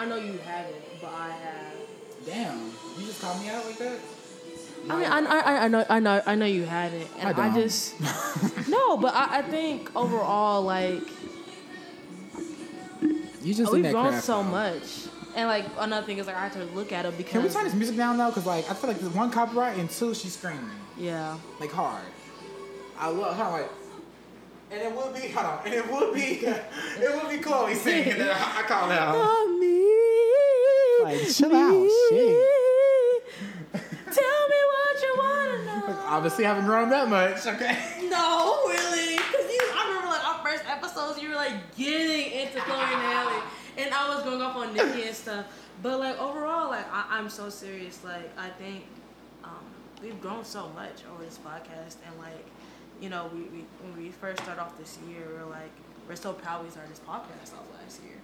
I know you haven't, but I have. Damn, you just called me out like that. I mean, I, I, I know, I know, I know you haven't, and I I, just no, but I, I think overall, like You just we've grown so much, and like another thing is like I have to look at it because Can we turn this music down though? Cause like I feel like there's one copyright and two she's screaming yeah, like hard. I love how like. And it would be hold on, and it would be it would be Chloe singing that I, I call out. Oh, Like, chill out, shit. Tell me what you wanna know. Obviously, haven't grown that much. Okay. No, really, because you. I remember like our first episodes, you were like getting into Chloe and Haley, and I was going off on Nicki and stuff. But like overall, like I, I'm so serious. Like I think um, we've grown so much over this podcast, and like you know, we, we when we first started off this year, we are like we're so proud we started this podcast off last year,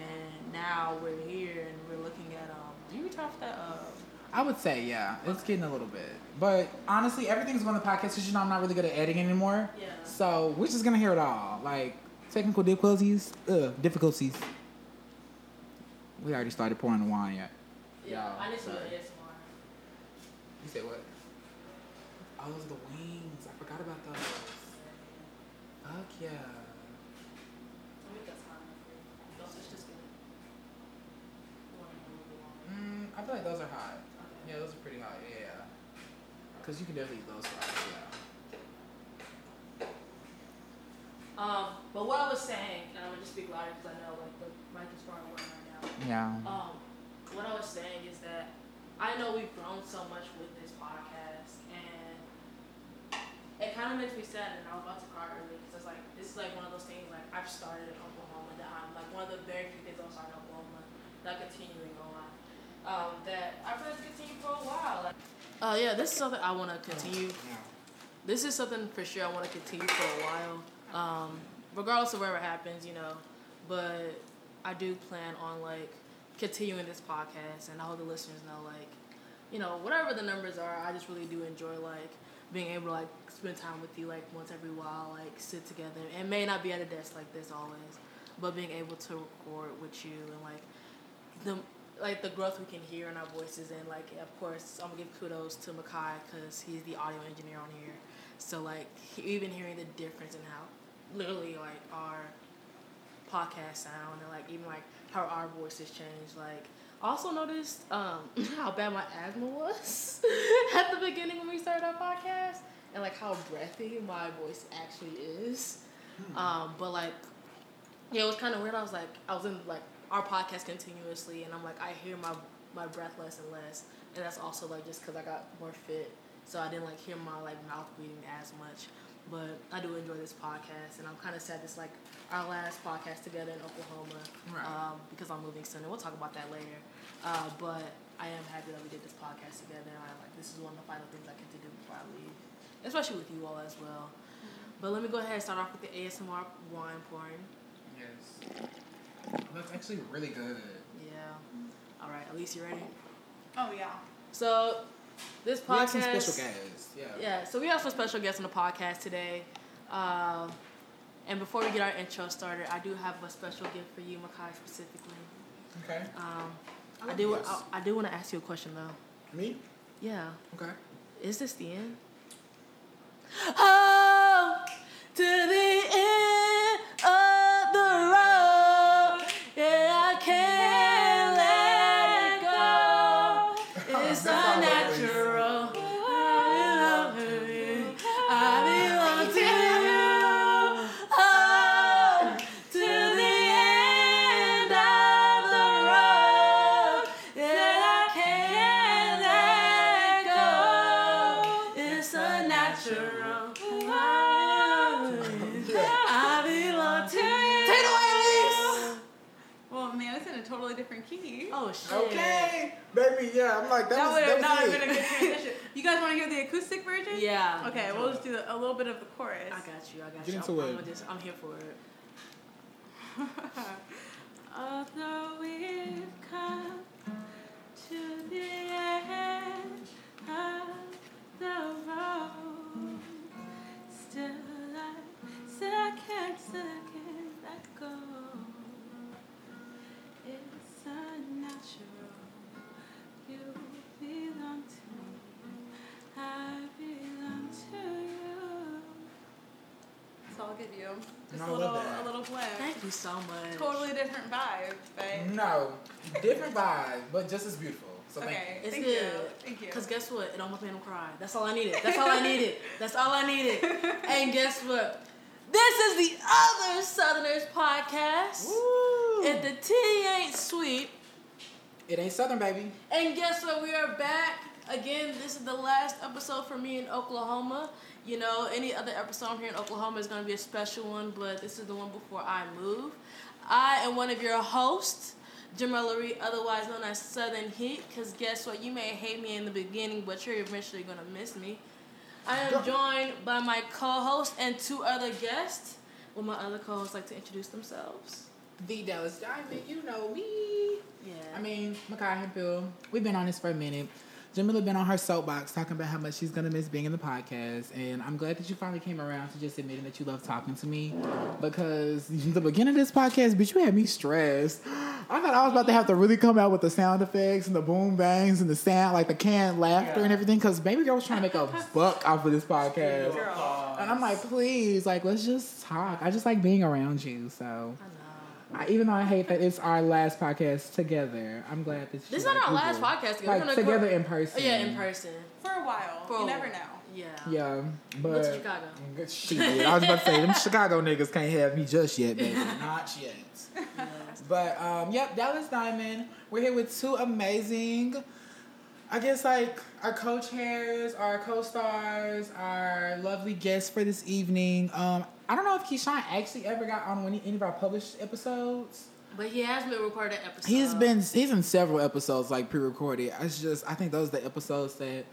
and now we're here and we're looking at um. Do you off that up. I would say yeah, it's getting a little bit, but honestly, everything's going to the podcast because you know I'm not really good at editing anymore. Yeah. So we're just gonna hear it all, like technical difficulties, uh, difficulties. We already started pouring the wine yet. Yeah, I need some. ASMR. You said what? Oh, those are the wings. I forgot about those. Fuck yeah. Let me get time. Don't switch this good. You want it a little longer. Mm, I feel like those are hot. Yeah, those are pretty hot. Yeah, yeah. Cause you can definitely eat those fries. Yeah. Um, but what I was saying, and I'm gonna just speak louder because I know like the mic is far away right now. Yeah. Um, what I was saying is that I know we've grown so much with this podcast, and it kind of makes me sad. And I was about to cry earlier because it's like this is like one of those things like I've started in Oklahoma that I'm like one of the very few things I'll start in Oklahoma that I'm continuing on. Um, that I plan to continue for a while. Uh, yeah, this is something I want to continue this is something for sure I want to continue for a while, um, regardless of whatever happens, you know. But I do plan on like continuing this podcast, and I hope the listeners know, like, you know, whatever the numbers are, I just really do enjoy like being able to like spend time with you like once every while, like sit together. It may not be at a desk like this always, but being able to record with you and like the like the growth we can hear in our voices and like of course I'm gonna give kudos to Makai because he's the audio engineer on here. So like even hearing the difference in how literally like our podcast sound and like even like how our voices change. Like also noticed um, how bad my asthma was at the beginning when we started our podcast and like how breathy my voice actually is. Um, but like yeah, it was kind of weird. I was like, I was in like our podcast continuously, and I'm like, I hear my my breath less and less, and that's also like just because I got more fit, so I didn't like hear my like mouth breathing as much. But I do enjoy this podcast, and I'm kind of sad this like our last podcast together in Oklahoma, Right. um, because I'm moving soon, and we'll talk about that later. Uh, but I am happy that we did this podcast together, and I like this is one of the final things I get to do before I leave, especially with you all as well. But let me go ahead and start off with the ASMR wine pouring. Yes. That's actually really good. Yeah. All right. Elise, you ready? Oh yeah. So, this podcast. We have podcast. some special guests. Yeah. Yeah. So we have some special guests on the podcast today. Um, and before we get our intro started, I do have a special gift for you, Makai, specifically. Okay. Um, I love do. I, I do want to ask you a question though. Me? Yeah. Okay. Is this the end? Oh, to the end Oh shit. Okay, baby. Yeah, I'm like that, that was would have that not was been a good transition. You guys want to hear the acoustic version? Yeah. Okay, we'll just do a little bit of the chorus. I got you. I got Get you. into I'm, it. I'm, just, I'm here for it. Although we've come to the end of the road, still I, you. So I'll give you just a little, a little blend. Thank you so much. Totally different vibe, right? No, different vibe, but just as beautiful. So okay, thank you. It's thank good. You. Thank you. Because guess what? It almost made him cry. That's all I needed. That's all I needed. That's all I needed. and guess what? This is the other Southerners podcast. Woo! If the tea ain't sweet, It ain't Southern, baby. and guess what? We are back again. This is the last episode for me in Oklahoma. You know, any other episode I'm here in Oklahoma is going to be a special one, but this is the one before I move. I am one of your hosts, Jamellery, otherwise known as Southern Heat, because guess what? You may hate me in the beginning, but you're eventually going to miss me. I am joined by my co-host and two other guests. Will my other co-hosts like to introduce themselves? The Dallas Diamond, you know me. Yeah. I mean, Makai Hemphill. We've been on this for a minute. Jamila been on her soapbox talking about how much she's gonna miss being in the podcast, and I'm glad that you finally came around to just admitting that you love talking to me, because the beginning of this podcast, bitch, you had me stressed. I thought I was about to have to really come out with the sound effects and the boom bangs and the sound, like the canned laughter and everything, because baby girl was trying to make a buck off of this podcast, and I'm like, please, like, let's just talk. I just like being around you, so. I even though I hate that it's our last podcast together, I'm glad that This is not our like, last podcast together. Like together co- in person. Oh, yeah, in person. For a while. For a you never while. know. Yeah. Yeah, but Went to Chicago. Shit. I was about to say them Chicago niggas can't have me just yet, baby. Not yet. Yes. But um, yep, Dallas Diamond. We're here with two amazing, I guess like our co-chairs, our co-stars, our lovely guests for this evening. Um, I don't know if Keshawn actually ever got on any, any of our published episodes. But he has been recorded an episode. He's been he's in several episodes like pre-recorded. It's just I think those are the episodes that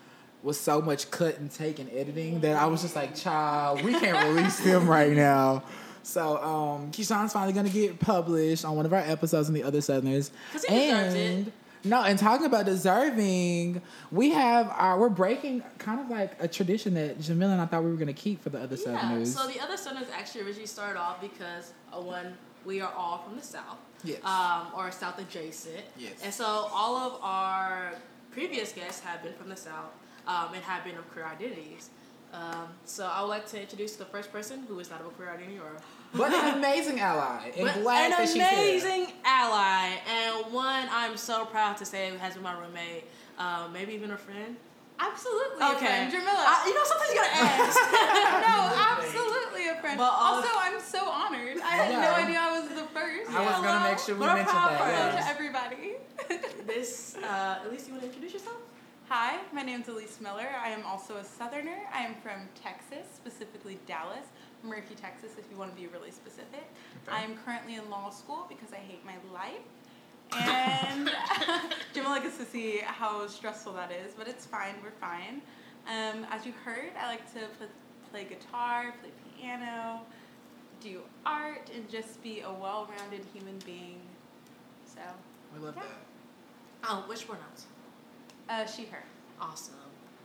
was so much cut and take and editing that I was just like, child, we can't release them right now. So um Keshawn's finally gonna get published on one of our episodes in the other Southerners. 'Cause he deserves it. and no, and talking about deserving, we have our we're breaking kind of like a tradition that Jamila and I thought we were gonna keep for the other Yeah. Southerners. So the other Southerners actually originally started off because uh, one, we are all from the South. Yes. Um, or South adjacent. Yes. And so all of our previous guests have been from the South um, and have been of queer identities. Um, so I would like to introduce the first person who is not of a queer identity or but an amazing ally. And But glad an that she's here. amazing ally, and one I'm so proud to say has been my roommate, um, maybe even a friend. Absolutely a friend. Jamila. I- you know, sometimes you gotta ask. no, absolutely a friend. But all- also, I'm so honored. I had Yeah. no idea I was the first. I was Hello. gonna make sure we What mentioned that. friend. Hello yes. to everybody. this, uh, at least you want to introduce yourself? Hi, my name's Elise Miller. I am also a Southerner. I am from Texas, specifically Dallas, Murphy, Texas, if you want to be really specific. Okay. I am currently in law school because I hate my life. And Jamila gets to see how stressful that is, but it's fine. We're fine. Um, as you heard, I like to pl- play guitar, play piano, do art, and just be a well rounded human being. So, We love Yeah. that. Oh, which pronouns? uh, she, her. Awesome.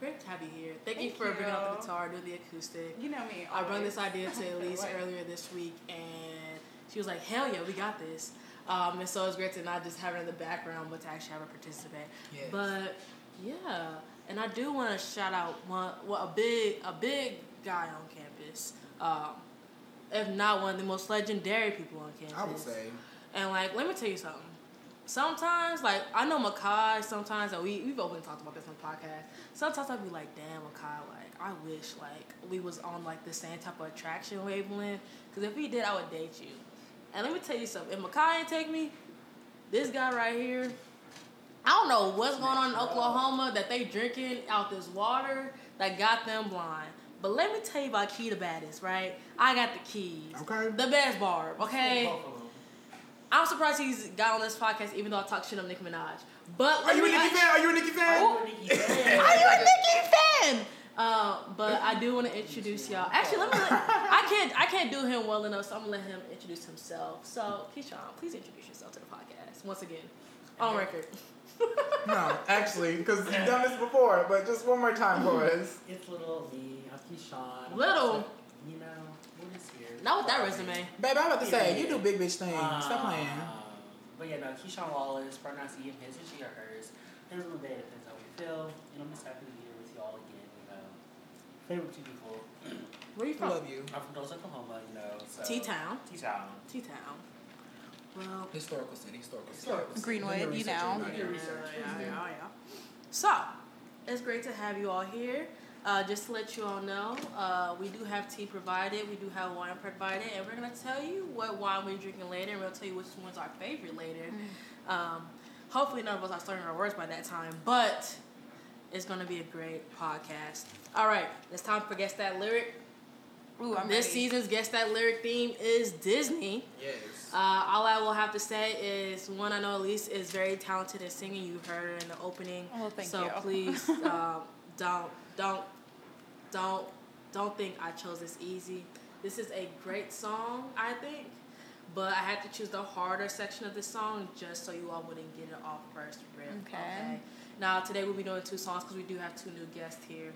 Great to have you here. Thank, you Thank for bringing out the guitar, doing the acoustic. You know me. I brought this idea to Elise Right. earlier this week, and she was like, "Hell yeah, we got this." Um, and so it's great to not just have her in the background, but to actually have her participate. Yes. But yeah, and I do want to shout out one, well, a big, a big guy on campus. Um, if not one of the most legendary people on campus. I would say. And like, let me tell you something. Sometimes, like, I know Makai. Sometimes, and we we've openly talked about this on the podcast. Sometimes I'd be like, damn, Makai. Like, I wish like we was on like the same type of attraction wavelength. Because if we did, I would date you. And let me tell you something. If Makai ain't take me, this guy right here. I don't know what's going on in Oklahoma that they drinking out this water that got them blind. But let me tell you about Key the Baddest, right? I got the keys. Okay. The best barb, okay? I'm surprised he's got on this podcast, even though I talk shit on Nicki Minaj. But Are you a Nicki fan? Are you a Nicki fan? Are you a Nicki fan? Uh, but I do want to introduce y'all. Actually, let me. Let, I can't. I can't do him well enough, so I'm gonna let him introduce himself. So, Keshawn, please introduce yourself to the podcast once again, on record. No, actually, because you've done this before, but just one more time for us. It's little me, I'm Keshawn. Little? You know, we're just here. Not with that resume. Babe, I'm about to say, you do big bitch things. Um, Stop playing. But yeah, no, Keshawn Wallace, pronouns he and his, or she or hers. His little day depends how we feel. And I'm just happy to be here with y'all again, you know. favorite tea people. Where you from? love you. I'm from Tulsa, Oklahoma, you know. So. T Town. T Town. T Town. Well, Historical city, historical city. Historical city. Greenwood, you know. everybody. yeah, yeah, yeah, yeah. So, it's great to have you all here. Uh, just to let you all know, uh, we do have tea provided, we do have wine provided, and we're gonna tell you what wine we're drinking later, and we'll tell you which one's our favorite later. Um, hopefully, none of us are starting our words by that time, but it's gonna be a great podcast. All right, it's time for guess that lyric. Ooh, I'm this ready. season's guess that lyric theme is Disney. Yes. Uh, all I will have to say is one I know Elise is very talented at singing. You heard her in the opening. Oh, thank so you. please um, don't don't don't don't think I chose this easy. This is a great song, I think, but I had to choose the harder section of the song just so you all wouldn't get it off first rip. Okay. Now today we'll be doing two songs because we do have two new guests here,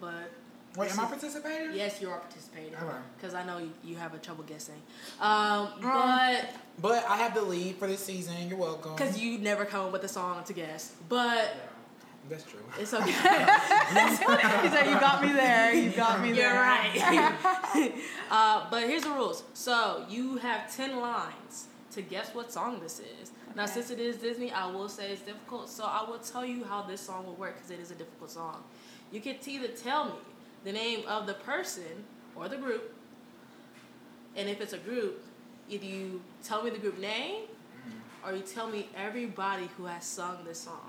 but Wait, am I participating? Yes, you are participating. Alright. Because I know you, you have a trouble guessing. Um, but But I have the lead for this season. You're welcome. because you never come up with a song to guess. But That's true. it's okay. He said, "You got me there. You got me there." You're right. uh, but here's the rules. So you have ten lines to guess what song this is. Now, since it is Disney, I will say it's difficult. So I will tell you how this song will work because it is a difficult song. You can either tell me the name of the person or the group, and if it's a group, either you tell me the group name or you tell me everybody who has sung this song.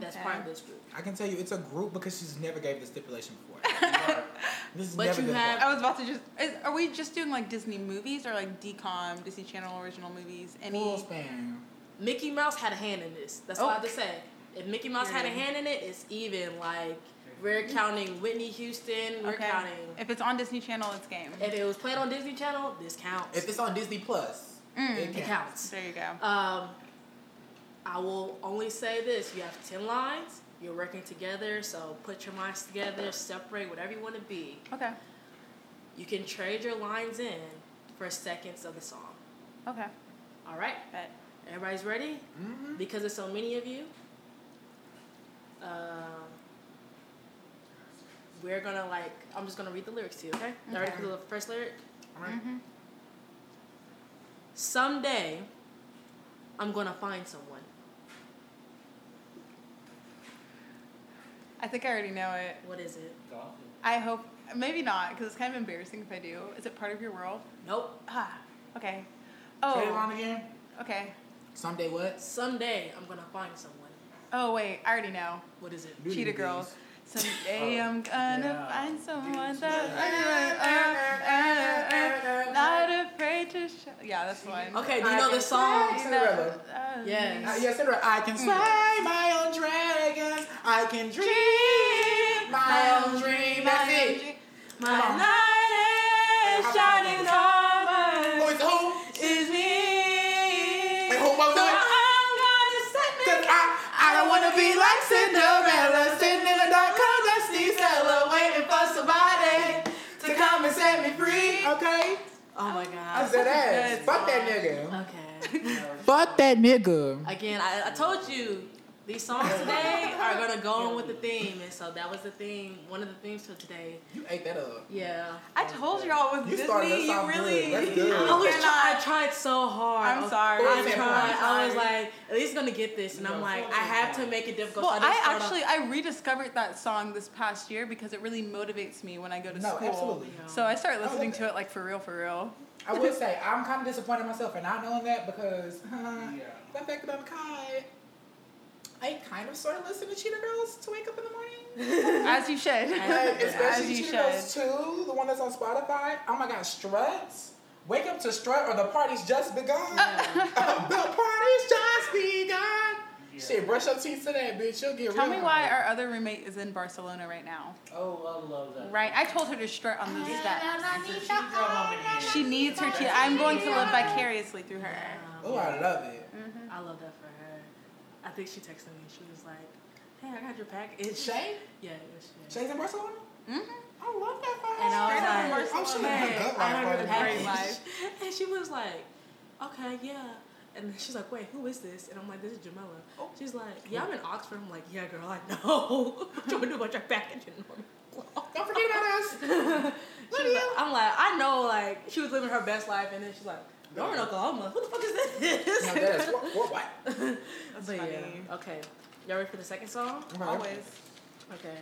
That's part of this group. I can tell you it's a group because she's never gave the stipulation before. this is But never you have- I was about to just. Is, are we just doing like Disney movies or like DCOM, Disney Channel original movies? Any? full span. Mickey Mouse had a hand in this. That's all I have to say. If Mickey Mouse had a hand in it, it's even. Like we're counting Whitney Houston. We're Okay. counting. If it's on Disney Channel, it's game. If it was played on Disney Channel, this counts. If it's on Disney Plus, Mm. it it counts. counts. There you go. Um, I will only say this: you have ten lines. You're working together, so put your minds together. Separate whatever you want to be. Okay. You can trade your lines in for seconds of the song. Okay. All right, Bet. everybody's ready? Mm-hmm. Because there's so many of you, um, we're gonna like. I'm just gonna read the lyrics to you. Okay? Y'all ready for the first lyric? Alright. Mm-hmm. Someday, I'm gonna find someone. I think I already know it. What is it? Golf. I hope maybe not because it's kind of embarrassing if I do. Is it part of your world? Nope. Ah. Okay. Say it Oh. on again. Okay. Someday what? Someday, I'm gonna find someone. Oh wait, I already know. What is it? Beauty Cheetah with Girls. Someday Oh, I'm gonna yeah. find someone Dude, that yeah. not afraid to show. Yeah, that's the one. Okay, do you I know can this song? say- Cinderella. Uh, Yes. Uh, yes, Cinderella. I can slay my own dragons. I can dream my own dream. That's it. My Come on. light is shining Who over is who? is me. And who So it? I'm gonna set me Cause I, I don't wanna be like Cinderella, sitting in a dark dusty cellar, waiting for somebody to come and set me free. Okay? Oh my god. I said. Good Fuck that nigga. Okay. Fuck that nigga. Again, I, I told you these songs today are gonna go on with the theme, and so that was the theme. One of the themes for today. You ate that up. Yeah. I told y'all with You Disney, started us you really. good. That's good. I was try, I tried so hard. I'm sorry. I tried. sample. I was like, at least gonna get this, and I'm like, I have to make it difficult. Well, so I, I actually off- I rediscovered that song this past year because it really motivates me when I go to No, school. absolutely. So I started listening love to it like for real, for real. I would say I'm kind of disappointed in myself for not knowing that because uh-huh. Yeah. that fact about Kai, I kind of sort of listen to Cheetah Girls to wake up in the morning. As you should. Like, As especially you Cheetah should. Girls 2, the one that's on Spotify. Oh my god, Struts. Wake up to Strut or the party's just begun. Oh, the party's just begun. Yeah. Shit, brush your teeth today, bitch. You'll get real. Tell real me why high. our other roommate is in Barcelona right now. Oh, I love that. Right? I told her to strut on the steps. She's a cheat girl moment here. She needs her teeth. I'm going to live vicariously through her. Oh, I love it. Mm-hmm. I love that for her. I think she texted me. She was like, "Hey, I got your package." Shay? Yeah, it was Shay. Shay's in Barcelona? hmm I love that for her. And I was Straight like, from I'm sure Barcelona. her "Hey, gut I life heard the right. Great package." life. And she was like, "Okay, yeah." And she's like, "Wait, who is this?" And I'm like, "This is Jamila." Oh. She's like, "Yeah, I'm in Oxford." I'm like, "Yeah, girl, I know. what you want to do about your package?" And I'm like, Don't forget about us. She was like, I'm like, I know, like, she was living her best life, and then she's like, you're in Oklahoma. Who the fuck is this? No, that is what, what, what? That's But funny. yeah, okay. Y'all ready for the second song? Always. Okay.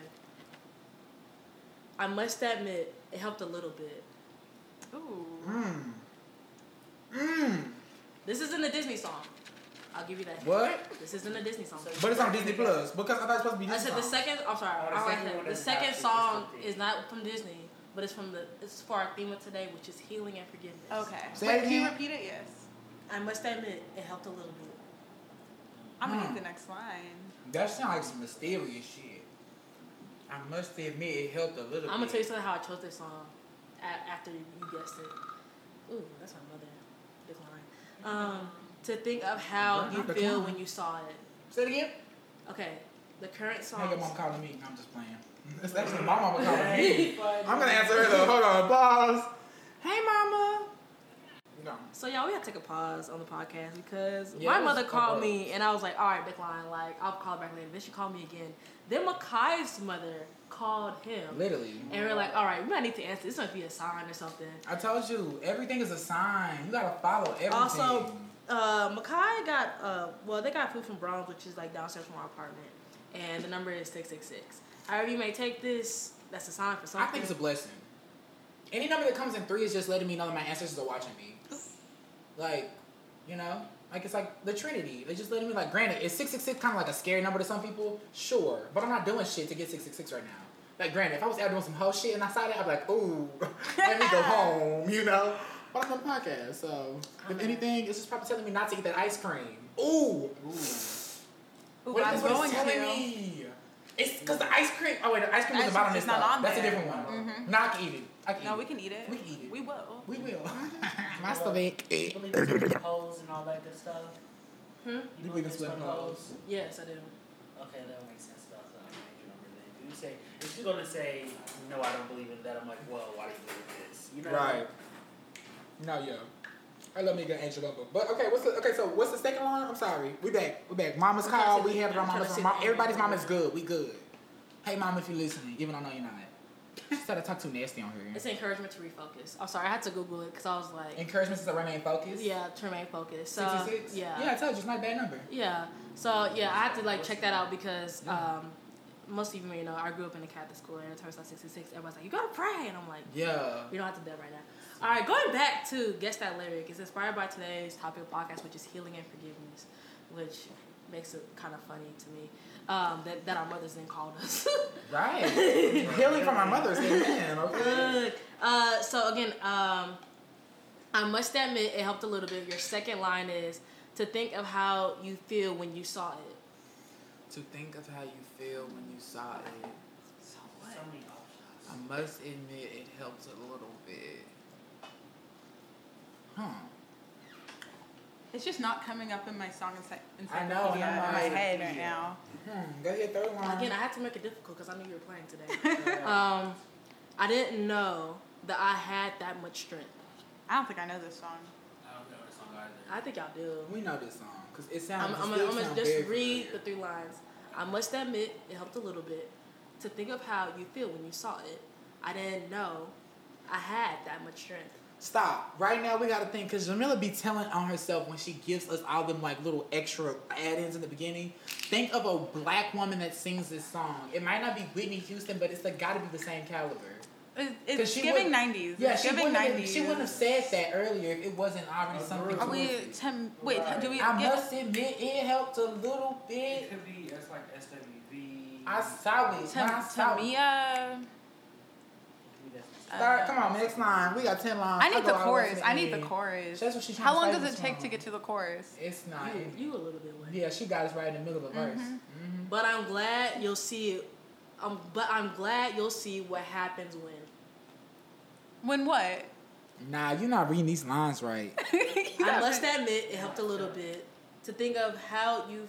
I must admit, it helped a little bit. Ooh. Mmm. Mmm. This isn't a Disney song. I'll give you that. What? This isn't a Disney song. But it's on Disney Plus because I thought it was supposed to be Disney I Disney. said the second. I'm sorry. Oh, the second said the second song is not from Disney, but it's from the. It's for our theme of today, which is healing and forgiveness. Okay. Say Wait, it can you again. repeat it? Yes. I must admit, it helped a little bit. I'm gonna Hmm. need the next line. That sounds like some mysterious shit. I must admit, it helped a little bit. I'm gonna bit. tell you something how I chose this song after you guessed it. Ooh, that's my mother. Decline. Um, to think of how you feel when you saw it. Say it again. Okay, the current Hey, song. your mom calling me. I'm just playing. It's actually my mama calling me. I'm gonna answer her though. Hold on, pause. Hey, mama. No. So y'all, we had to take a pause on the podcast because Yeah, my mother called me and I was like, all right, decline. Like I'll call her back later. Then she called me again. Then Makai's mother called him, Literally. and we are like, all right, we might need to answer. This might be a sign or something. I told you, everything is a sign. You gotta follow everything. Also, uh, Makai got uh, well, they got food from Browns, which is like downstairs from our apartment, and the number is six six six. However, you may take this, that's a sign for I think it's a blessing. Any number that comes in three is just letting me know that my ancestors are watching me. Like, you know, like it's like the Trinity. They're just letting me like. Granted, is six six six kind of like a scary number to some people? Sure, but I'm not doing shit to get six six six right now. Like, granted, if I was out doing some whole shit and I saw that, I'd be like, ooh, let me go home, you know. But I'm on the podcast, so if anything, it's just probably telling me not to eat that ice cream. Ooh, Ooh, what I'm going telling to. me? It's because the ice cream. Oh wait, the ice cream Ice is about on cream this is not on That's there. a different one. Mhm. No, I can eat it. I can No, eat we can eat it. We can eat it. We will. We will. You Masturbate. believe in holes and all that good stuff? Hmm? You believe in split holes? Yes, I do. Okay, that makes sense. That's not a major number then. If you say, if you're gonna say, no, I don't believe in that, I'm like, well, why do you believe in this? You know? Right. No, yeah. I love me good angel number. But okay, what's the okay? So what's the second line? I'm sorry. We back. We back. Mama's I'm trying to call. We have it on I'm trying to mama's. Mom, everybody's mama's good. We good. Hey, mom, if you're listening, even though I know you're not. Instead of talk too nasty on here. It's encouragement to refocus. I'm sorry, I had to Google it because I was like, Encouragement to remain focused. yeah, to remain focused. So, 66? yeah. Yeah, I told you it's not a bad number. Yeah. So yeah, I had to like check that out because um, most of you may know I grew up in a Catholic school and it turns out sixty six. Everybody's like, you gotta pray, and I'm like, Yeah. we don't have to do that right now. All right, going back to guess that lyric is inspired by today's topic of podcast, which is healing and forgiveness, which makes it kind of funny to me um, that that our mothers then called us. Right. Healing from our mothers. Amen. Okay. Uh, so again, um, I must admit it helped a little bit. Your second line is to think of how you feel when you saw it. To think of how you feel when you saw it. So So many options. I must admit it helps a little bit. Huh. It's just not coming up in my song ency- I know, encyclopedia I know. in my head right now. Hmm. Go ahead, third line. Again, I had to make it difficult because I knew you were playing today. um, I didn't know that I had that much strength. I don't think I know this song. I don't know the song either. I think y'all do. we know this song because it I'm, sounds. I'm, gonna- I'm gonna just read familiar. the three lines. I must admit, it helped a little bit to think of how you feel when you saw it. I didn't know I had that much strength. Stop. Right now, we got to think because Jamila be telling on herself when she gives us all them like little extra add-ins in the beginning. Think of a black woman that sings this song. It might not be Whitney Houston, but it's like got to be the same caliber. It, 'Cause it's she giving wouldn't- 90s. Yeah, it's she giving wouldn't, have, 90s. she wouldn't have said that earlier if it wasn't already something. Are we, towards it. Tim, wait, Right. do we I get, must admit, it helped a little It bit. could be, it's like SWV. I saw it. Tam- I saw it. Tamia? Start, come on, next line. We got ten lines. I need go the chorus. I need the chorus. That's what she's trying How to long say does it take to get to the chorus? It's not. You, you a little bit late. Yeah, she got us right in the middle of the verse. Mhm. Mhm. But I'm glad you'll see it. Um, but I'm glad you'll see what happens when. When what? Nah, you're not reading these lines right. I must admit, it helped a little bit to think of how you,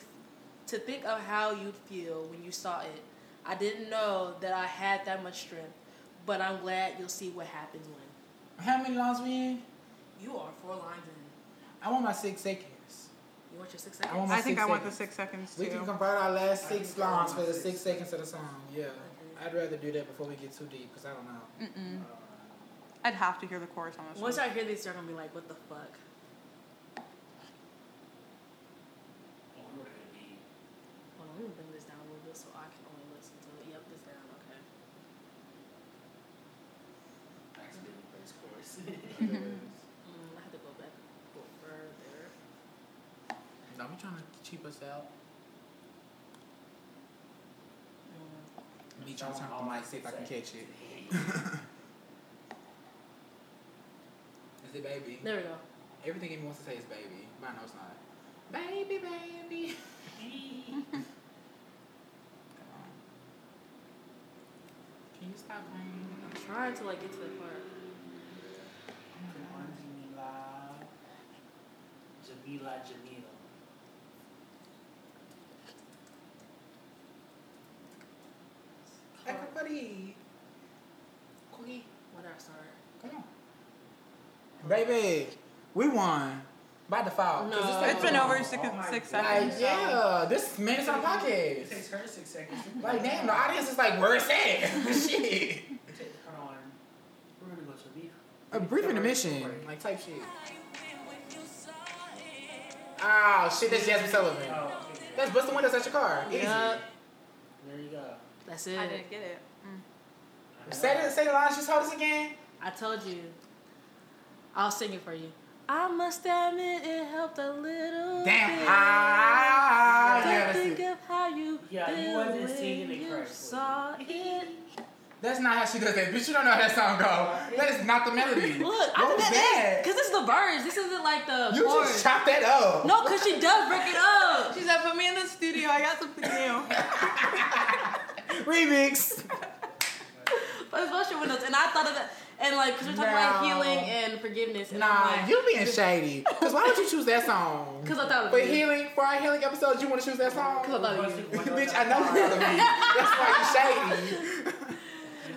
to think of how you'd feel when you saw it. I didn't know that I had that much strength, but I'm glad you'll see what happens when. How many lines we in? You are four lines in. I want my six seconds. You want your six I seconds? want my I think six I want the six seconds too. We can convert our last six think I want lines for the six six seconds of the song. Yeah. I'd rather do that before we get too deep because I don't know. Mm-mm. Uh, I'd have to hear the chorus on this Once one. I hear these, they're gonna be like, "What the fuck?" I wonder what it could be. Hold on, let me bring this down a little bit so I can only listen to it. Yep, this down. Okay. Accidentally press chorus. Mm, I have to go back a little further. Don't be trying to cheap us out. Mm. Me trying to turn up the mic, see if I can catch it. Is it baby? There we go. Everything he wants to say is baby, but I know it's not. Baby, baby. Come on. Can you stop playing? I'm trying to like get to the part. Come Jamila. Jamila, Jamila. Everybody. Cookie. Where did I start? Come on. Baby, we won. By default. 'cause No. this It's been over Oh six, my six seconds. Like, yeah, this minutes on It podcast. takes her six seconds. Like, damn, the audience is like, where's that? Shit. Take- Hold on. We're gonna go to a brief. A brief intermission, like type shit. Oh shit, that's Jazmine Sullivan. Oh, okay. That's bust the windows at your car. Easy. Yep. There you go. That's it. I didn't get it. Say the say the lines you told us again. I told you. I'll sing it for you. I must admit it helped a little Damn. bit. Ah, to yeah, that's think it. of how you Yeah, you wasn't when singing it you correctly. saw it. That's not how she does that. Bitch, you don't know how that song go. That is not the melody. Look, What I was think that? that because this is the verse. This isn't like the You chorus. just chop that up. no, because she does break it up. She said, "Put me in the studio. I got something new." Remix. But it's Bust Your Windows, and I thought of that, and like, because we're talking about healing and forgiveness, and Nah, like, you being shady. Cause why would you choose that song? because I thought of For it. healing, for our healing episodes, you want to choose that song? Because I thought of you. Bitch, I know you love me. That's why you shady.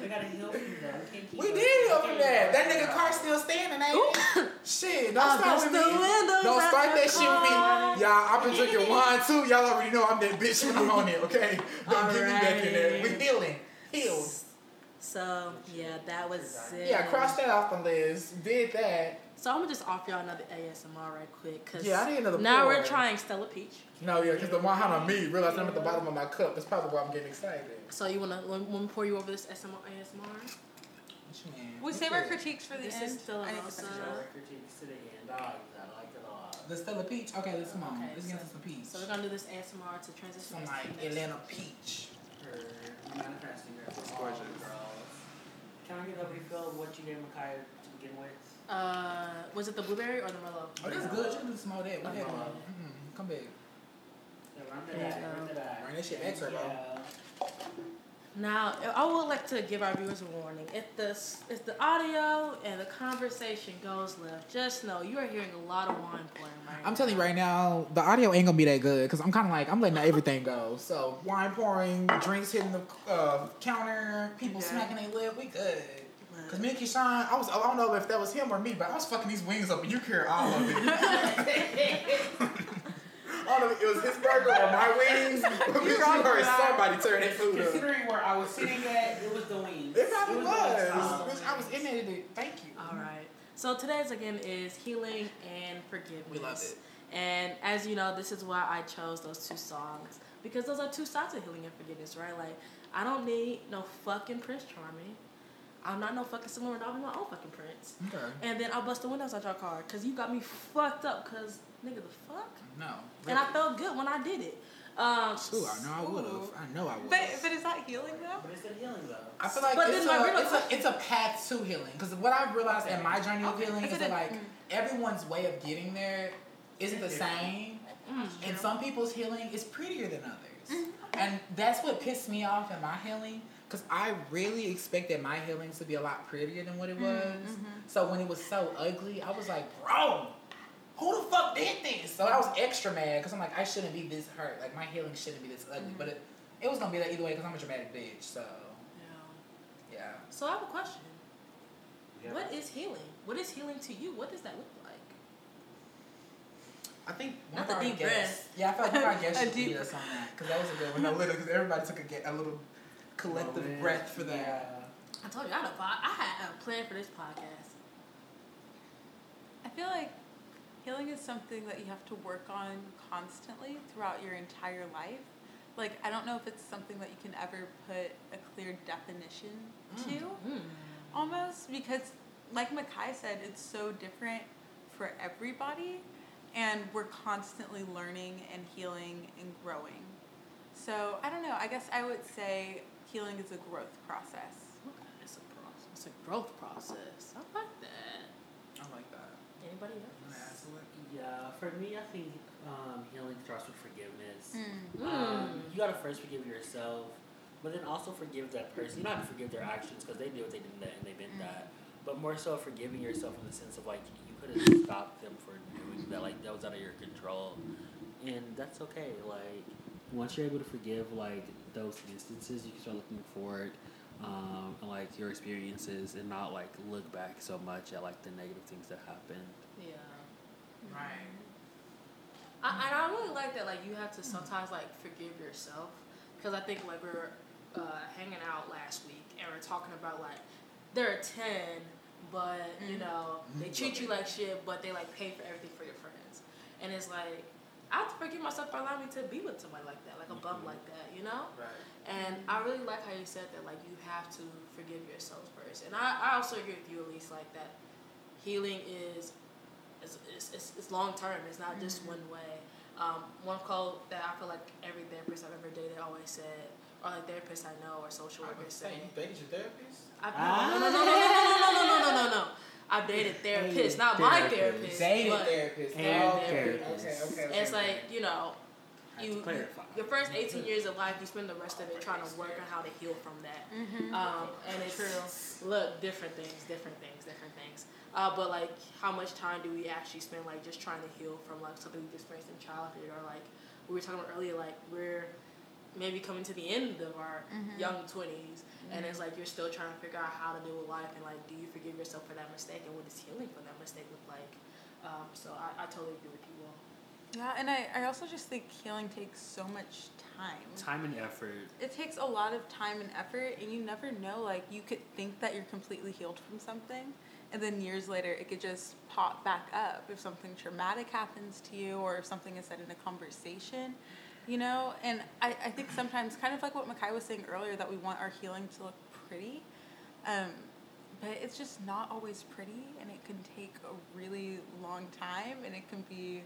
We gotta heal from that. We, can't keep We us- did help from that. That nigga car still standing, ain't it? Shit, don't I start with the me. Don't out start your that shit with me. Y'all, I've been drinking wine too. Y'all already know I'm that bitch when I'm on it, okay? Don't get me back in there. We healing. Healed. So yeah, that was it. Yeah, cross that off the list. Did that. So I'm gonna just offer y'all another ASMR right quick, cause Yeah, I need another one. now pour. we're trying Stella Peach. No, yeah, because the one on me realized I'm at the bottom of my cup. That's probably why I'm getting excited. So you wanna let me pour you over this ASMR? ASMR? What you mean? We save our critiques for the This end. is still I need to also- finish Show it. our critiques to the end. I like that. I like it a lot. The Stella Peach? Okay, let's come on. Okay, let's so- get into some peach. So we're gonna do this ASMR to transition. Some to like the next- Atlanta peach. Her manifesting her for gorgeous. the girls. Can I get a refill of what you gave Micaiah to begin with? Uh, was it the blueberry or the Merlot? Oh, that's good. You can do some more of that. What Okay. happened? Mm-hmm. Come back. Yeah, run There that back. Run that back. Run that shit back, Turbo. Yeah. Now, I would like to give our viewers a warning. If the if the audio and the conversation goes left, just know you are hearing a lot of wine pouring right I'm now. telling you right now, the audio ain't gonna be that good because I'm kind of like I'm letting everything go. So wine pouring, drinks hitting the uh, counter, people smacking their lip, we good. Cause me and Keshawn, I was I don't know if that was him or me, but I was fucking these wings up and you hear all of it. I don't know it was his burger or my wings. But you heard somebody turn that food up. Considering where I was sitting at, it was the wings. It probably the was. wings. Um, I was in it. Thank you. All right. So today's again is healing and forgiveness. We love it. And as you know, this is why I chose those two songs because those are two sides of healing and forgiveness, right? Like I don't need no fucking Prince Charming. I'm not no fucking Selena Rodolph. I'm my own fucking Prince. Okay. And then I'll bust the windows out your car because you got me fucked up. Cause nigga, the fuck. No. And I felt good when I did it. Um, Ooh, I know I would have. I know I would. But, but is that healing though? But it's the healing though. I feel like But it's, then my a, real it's, a, it's a path to healing. Because what I've realized in my journey of Okay. healing Is is that like mm. everyone's way of getting there isn't the same. mm, And some people's healing is prettier than others. Mm-hmm. And that's what pissed me off in my healing. Because I really expected my healing to be a lot prettier than what it was. Mm-hmm. So when it was so ugly, I was like, bro, who the fuck did this? So I was extra mad because I'm like, I shouldn't be this hurt. Like my healing shouldn't be this ugly. Mm-hmm. But it, it was gonna be that either way because I'm a dramatic bitch. So yeah. yeah. So I have a question. Yeah. What is healing? What is healing to you? What does that look like? I think Not one the of our deep guests. breath. Yeah, I felt like our guest A should deep- lead us on that because that was a good one. No, literally, because everybody took a, ge- a little collective moment. breath for that. Yeah. I told you I had a pod- I had a plan for this podcast. I feel like healing is something that you have to work on constantly throughout your entire life. Like, I don't know if it's something that you can ever put a clear definition to, Mm. almost, because, like Makai said, it's so different for everybody, and we're constantly learning and healing and growing. So, I don't know, I guess I would say healing is a growth process. Okay, it's a process. It's a growth process. I like that. I like that. Anybody else? add to it? Yeah, for me, I think um, healing starts with forgiveness. Mm. Um, you gotta first forgive yourself, but then also forgive that person. You don't have to forgive their actions because they did what they did that and they meant Mm. that. But more so forgiving yourself in the sense of like you could have stopped them for doing that. Like that was out of your control, and that's okay. Like once you're able to forgive like those instances, you can start looking forward. Um, and like your experiences and not like look back so much at like the negative things that happened. Yeah. Right. I, and I really like that. Like you have to sometimes like forgive yourself, because I think like we were uh, hanging out last week and we are talking about like there are ten, but you Mhm. know they Mhm. treat you like shit, but they like pay for everything for your friends, and it's like I have to forgive myself for allowing me to be with somebody like that, like a bum Mhm. like that, you know. Right. And I really like how you said that, like you have to forgive yourself first. And I, I also agree with you, at least, like that healing is is it's, it's, it's long term. It's not just Mhm. one way. Um, one quote that I feel like every therapist I've ever dated always said, or like therapists I know or social workers say. say you dated your therapist. I've, Ah. no, no, no, no, no, no, no, no, no, no, no, no. I've dated therapists, Dated not my therapist. Dated but therapist. And Oh, okay. therapists. Okay. Okay. and okay, it's okay. like you know, you, to you your first 18 years of life, you spend the rest of it trying to work on how to heal from that. Mm-hmm. Um, and it's True. look different things, different things, different things. Uh, but like, how much time do we actually spend like just trying to heal from like something we experienced in childhood, or like we were talking about earlier, like we're maybe coming to the end of our Mhm. young 20s, and it's like you're still trying to figure out how to deal with life, and like, do you forgive yourself for that mistake, and what does healing for that mistake look like? Um, so I, I totally agree with you all. Yeah, and I, I also just think healing takes so much time. Time and effort. It takes a lot of time and effort, and you never know. Like, you could think that you're completely healed from something, and then years later, it could just pop back up if something traumatic happens to you or if something is said in a conversation, you know? And I, I think sometimes, kind of like what Makai was saying earlier, that we want our healing to look pretty. Um, but it's just not always pretty, and it can take a really long time, and it can be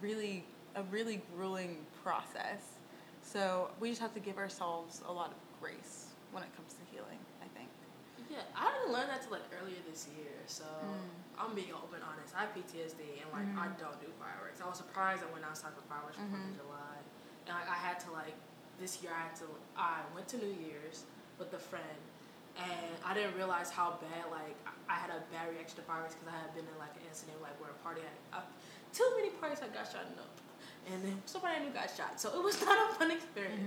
really a really grueling process. So we just have to give ourselves a lot of grace when it comes to healing. I think. Yeah, I didn't learn that till like earlier this year. So Mm. I'm being open honest. I have PTSD and like I Mhm. don't do fireworks. I was surprised I went outside for fireworks for Fourth Mhm. of July, like I had to like this year I had to I went to New Year's with a friend, and I didn't realize how bad like I- had a bad reaction to fireworks because I had been in like an incident like where a party had uh, too many parties I got shot up, and then somebody I knew got shot. So it was not a fun experience.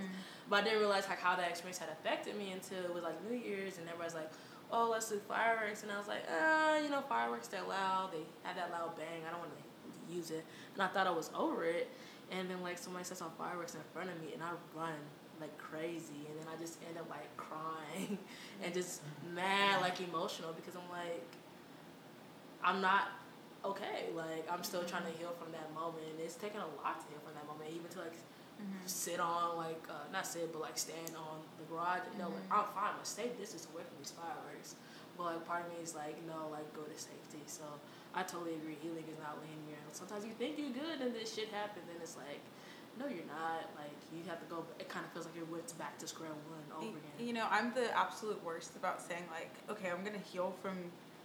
But I didn't realize like how that experience had affected me until it was like New Year's and everybody's like, oh, let's do fireworks. And I was like, uh, you know, fireworks, they're loud. They have that loud bang. I don't want to use it. And I thought I was over it. And then like somebody sets off fireworks in front of me and I run like crazy. And then I just end up like crying and just mad, like emotional because I'm like, I'm not okay. Like I'm still trying to heal from that moment. And it's taken a lot to heal from that moment, even to like Mm-hmm. sit on like uh, not sit but like stand on the garage you know like i'm fine but stay distance away from these fireworks but like part of me is like no like go to safety so i totally agree healing is not linear sometimes you think you're good and this shit happens and it's like no you're not like you have to go it kind of feels like you're went back to square one over Y- again You know, I'm the absolute worst about saying like, okay, I'm gonna heal from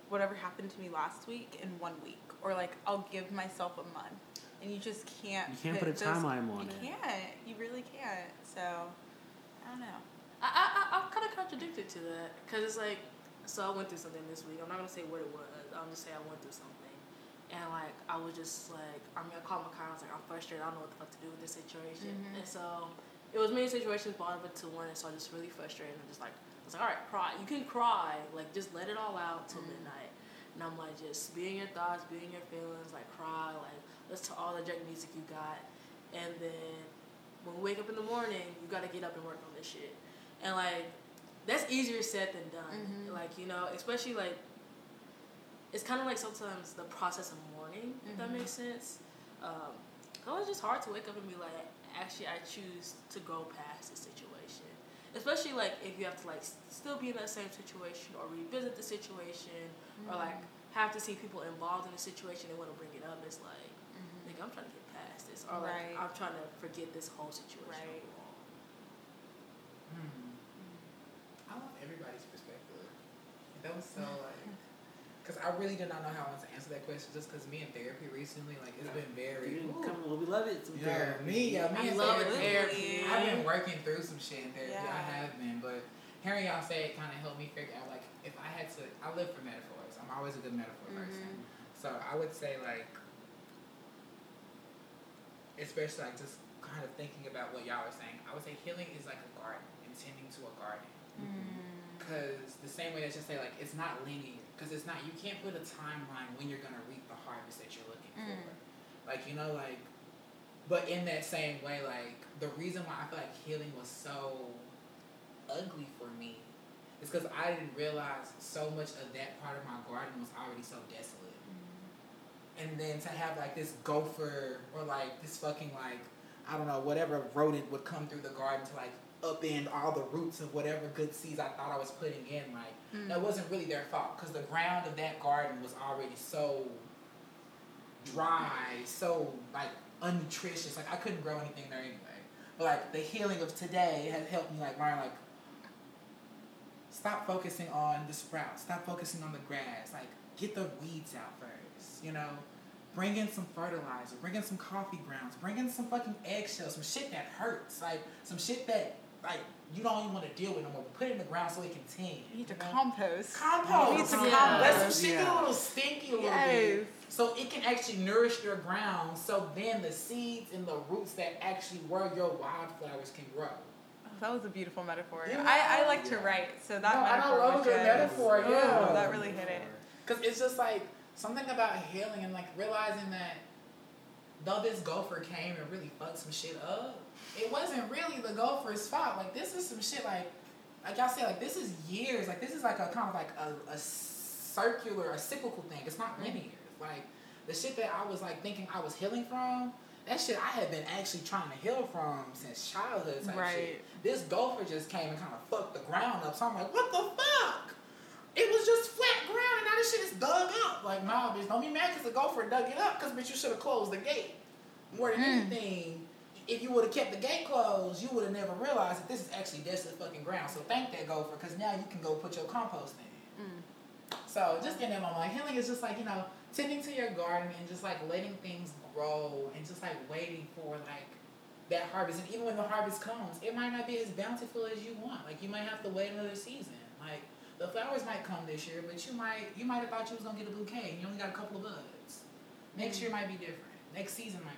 whatever happened to me last week in one week, or like I'll give myself a month, and you just can't. You can't put a those- timeline on You it. You can't. You really can't. So, I don't know. I, I, I, I'm kind of contradicted to that because it's like, so I went through something this week. I'm not gonna say what it was. I'll just say I went through something, and like I was just like, I mean, I called my car. I was like, I'm frustrated. I don't know what the fuck to do with this situation. Mhm. And so it was many situations brought up to one, and so I was just really frustrated. And just like, I was like, all right, cry. You can cry. Like just let it all out till Mhm. midnight. And I'm like, just be in your thoughts, be in your feelings, like cry, like listen to all the Drake music you got, and then when we wake up in the morning, you gotta get up and work on this shit. And like that's easier said than done. Mhm. Like you know, especially like it's kind of like sometimes the process of mourning, if that Mhm. makes sense. Um, so it's just hard to wake up and be like, actually, I choose to go past the situation. Especially like if you have to like s- still be in that same situation or revisit the situation or like have to see people involved in the situation and want to bring it up. It's like, Mhm. nigga, I'm trying to get past this, or like Right. I'm trying to forget this whole situation. Right. overall. Hmm. I love everybody's perspective. That was so like, because I really did not know how I wanted to answer that question. Just because me in therapy recently, like it's been very. You come, well, we love it. Some Yeah, therapy. me, yeah, me I in love therapy. therapy. I've been working through some shit in therapy. I have been, but hearing y'all say it kind of helped me figure out like if I had to, I live for metaphors. I'm always a good metaphor person. So I would say like, especially like just kind of thinking about what y'all are saying. I would say healing is like a garden and tending to a garden. Mm. Because the same way that you say like it's not linear. Because it's not you can't put a timeline when you're gonna reap the harvest that you're looking for. Mm. Like you know like, but in that same way like the reason why I feel like healing was so ugly for me is because I didn't realize so much of that part of my garden was already so desolate. And then to have like this gopher or like this fucking like I don't know whatever rodent would come through the garden to like upend all the roots of whatever good seeds I thought I was putting in like Mm. that wasn't really their fault because the ground of that garden was already so dry, so like unnutritious. Like I couldn't grow anything there anyway. But like the healing of today has helped me like learn like stop focusing on the sprouts, stop focusing on the grass. Like get the weeds out first, you know. Bring in some fertilizer, bring in some coffee grounds, bring in some fucking eggshells, some shit that hurts, like some shit that like you don't even want to deal with no more. Put it in the ground so it can tend. You need to compost. Compost. You need some Yeah. Let some compost. shit get a little stinky a little Yes. bit. So it can actually nourish your ground. So then the seeds and the roots that actually were your wildflowers can grow. Oh, that was a beautiful metaphor. Yeah. I, I like to write, so that No, I metaphor don't love a was good just- metaphor, Oh, yeah. that really hit it. Because it's just like something about healing and like realizing that though this gopher came and really fucked some shit up, it wasn't really the gopher's fault. Like this is some shit like like y'all said, like this is years. Like this is like a kind of like a, a circular, a cyclical thing. It's not linear. Like the shit that I was like thinking I was healing from, that shit I had been actually trying to heal from since childhood type Right. shit. This gopher just came and kind of fucked the ground up. So I'm like, what the fuck? It was just flat ground and now this shit is dug up. Like, nah, bitch, don't be mad because the gopher dug it up because, bitch, you should have closed the gate. More than Mm. anything, if you would have kept the gate closed, you would have never realized that this is actually desolate fucking ground. So thank that gopher because now you can go put your compost in. Mm. So just in that moment, like healing is just like, you know, tending to your garden and just like letting things grow and just like waiting for like that harvest. And even when the harvest comes, it might not be as bountiful as you want. Like you might have to wait another season. Like the flowers might come this year, but you might you might have thought you was gonna get a bouquet and you only got a couple of buds. Next year might be different. Next season might be different. Yeah.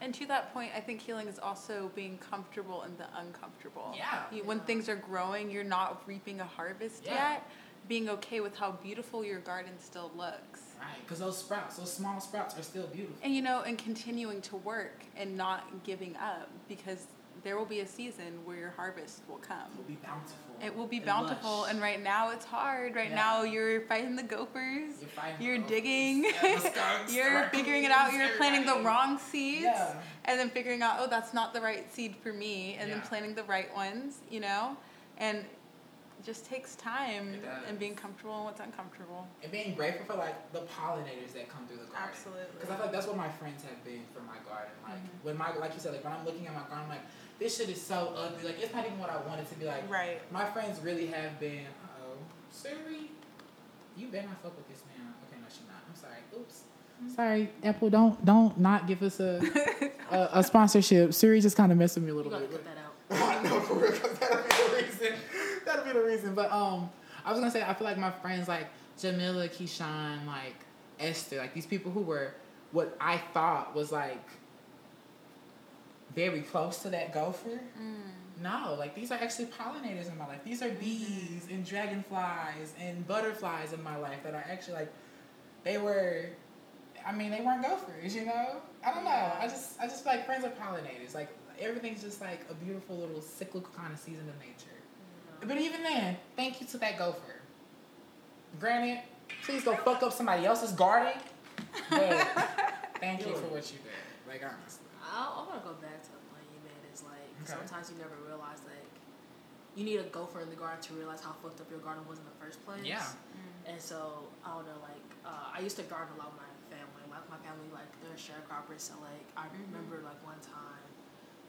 And to that point, I think healing is also being comfortable in the uncomfortable. Yeah. You, when things are growing, you're not reaping a harvest Yeah. yet. Being okay with how beautiful your garden still looks. Right. Because those sprouts, those small sprouts are still beautiful. And you know, and continuing to work and not giving up because there will be a season where your harvest will come. It will be bountiful. It will be and bountiful, lush. and right now it's hard. Right Yeah. now you're fighting the gophers. You're fighting You're the digging. Yeah, the skunks, the you're figuring it out. You're planting the wrong seeds, Yeah. and then figuring out, oh, that's not the right seed for me, and then planting the right ones. You know, and it just takes time and being comfortable in what's uncomfortable. And being grateful for like the pollinators that come through the garden. Absolutely. Because I feel like that's what my friends have been for my garden. Like Mhm. when my like you said, like when I'm looking at my garden, I'm like this shit is so ugly. Like it's not even what I wanted to be. Like Right. my friends really have been. Oh, Siri, you better not fuck with this man. Okay, no, she not. I'm sorry. Oops. Sorry, Apple. Don't don't not give us a a, a sponsorship. Siri just kind of messed with me a You little gotta bit. cut that out. I know for real, cause that'll be the reason. That'll be the reason. But um, I was gonna say I feel like my friends like Jamila, Keshawn, like Esther, like these people who were what I thought was like very close to that gopher. Mm. No, like these are actually pollinators in my life. These are bees and dragonflies and butterflies in my life that are actually like they were I mean they weren't gophers, you know? I don't know. I just I just feel like friends are pollinators. Like everything's just like a beautiful little cyclical kind of season of nature. But even then, thank you to that gopher. Granted, please go fuck up somebody else's garden. But thank you for what you did. Like honestly. I, I want to go back to the point you made. Is like Okay. sometimes you never realize like you need a gopher in the garden to realize how fucked up your garden was in the first place. Yeah. And so I don't know, like uh, I used to garden a lot with my family. Like my family, like they're sharecroppers. So like I remember like one time,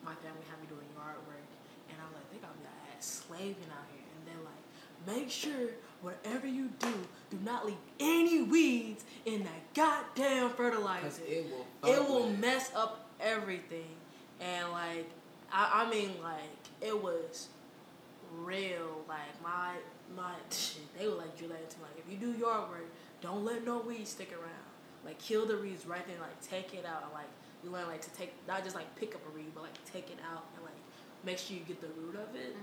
my family had me doing yard work, and I was like, they got me ass slaving out here. And they're like, make sure whatever you do, do not leave any weeds in that goddamn Because fertilizer it will. it will mess up everything. And like, I, I mean, like, it was real. Like my my shit, they were like into me, like if you do yard work, don't let no weeds stick around. Like kill the weeds right then, like take it out. Like you learn like to take not just like pick up a weed, but like take it out and like make sure you get the root of it.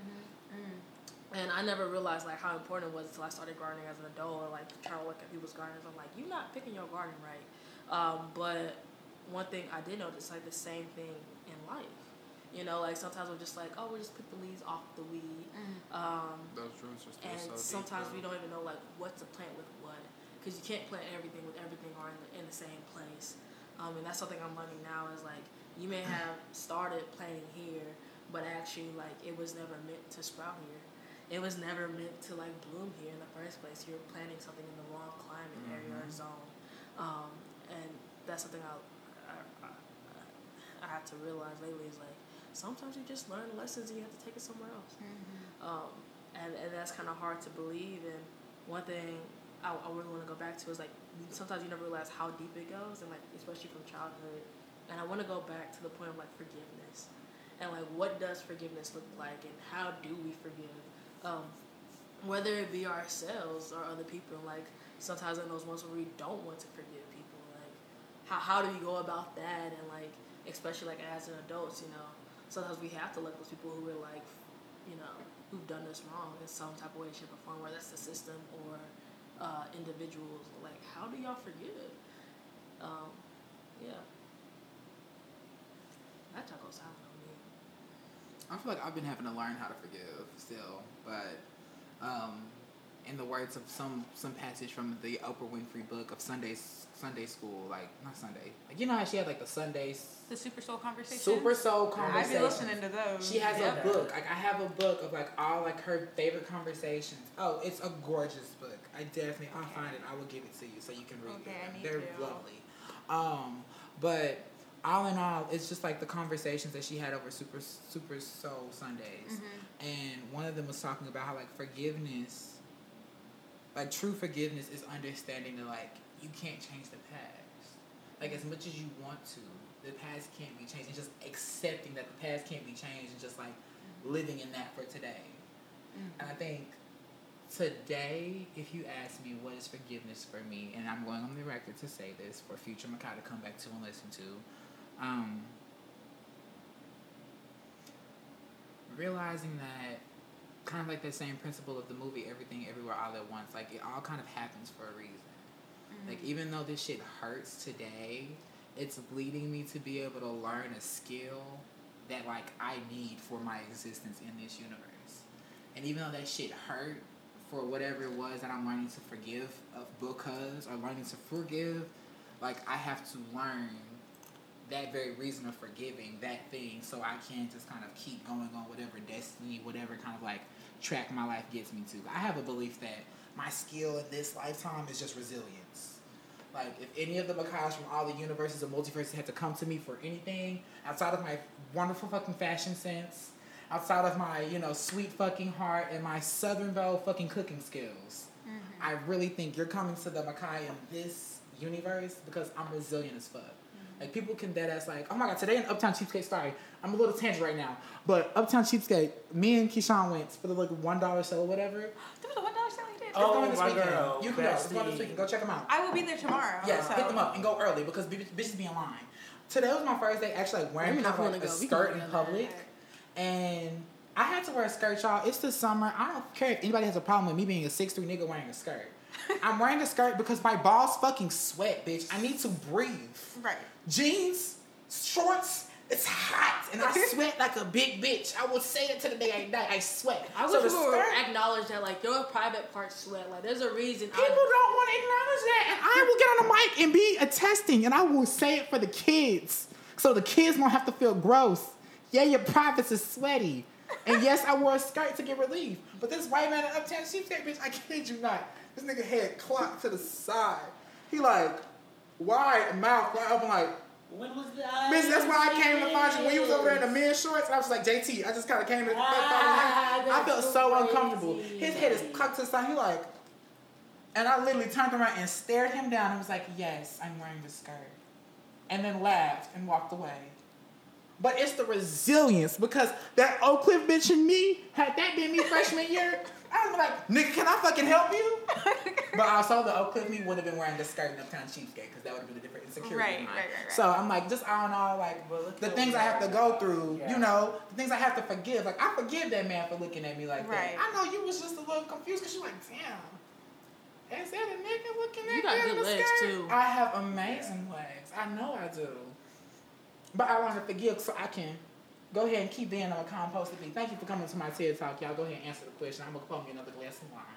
And I never realized like how important it was until I started gardening as an adult, or like trying to look at people's gardens. I'm like, you're not picking your garden right. Um, but one thing I did notice, like the same thing in life. You know, like sometimes we're just like, oh, we'll just pick the leaves off the weed. Um, Those roots are still and so sometimes though. we don't even know like what to plant with what, because you can't plant everything with everything or in the, in the same place. Um, and that's something I'm learning now is like you may have started planting here, but actually like it was never meant to sprout here. It was never meant to like bloom here in the first place. You're planting something in the wrong climate area or zone, um, and that's something I, I, I, I have to realize lately is like sometimes you just learn lessons and you have to take it somewhere else. Um, and, and that's kind of hard to believe. And one thing I, I really want to go back to is like sometimes you never realize how deep it goes, and like especially from childhood. And I want to go back to the point of like forgiveness, and like what does forgiveness look like, and how do we forgive, um, whether it be ourselves or other people. Like sometimes in those moments where we don't want to forgive people, like how how do we go about that, and like especially like as an adults, you know, sometimes we have to let those people who are like, you know, who've done us wrong in some type of way, shape, or form, whether that's the system or uh, individuals. Like, how do y'all forgive? Um, yeah. That go silent on me. I feel like I've been having to learn how to forgive still, but um, in the words of some some passage from the Oprah Winfrey book of Sundays Sunday school, like not Sunday, like you know how she had like the Sundays The Super Soul conversation. Super Soul conversation. I've been listening to those. She has Yep. a book. Like I have a book of like all like her favorite conversations. Oh, it's a gorgeous book. I definitely I'll find it. I will give it to you so you can read Okay, need They're to. lovely. Um, but all in all, it's just like the conversations that she had over Super Super Soul Sundays, Mm-hmm. and one of them was talking about how like forgiveness, like true forgiveness, is understanding that like you can't change the past. Like as much as you want to, the past can't be changed. And just accepting that the past can't be changed and just like living in that for today. And I think today, if you ask me what is forgiveness for me, and I'm going on the record to say this for future Makai to come back to and listen to, um, realizing that kind of like that same principle of the movie Everything Everywhere All at Once, like it all kind of happens for a reason. Like even though this shit hurts today, it's leading me to be able to learn a skill that like I need for my existence in this universe. And even though that shit hurt for whatever it was that I'm learning to forgive of because or learning to forgive, like I have to learn that very reason of forgiving that thing so I can just kind of keep going on whatever destiny, whatever kind of like track my life gets me to. I have a belief that my skill in this lifetime is just resilience. Like if any of the Makais from all the universes and multiverses had to come to me for anything outside of my wonderful fucking fashion sense, outside of my, you know, sweet fucking heart and my Southern Belle fucking cooking skills, I really think you're coming to the Makai in this universe because I'm resilient as fuck. Like people can dead ass like, oh my god, today in Uptown Cheapskate, sorry, I'm a little tangent right now. But Uptown Cheapskate, me and Keshawn went for the like one dollar show or whatever. Oh, going this my weekend. girl, You can go. It's going this weekend. Go check them out. I will be there tomorrow. Yes, so. hit them up and go early because bitch- bitches be in line. Today was my first day actually like wearing Let kind of like a wanna go. We can skirt in together. public, and I had to wear a skirt, y'all. It's the summer. I don't care if anybody has a problem with me being a six three nigga wearing a skirt. I'm wearing a skirt because my balls fucking sweat, bitch. I need to breathe. Right. Jeans, shorts, It's hot, and I sweat like a big bitch. I will say it to the day I die. I sweat. I so wish the people would skirt, acknowledge that like your private parts sweat. Like there's a reason. people don't want to acknowledge that, and I will get on the mic and be attesting, and I will say it for the kids, so the kids won't have to feel gross. Yeah, your privates is sweaty, and yes, I wore a skirt to get relief. But this white man in Uptown Cheapskate, bitch, I kid you not, this nigga head clocked to the side. He like wide mouth, wide open, like. When was the Bitch, that's why I came to find you when you was over there in the men's shorts. I was like, JT, I just kind of came to. Ah, I felt so uncomfortable. His head is cocked to the side. He like, and I literally turned around and stared him down. and was like, yes, I'm wearing the skirt, and then laughed and walked away. But it's the resilience because that Oak Cliff bitch and me, had that been me freshman year, I was like, nigga, can I fucking help you? but also the Oak Cliff me would have been wearing the skirt in Uptown Cheapskate because that would have been a different insecurity. Right, right, right, right. So I'm like, just all in all, like But look the things I have to go through, Yeah. you know, the things I have to forgive. Like I forgive that man for looking at me like Right. that. I know you was just a little confused because you're like, damn. Is that a nigga looking at You got me in good the legs, skirt? too. I have amazing legs. I know I do. But I want to forgive so I can go ahead and keep being on a compost to. Thank you for coming to my TED talk, y'all. Go ahead and answer the question. I'm gonna pour me another glass of wine.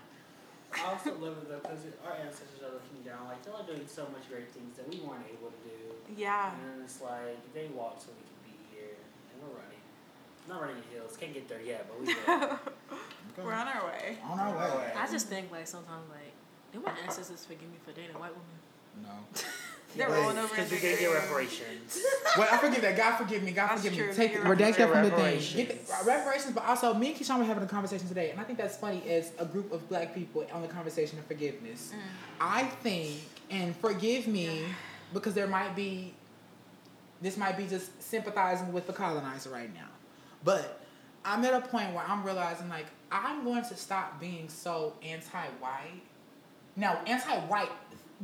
I also love it though because our ancestors are looking down, like they're doing so much great things that we weren't able to do. Yeah. And it's like they walked so we could be here, and we're running. Not running hills, can't get there yet, but we will. We're on our way. On our way. I just think like sometimes like, do my ancestors forgive me for dating a white women? No. They're Yes. rolling over Because you their didn't get reparations. Well, I forgive that. God forgive me. God That's forgive true. me. Take Get it, your redact that from the thing. reparations. Get the, reparations, but also me and Keshawn were having a conversation today, and I think that's funny as a group of black people on the conversation of forgiveness. Mm. I think, and forgive me, because there might be, this might be just sympathizing with the colonizer right now, but I'm at a point where I'm realizing like I'm going to stop being so anti-white. Now, anti-white,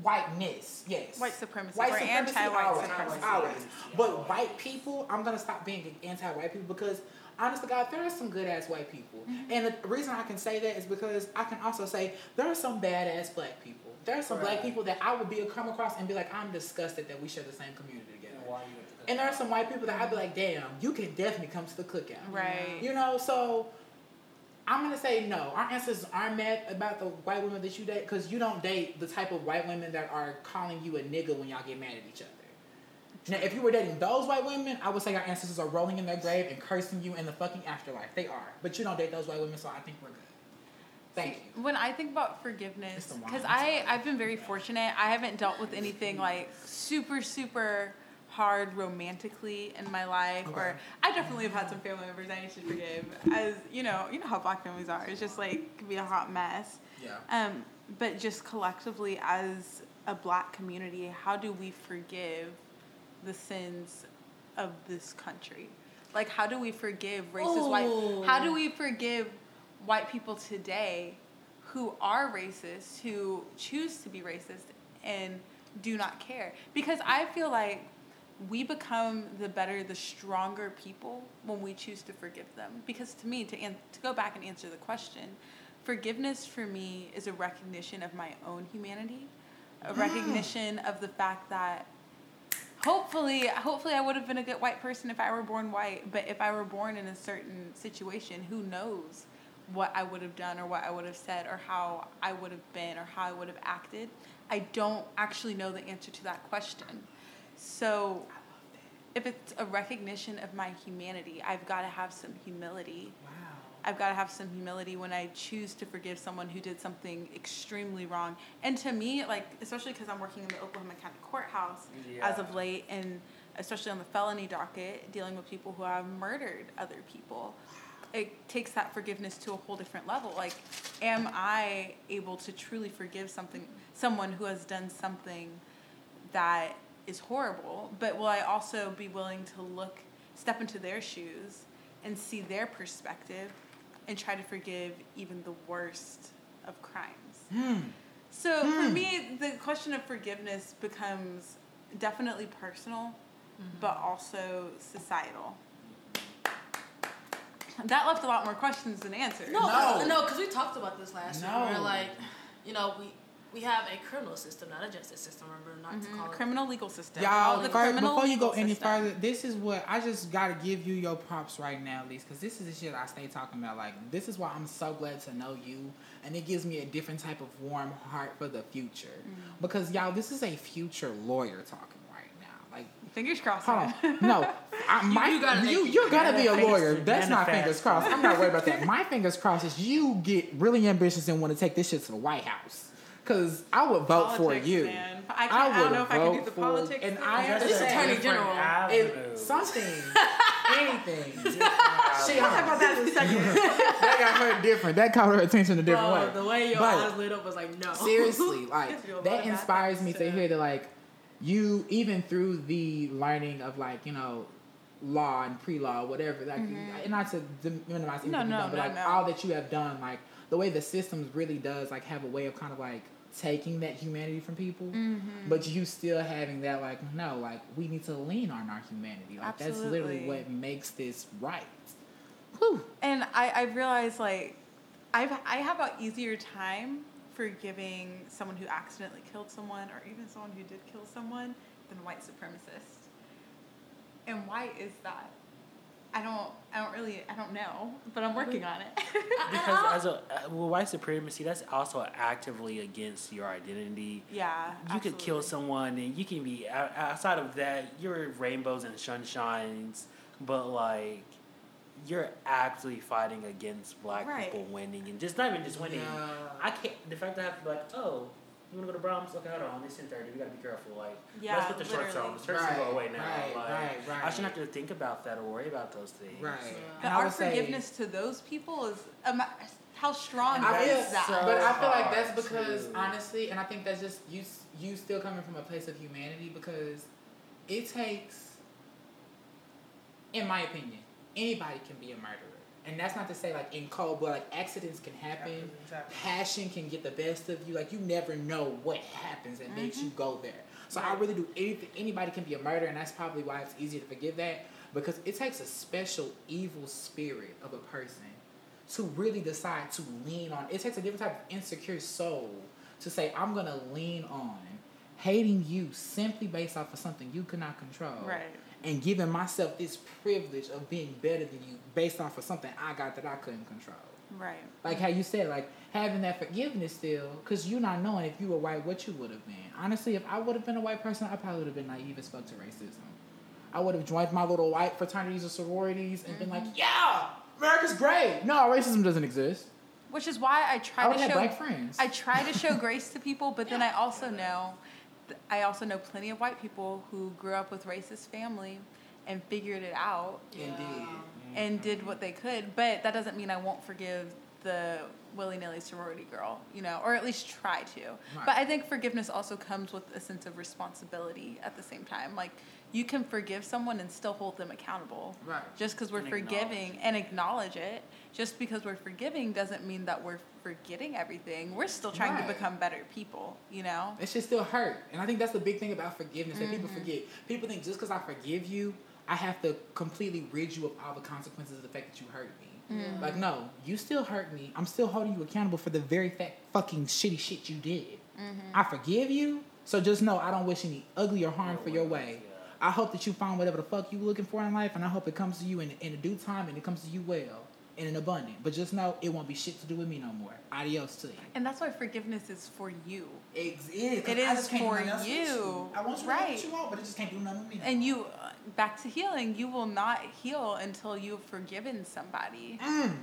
whiteness, yes. White supremacy White or supremacy, anti-white always, supremacy. always. But white people, I'm gonna stop being anti-white people because, honest to God, there are some good ass white people, Mm-hmm. and the reason I can say that is because I can also say there are some bad ass black people. There are some black people that I would be come across and be like, I'm disgusted that we share the same community together. And why you And there are some white people that I'd be like, damn, you can definitely come to the cookout. Right. You know, so I'm gonna say no. Our ancestors aren't mad about the white women that you date because you don't date the type of white women that are calling you a nigga when y'all get mad at each other. Now, if you were dating those white women, I would say our ancestors are rolling in their grave and cursing you in the fucking afterlife. They are, but you don't date those white women, so I think we're good. Thank you. When I think about forgiveness, It's the wine, because I. I've been very fortunate. I haven't dealt with anything like super super hard romantically in my life, or I definitely have had some family members I need to forgive. As you know, you know how black families are. It's just like can be a hot mess. Yeah. Um, but just collectively as a black community, how do we forgive the sins of this country? Like, how do we forgive racist white? How do we forgive white people today who are racist, who choose to be racist, and do not care? Because I feel like we become the better, the stronger people when we choose to forgive them. Because to me, to an- to go back and answer the question, forgiveness for me is a recognition of my own humanity, a mm. recognition of the fact that hopefully hopefully I would have been a good white person if I were born white, but if I were born in a certain situation, who knows what I would have done or what I would have said or how I would have been or how I would have acted. I don't actually know the answer to that question. So if it's a recognition of my humanity, I've got to have some humility. Wow. I've got to have some humility when I choose to forgive someone who did something extremely wrong. And to me, like, especially because I'm working in the Oklahoma County Courthouse as of late, and especially on the felony docket, dealing with people who have murdered other people, it takes that forgiveness to a whole different level. Like, am I able to truly forgive something, someone who has done something that is horrible, but will I also be willing to look, step into their shoes and see their perspective and try to forgive even the worst of crimes? Hmm. So for me, the question of forgiveness becomes definitely personal, but also societal. That left a lot more questions than answers. No, No. no, because we talked about this last week. We No. were like, you know, we we have a criminal system, not a justice system. Remember, not to Mhm. call it. Criminal legal system. Y'all, The fir- criminal before you go any system. further, this is what I just gotta give you your props right now, Lise, because this is the shit I stay talking about. Like, this is why I'm so glad to know you, and it gives me a different type of warm heart for the future. Mm-hmm. Because y'all, this is a future lawyer talking right now. Like, Fingers crossed. hold on, no, I, my, you you, gotta you, make- you're gonna be a lawyer. it, That's not fingers crossed. I'm not worried about that. My fingers crossed is you get really ambitious and want to take this shit to the White House. Cause I would vote for you. man. I, can't, I, don't would know if I can do vote the for- politics. and thing. I That's This a attorney general. It, something, anything. Different She We'll talk about that in a second. that got her different. That caught her attention a different Bro, way. the way your But- eyes lit up was like, no. Seriously, like Yes, you're a lot that inspires bad me to hear that like you even through the learning of like you know law and pre-law whatever like mm-hmm. and not to dim- minimize anything No, no, done, but no, like no. all that you have done like the way the systems really does like have a way of kind of like taking that humanity from people Mm-hmm. but you still having that like no like we need to lean on our humanity like that's literally what makes this right Whew. And I, I realized like I've I have an easier time forgiving someone who accidentally killed someone or even someone who did kill someone than white supremacists. And why is that? I don't I don't really I don't know, but I'm working on it. Because as a uh, well, white supremacy, that's also actively against your identity. yeah. You could kill someone, and you can be outside of that. You're rainbows and sunshines, but like you're actually fighting against black Right. people winning, and just not even just winning. Yeah. I can't. The fact that I have to be like, oh, you want to go to Braum's? Okay, hold on. It's ten thirty. We gotta be careful. Like, Yeah, let's put the shorts literally. on. The shorts can go away now. right, like, right, right. I shouldn't have to think about that or worry about those things. right Yeah. But and our would say- forgiveness to those people is um, how strong I is feel, that? so- but I feel like that's because to- honestly, and I think that's just you. You still coming from a place of humanity because it takes, in my opinion, anybody can be a murderer, and that's not to say like in cold blood, like accidents can happen, passion can get the best of you. Like you never know what happens that makes you mm-hmm. go there. So I really do anything. Anybody can be a murderer, and that's probably why it's easier to forgive that because it takes a special evil spirit of a person to really decide to lean on. It takes a different type of insecure soul to say, I'm going to lean on hating you simply based off of something you cannot control. Right. And giving myself this privilege of being better than you based off of something I got that I couldn't control. Right. Like how you said, like having that forgiveness still, because you're not knowing if you were white, what you would have been. Honestly, if I would have been a white person, I probably would have been naive as fuck to racism. I would have joined my little white fraternities or sororities and been like, mm-hmm. yeah, America's great. No, racism doesn't exist. Which is why I I try would to show black friends. I try to show grace to people, but then I also know I also know plenty of white people who grew up with racist family and figured it out Indeed. and did what they could. But that doesn't mean I won't forgive the willy nilly sorority girl, you know, or at least try to. Right. But I think forgiveness also comes with a sense of responsibility at the same time. Like you can forgive someone and still hold them accountable. Right. Just because we're And acknowledge forgiving and acknowledge it, just because we're forgiving doesn't mean that we're forgetting everything. We're still trying Right. to become better people, you know? It should still hurt. And I think that's the big thing about forgiveness that Mm-hmm. people forget. People think just because I forgive you, I have to completely rid you of all the consequences of the fact that you hurt me. Mm-hmm. Like, no, you still hurt me. I'm still holding you accountable for the very fact fucking shitty shit you did. Mm-hmm. I forgive you, so just know I don't wish any ugly or harm for your way. I hope that you find whatever the fuck you're looking for in life, and I hope it comes to you in, in a due time and it comes to you well and in abundant. But just know it won't be shit to do with me no more. Adios to you. And that's why forgiveness is for you. It is, It is just can't do for nothing else with you. I want you to Right. what you want, but it just can't do nothing with me. And you, uh, back to healing, you will not heal until you've forgiven somebody. Mm.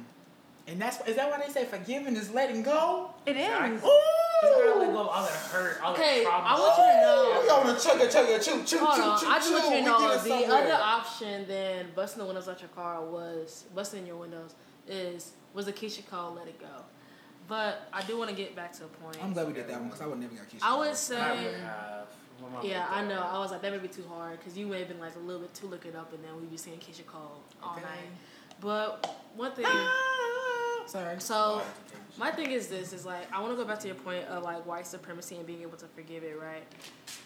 And that's is that why they say forgiving is letting go? It is. Exactly. Ooh. You gotta let go of all that hurt, all Okay, that trauma. I want you to know- We on the chugga chugga choo choo Hold choo on, choo I just choo. want you to know the somewhere. other option than busting the windows out your car was busting your windows is was the Keyshia Cole Let It Go. But I do want to get back to a point. I'm glad we did that one because I would never got kissed. I would say, I would have. My yeah, I know. I was like that may be too hard because you may have been like a little bit too looking up, and then we'd be seeing Keyshia Cole all Okay. night. But one thing. Ah, Sorry. So my thing is this: is like I want to go back to your point of like white supremacy and being able to forgive it, right?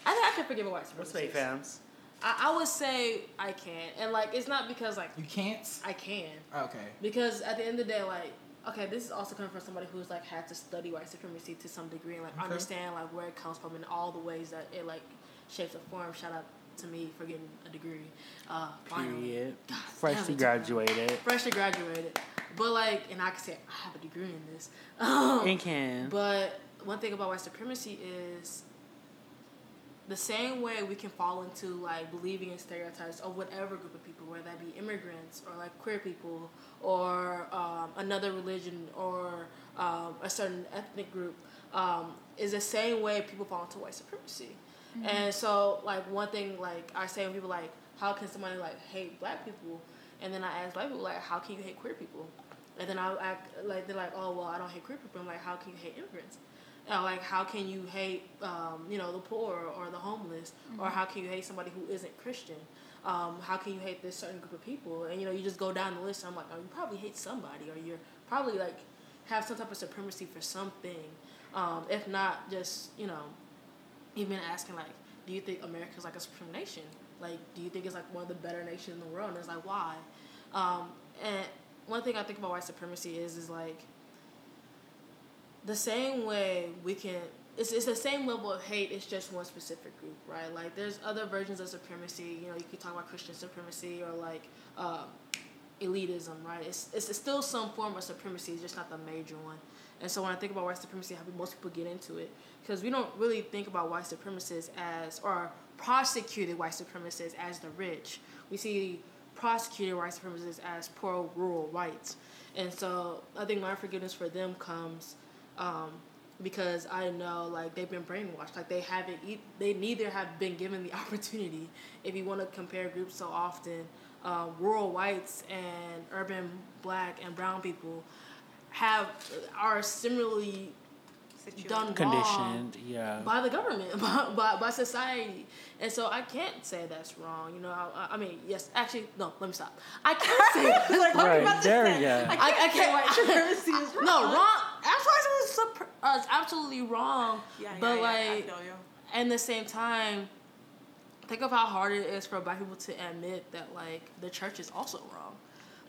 I think I can forgive a white What's supremacist. fake fams? I, I would say I can, and like it's not because like you can't. I can, Okay. because at the end of the day, like okay, this is also coming from somebody who's like had to study white supremacy to some degree and like Okay. understand like where it comes from and all the ways that it like shapes a form. Shout out to me for getting a degree. Uh, finally. Period. God Freshly it graduated. Freshly graduated, but like, and I can say I have a degree in this. Um, And can. but one thing about white supremacy is the same way we can fall into like believing in stereotypes of whatever group of people, whether that be immigrants or like queer people or um, another religion or um, a certain ethnic group, um, is the same way people fall into white supremacy. And so, like one thing, like I say when people like, how can somebody like hate black people? And then I ask black people like, how can you hate queer people? And then I act like they're like, oh well, I don't hate queer people. I'm like, how can you hate immigrants? Uh, like, how can you hate, um, you know, the poor or the homeless, or how can you hate somebody who isn't Christian? Um, how can you hate this certain group of people? And you know, you just go down the list. I'm like, oh, you probably hate somebody, or you're probably like have some type of supremacy for something. Um, if not, just you know, even asking like, do you think America's like a supreme nation? Like, do you think it's like one of the better nations in the world? And it's like, why? Um, and one thing I think about white supremacy is, is like the same way we can. It's, it's the same level of hate. It's just one specific group, right? Like, there's other versions of supremacy. You know, you could talk about Christian supremacy or like um, elitism, right? It's, it's still some form of supremacy, it's just not the major one. And so when I think about white supremacy, how most people get into it, because we don't really think about white supremacists as, or prosecuted white supremacists as the rich. We see prosecuted white supremacists as poor rural whites. And so I think my forgiveness for them comes um, because I know like they've been brainwashed. Like they haven't, e- they neither have been given the opportunity. If you want to compare groups so often, um, rural whites and urban black and brown people have are similarly Situation. done wrong Conditioned. Yeah. by the government, by, by, by society. And so I can't say that's wrong. You know, I, I mean, yes, actually, no, let me stop. I can't say that. like, what Right, about to there say? we go. I I, can't, I say can't. white supremacy is wrong. No, wrong. Absolutely, is sup- uh, it's absolutely wrong. Yeah, yeah, but yeah, I like, feel you. at the same time, think of how hard it is for black people to admit that like the church is also wrong.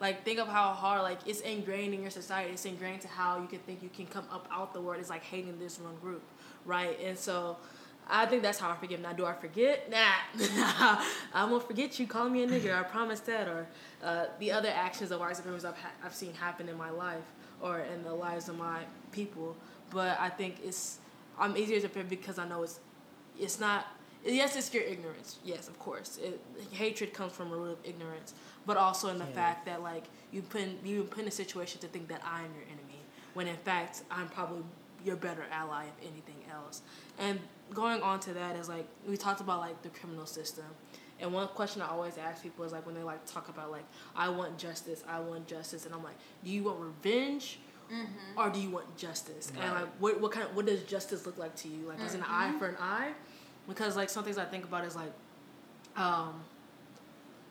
Like think of how hard like it's ingrained in your society. It's ingrained to how you can think you can come up out the word. It's like hating this one group, right? And so. I think that's how I forgive. Now, do I forget? Nah, I'm gonna forget you calling me a nigger. I promise that. Or uh, the other actions of white supremacists I've, ha- I've seen happen in my life or in the lives of my people. But I think it's I'm easier to forgive because I know it's it's not yes it's your ignorance yes of course it, hatred comes from a root of ignorance but also in the Yeah. fact that like you put you put in a situation to think that i'm your enemy when in fact i'm probably your better ally if anything else and going on to that is like we talked about like the criminal system and one question i always ask people is like when they like talk about like i want justice i want justice and i'm like do you want revenge or do you want justice? And like, what what kind of what does justice look like to you? Like, is an eye for an eye? Because like some things I think about is like, um,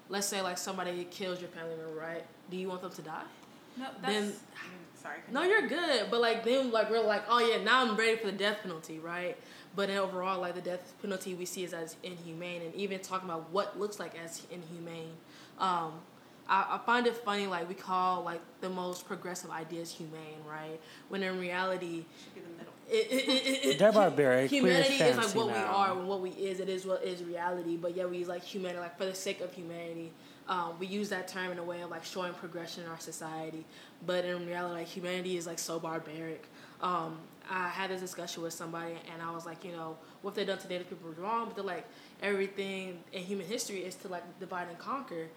let's say like somebody kills your family member, right? Do you want them to die? No, that's. Then- mm, sorry. No, you're good, but like then like we're like, oh yeah, now I'm ready for the death penalty, right? But then overall, like the death penalty we see is as inhumane, and even talking about what looks like as inhumane. Um, I, I find it funny, like we call like the most progressive ideas humane, right? When in reality, It, it, it, They're barbaric. Humanity is like what we are, and what we is. It is what is reality. But yeah, we use like humanity, like for the sake of humanity. Um, we use that term in a way of like showing progression in our society. But in reality, like humanity is like so barbaric. Um, I had this discussion with somebody, and I was like, you know, what they've done to native people was wrong, but they're like, everything in human history is to like divide and conquer.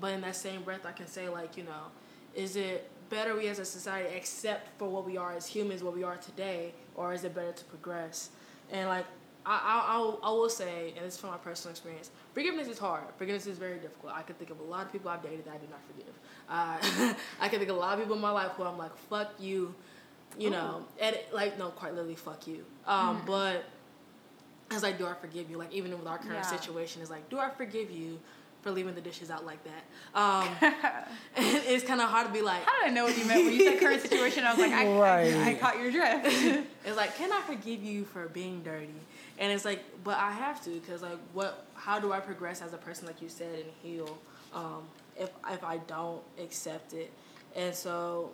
But in that same breath, I can say like, you know, is it better we as a society accept for what we are as humans, what we are today, or is it better to progress? And like, I, I, I'll- say, and this is from my personal experience, forgiveness is hard. Forgiveness is very difficult. I can think of a lot of people I've dated that I did not forgive. Uh, I can think of a lot of people in my life who I'm like, fuck you, you know, and it- like, no, quite literally, fuck you. Um, But it's like, do I forgive you? Like, even with our current Yeah. situation, it's like, do I forgive you for leaving the dishes out like that? Um, and it's kind of hard to be like, How did I know what you meant when you said current situation? I was like, I, I, I Right. caught your drift. It's like, can I forgive you for being dirty? And it's like, but I have to, cause like, what? How do I progress as a person, like you said, and heal? Um, if if I don't accept it, and so,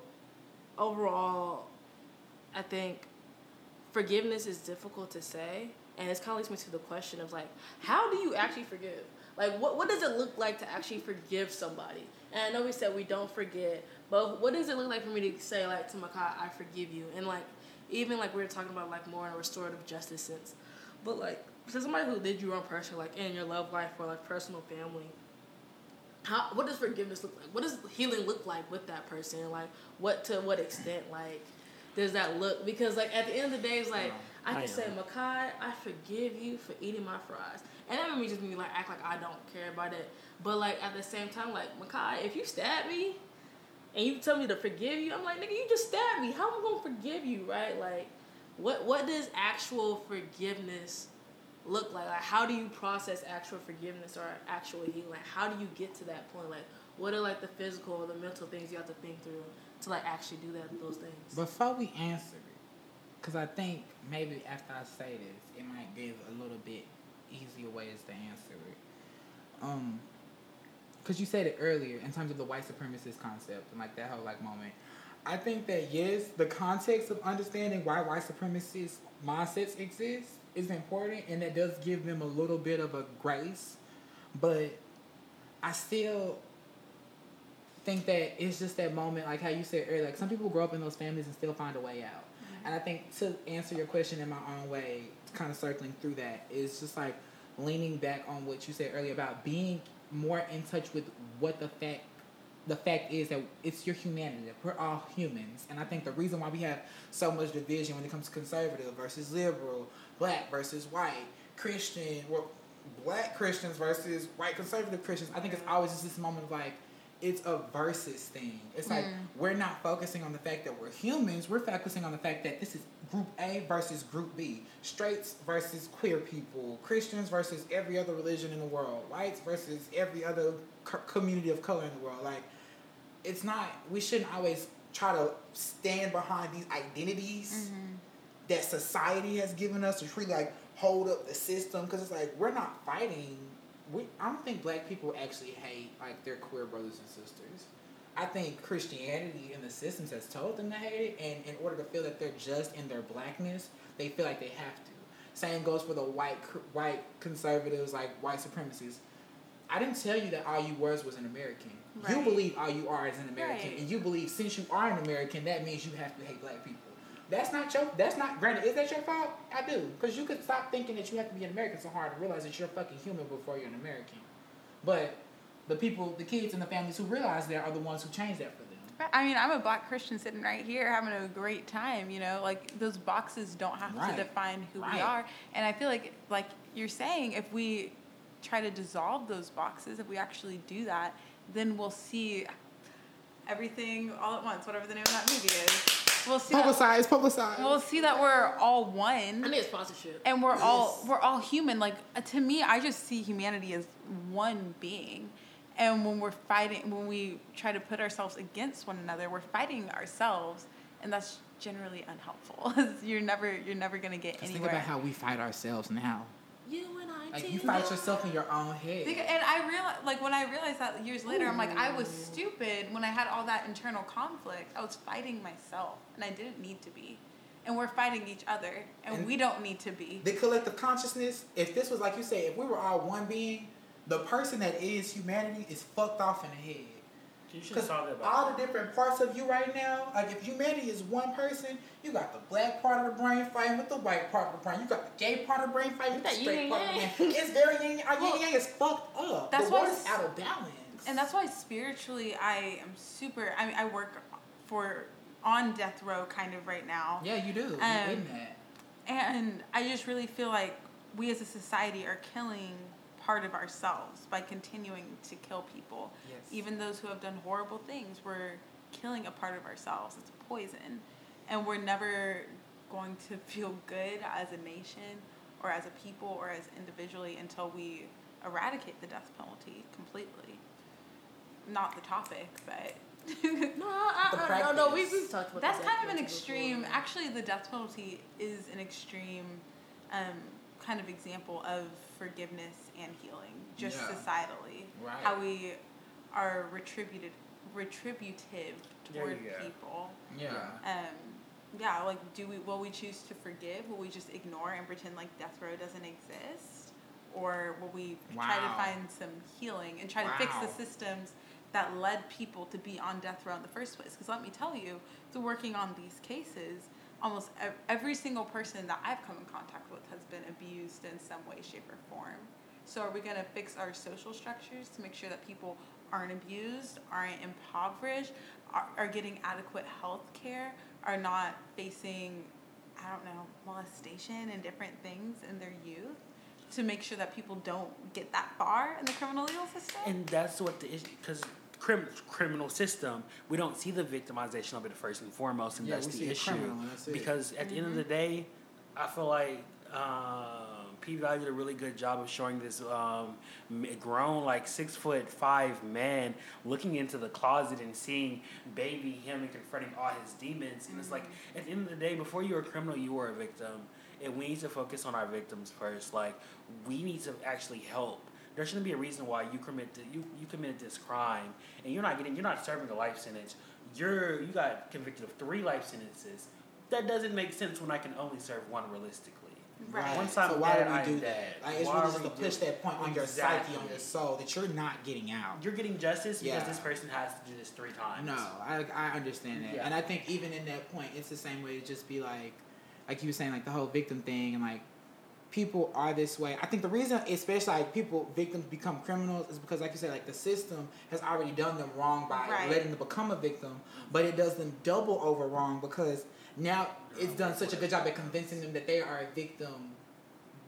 overall, I think forgiveness is difficult to say, and it's kind of leads me to the question of like, how do you actually forgive? Like, what what does it look like to actually forgive somebody? And I know we said we don't forget, but what does it look like for me to say like to Makai, I forgive you, and like even like we were talking about like more in a restorative justice sense, but like to somebody who did you wrong person, like in your love life or like personal family, how what does forgiveness look like? What does healing look like with that person? Like what to what extent like does that look? Because like at the end of the day, it's like I can I say. Makai, I forgive you for eating my fries, and that made me just me like act like I don't care about it. But like at the same time, like Makai, if you stab me and you tell me to forgive you, I'm like nigga, you just stabbed me. How am I gonna forgive you, right? Like, what what does actual forgiveness look like? Like, how do you process actual forgiveness or actual healing? Like, how do you get to that point? Like, what are like the physical or the mental things you have to think through to like actually do that those things? Before we answer it, because I think maybe after I say this, it might give a little bit easier ways to answer it. Um, because you said it earlier in terms of the white supremacist concept and like that whole like moment. I think that yes, the context of understanding why white supremacist mindsets exist is important, and that does give them a little bit of a grace. But I still think that it's just that moment, like how you said earlier. Like some people grow up in those families and still find a way out. And I think to answer your question in my own way, kind of circling through that, is just like leaning back on what you said earlier about being more in touch with what the fact the fact is that it's your humanity. We're all humans, and I think the reason why we have so much division when it comes to conservative versus liberal, black versus white, Christian, well, black Christians versus white conservative Christians. I think it's always just this moment of like, it's a versus thing. It's like mm. we're not focusing on the fact that we're humans. We're focusing on the fact that this is Group A versus Group B, straights versus queer people, Christians versus every other religion in the world, whites versus every other co- community of color in the world. Like, it's not. We shouldn't always try to stand behind these identities mm-hmm. that society has given us to really like hold up the system because it's like we're not fighting. We I don't think black people actually hate like their queer brothers and sisters. I think Christianity and the systems has told them to hate it, and in order to feel that they're just in their blackness, they feel like they have to. Same goes for the white white conservatives, like white supremacists. I didn't tell you that all you was was an American. You believe all you are is an American, Right. and you believe since you are an American, that means you have to hate black people. That's not your. That's not. Granted, is that your fault? I do, because you could stop thinking that you have to be an American so hard and realize that you're a fucking human before you're an American. But the people, the kids, and the families who realize that are the ones who change that for them. I mean, I'm a black Christian sitting right here having a great time, you know, like those boxes don't have Right. to define who we are. And I feel like, like you're saying, if we try to dissolve those boxes, if we actually do that, then we'll see everything all at once, whatever the name of that movie is. We'll see that, Publicize, publicize. we'll see that we're all one. I one need a sponsorship. and we're all we're all human like uh, to me i just see humanity as one being and when we're fighting when we try to put ourselves against one another we're fighting ourselves and that's generally unhelpful you're never you're never going to get Just think about how we fight ourselves now. You and I. Like you together. fight yourself in your own head. Think- and i realized like when i realized that years later i'm like i was stupid when i had all that internal conflict i was fighting myself and i didn't need to be and we're fighting each other and, And- we don't need to be the collective consciousness, if this was like you say, if we were all one being, the person that is humanity is fucked off in the head. You should Because talk about all the different parts of you right now, like if humanity is one person, you got the black part of the brain fighting with the white part of the brain. You got the gay part of the brain fighting with the straight yin part of the brain. It's very yin. Our yin yang is fucked up. that's the why it's out of balance. and that's why spiritually i am super i, mean, I work for on death row kind of right now yeah, you do. You're Um, in that. and i just really feel like we as a society are killing part of ourselves by continuing to kill people Yes. even those who have done horrible things we're killing a part of ourselves it's poison and we're never going to feel good as a nation or as a people or as individually until we eradicate the death penalty completely not the topic but No, I, I, no, no. We practice. we've talked about that's kind of an extreme before. actually the death penalty is an extreme um, kind of example of forgiveness and healing just Yeah. societally Right. how we are retributed retributive toward people. Yeah. Um, yeah, like do we will we choose to forgive? Will we just ignore and pretend like death row doesn't exist, or will we try to find some healing and try to fix the systems that led people to be on death row in the first place? Because let me tell you, through working on these cases, almost every single person that I've come in contact with has been abused in some way, shape, or form. So are we going to fix our social structures to make sure that people aren't abused, aren't impoverished, are, are getting adequate health care, are not facing, I don't know, molestation and different things in their youth to make sure that people don't get that far in the criminal legal system? And that's what the issue, because crim- criminal system, we don't see the victimization of it first and foremost, and Yeah, that's the issue. criminal, that's. Because at the end of the day, I feel like um, P Valley did a really good job of showing this um, grown, like six foot five man looking into the closet and seeing baby him and confronting all his demons. And it's like, at the end of the day, before you were a criminal, you were a victim. And we need to focus on our victims first. Like, we need to actually help. There shouldn't be a reason why you commit you you committed this crime and you're not getting you're not serving a life sentence. You're you got convicted of three life sentences. That doesn't make sense when I can only serve one realistically. Right. Once I'm so why dead, would we I'm do dead. that? Like, it's Why really just to push that point on your psyche, on your soul, that you're not getting out. You're getting justice because Yeah. this person has to do this three times. No, I I understand that, Yeah. and I think even in that point, it's the same way to just be like, like you were saying, like the whole victim thing, and like people are this way. I think the reason, especially like people victims become criminals, is because like you said, like the system has already done them wrong by Right. letting them become a victim, but it does them double over wrong because now it's done such a good job at convincing them that they are a victim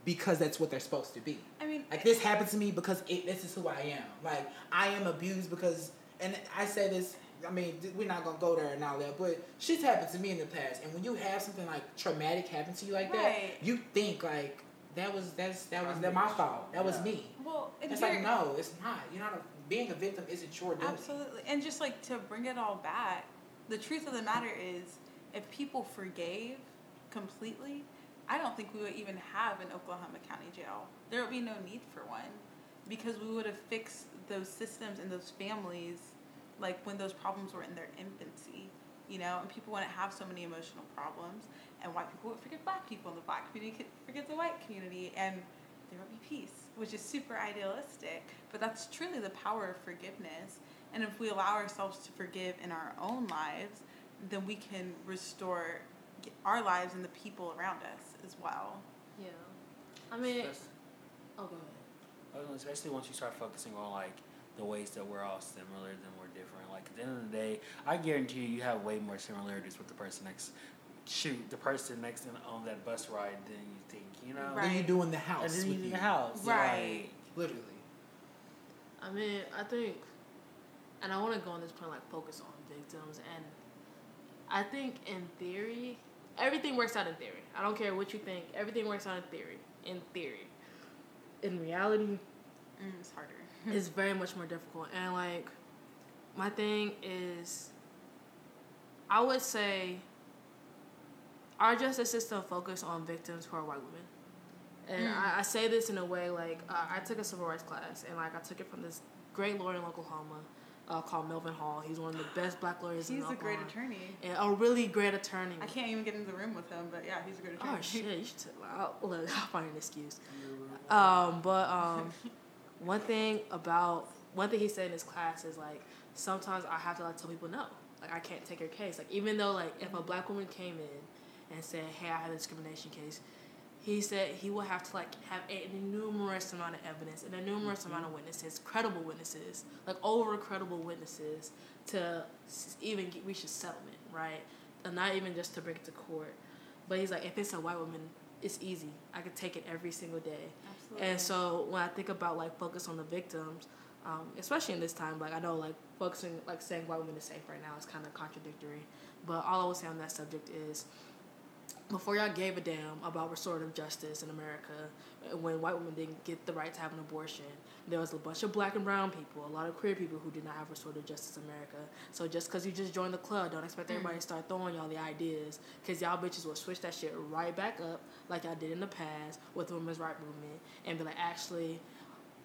because that's what they're supposed to be. I mean, Like this happened to me because it, this is who I am. Like I am abused because, and I say this. I mean, we're not gonna go there and all that, but shit's happened to me in the past. And when you have something like traumatic happen to you like Right. that, you think like that was that's that was that my fault. That was me. well, It's like no, it's not. You're not. A, being a victim isn't your doing. Absolutely. And just like to bring it all back, the truth of the matter is if people forgave completely, I don't think we would even have an Oklahoma County jail. There would be no need for one because we would have fixed those systems and those families like when those problems were in their infancy, you know, and people wouldn't have so many emotional problems and white people would forgive black people and the black community could forgive the white community and there would be peace, which is super idealistic, but that's truly the power of forgiveness. And if we allow ourselves to forgive in our own lives, then we can restore our lives and the people around us as well. Yeah. I mean, That's- oh, go ahead. I don't know, especially once you start focusing on like the ways that we're all similar than we're different. Like at the end of the day, I guarantee you, you have way more similarities with the person next. Shoot, the person next in, on that bus ride than you think. You know, Right. Then you do in the house and then with you in the house, Right. Literally. I mean, I think, and I want to go on this point, like focus on victims, and I think in theory, everything works out in theory. I don't care what you think. Everything works out in theory. In theory, in reality, Mm, it's harder. it's very much more difficult. And like, my thing is, I would say, our justice system focus on victims who are white women. And Mm. I, I say this in a way like uh, I took a civil rights class, and like I took it from this great lawyer in Oklahoma uh, called Melvin Hall. He's one of the best black lawyers in He's a Oklahoma. great attorney. And a really great attorney. I can't even get in the room with him, but yeah, he's a great attorney. Oh shit! You should t- I'll, look. I'll find an excuse. Um, but um, one thing about one thing he said in his class is like sometimes I have to like tell people no, like I can't take your case. Like even though like if a black woman came in and said, "Hey, I have a discrimination case," he said he will have to like have a numerous amount of evidence and a numerous amount of witnesses, credible witnesses, like over credible witnesses, to even get, reach a settlement, right? And not even just to bring it to court. But he's like, if it's a white woman, it's easy. I could take it every single day. Absolutely. And so when I think about like focus on the victims, um, especially in this time, like I know like focusing like saying white women is safe right now is kind of contradictory. But all I will say on that subject is before y'all gave a damn about restorative justice in America, uh, when white women didn't get the right to have an abortion, there was a bunch of black and brown people, a lot of queer people who did not have restorative justice in America. So just because you just joined the club, don't expect everybody to start throwing y'all the ideas, because y'all bitches will switch that shit right back up like y'all did in the past with the women's right movement and be like, actually,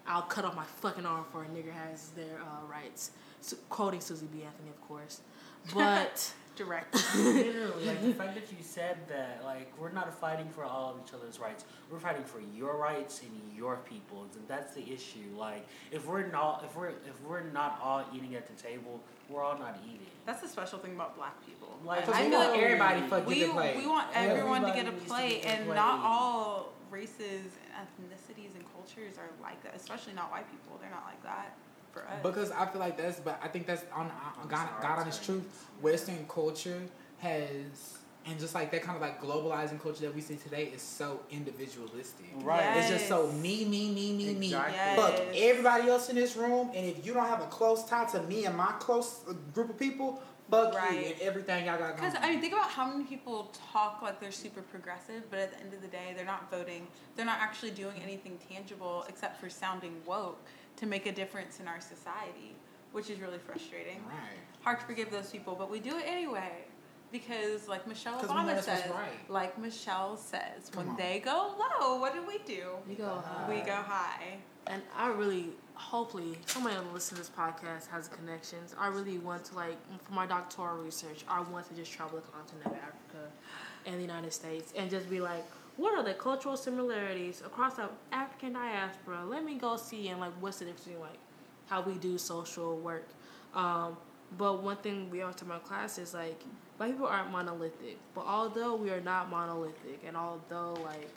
I'll cut off my fucking arm for a nigger has their uh, rights. So, quoting Susie B. Anthony, of course. but Direct. Literally, like the fact that you said that, like we're not fighting for all of each other's rights. We're fighting for your rights and your people's, and that's the issue. Like if we're not, if we're if we're not all eating at the table, we're all not eating. That's the special thing about black people. Like, I feel like everybody to fuck we, get the plate. we want everyone to get a Everybody needs to plate, and plate. not all races, ethnicities, and cultures are like that. Especially not white people. They're not like that for us. Because I feel like that's, but I think that's on, on God, God honest truth. Western culture has, and just like that kind of like globalizing culture that we see today is so individualistic. Right. It's just so Yes. me, me, me, me, me. Exactly. Yes. Fuck everybody else in this room, and if you don't have a close tie to me and my close uh, group of people, fuck you Right. and everything y'all got going. Because I mean, think about how many people talk like they're super progressive, but at the end of the day, they're not voting. They're not actually doing anything tangible except for sounding woke to make a difference in our society, which is really frustrating. right. Hard to forgive those people, but we do it anyway. Because, like Michelle we Obama says, right. like Michelle says, Come when on. they go low, what do we do? we go high. We go high. and I really, hopefully, somebody who listens to this podcast has connections. I really want to like for my doctoral research. I want to just travel the continent of Africa and the United States and just be like, what are the cultural similarities across the African diaspora? Let me go see and like what's the difference between like how we do social work. Um, but one thing we always talk about in class is like black people aren't monolithic. But although we are not monolithic, and although like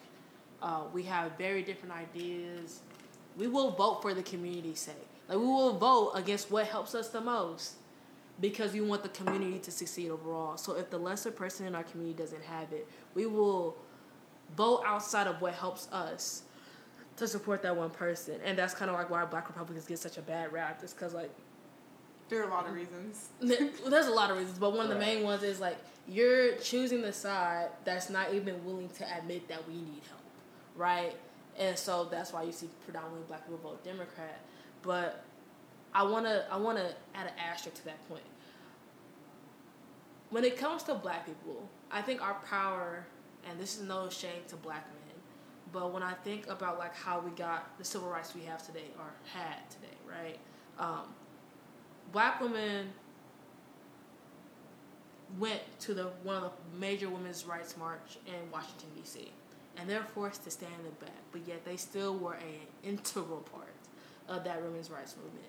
uh, we have very different ideas, we will vote for the community's sake. Like we will vote against what helps us the most because we want the community to succeed overall. So if the lesser person in our community doesn't have it, we will vote outside of what helps us to support that one person. And that's kind of like why Black Republicans get such a bad rap. Is because like There are a lot of reasons. there's a lot of reasons, but one of the Right. main ones is like you're choosing the side that's not even willing to admit that we need help, right? And so that's why you see predominantly black people vote Democrat. But I wanna I wanna add an asterisk to that point. When it comes to black people, I think our power, and this is no shame to black men, but when I think about like how we got the civil rights we have today or had today, right? Um, black women went to the one of the major women's rights march in Washington D.C. and they're forced to stand in the back, but yet they still were an integral part of that women's rights movement.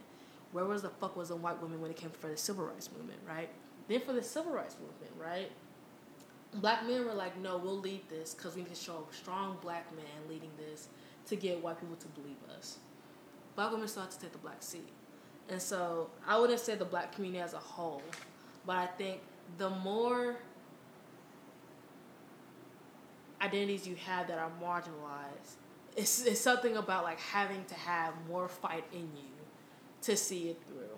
Where was the fuck was the white women when it came for the civil rights movement, right? Then for the civil rights movement, right? Black men were like, no, we'll lead this because we need to show a strong black man leading this to get white people to believe us. Black women have to take the black seat. And so I wouldn't say the black community as a whole, but I think the more identities you have that are marginalized, it's, it's something about like having to have more fight in you to see it through.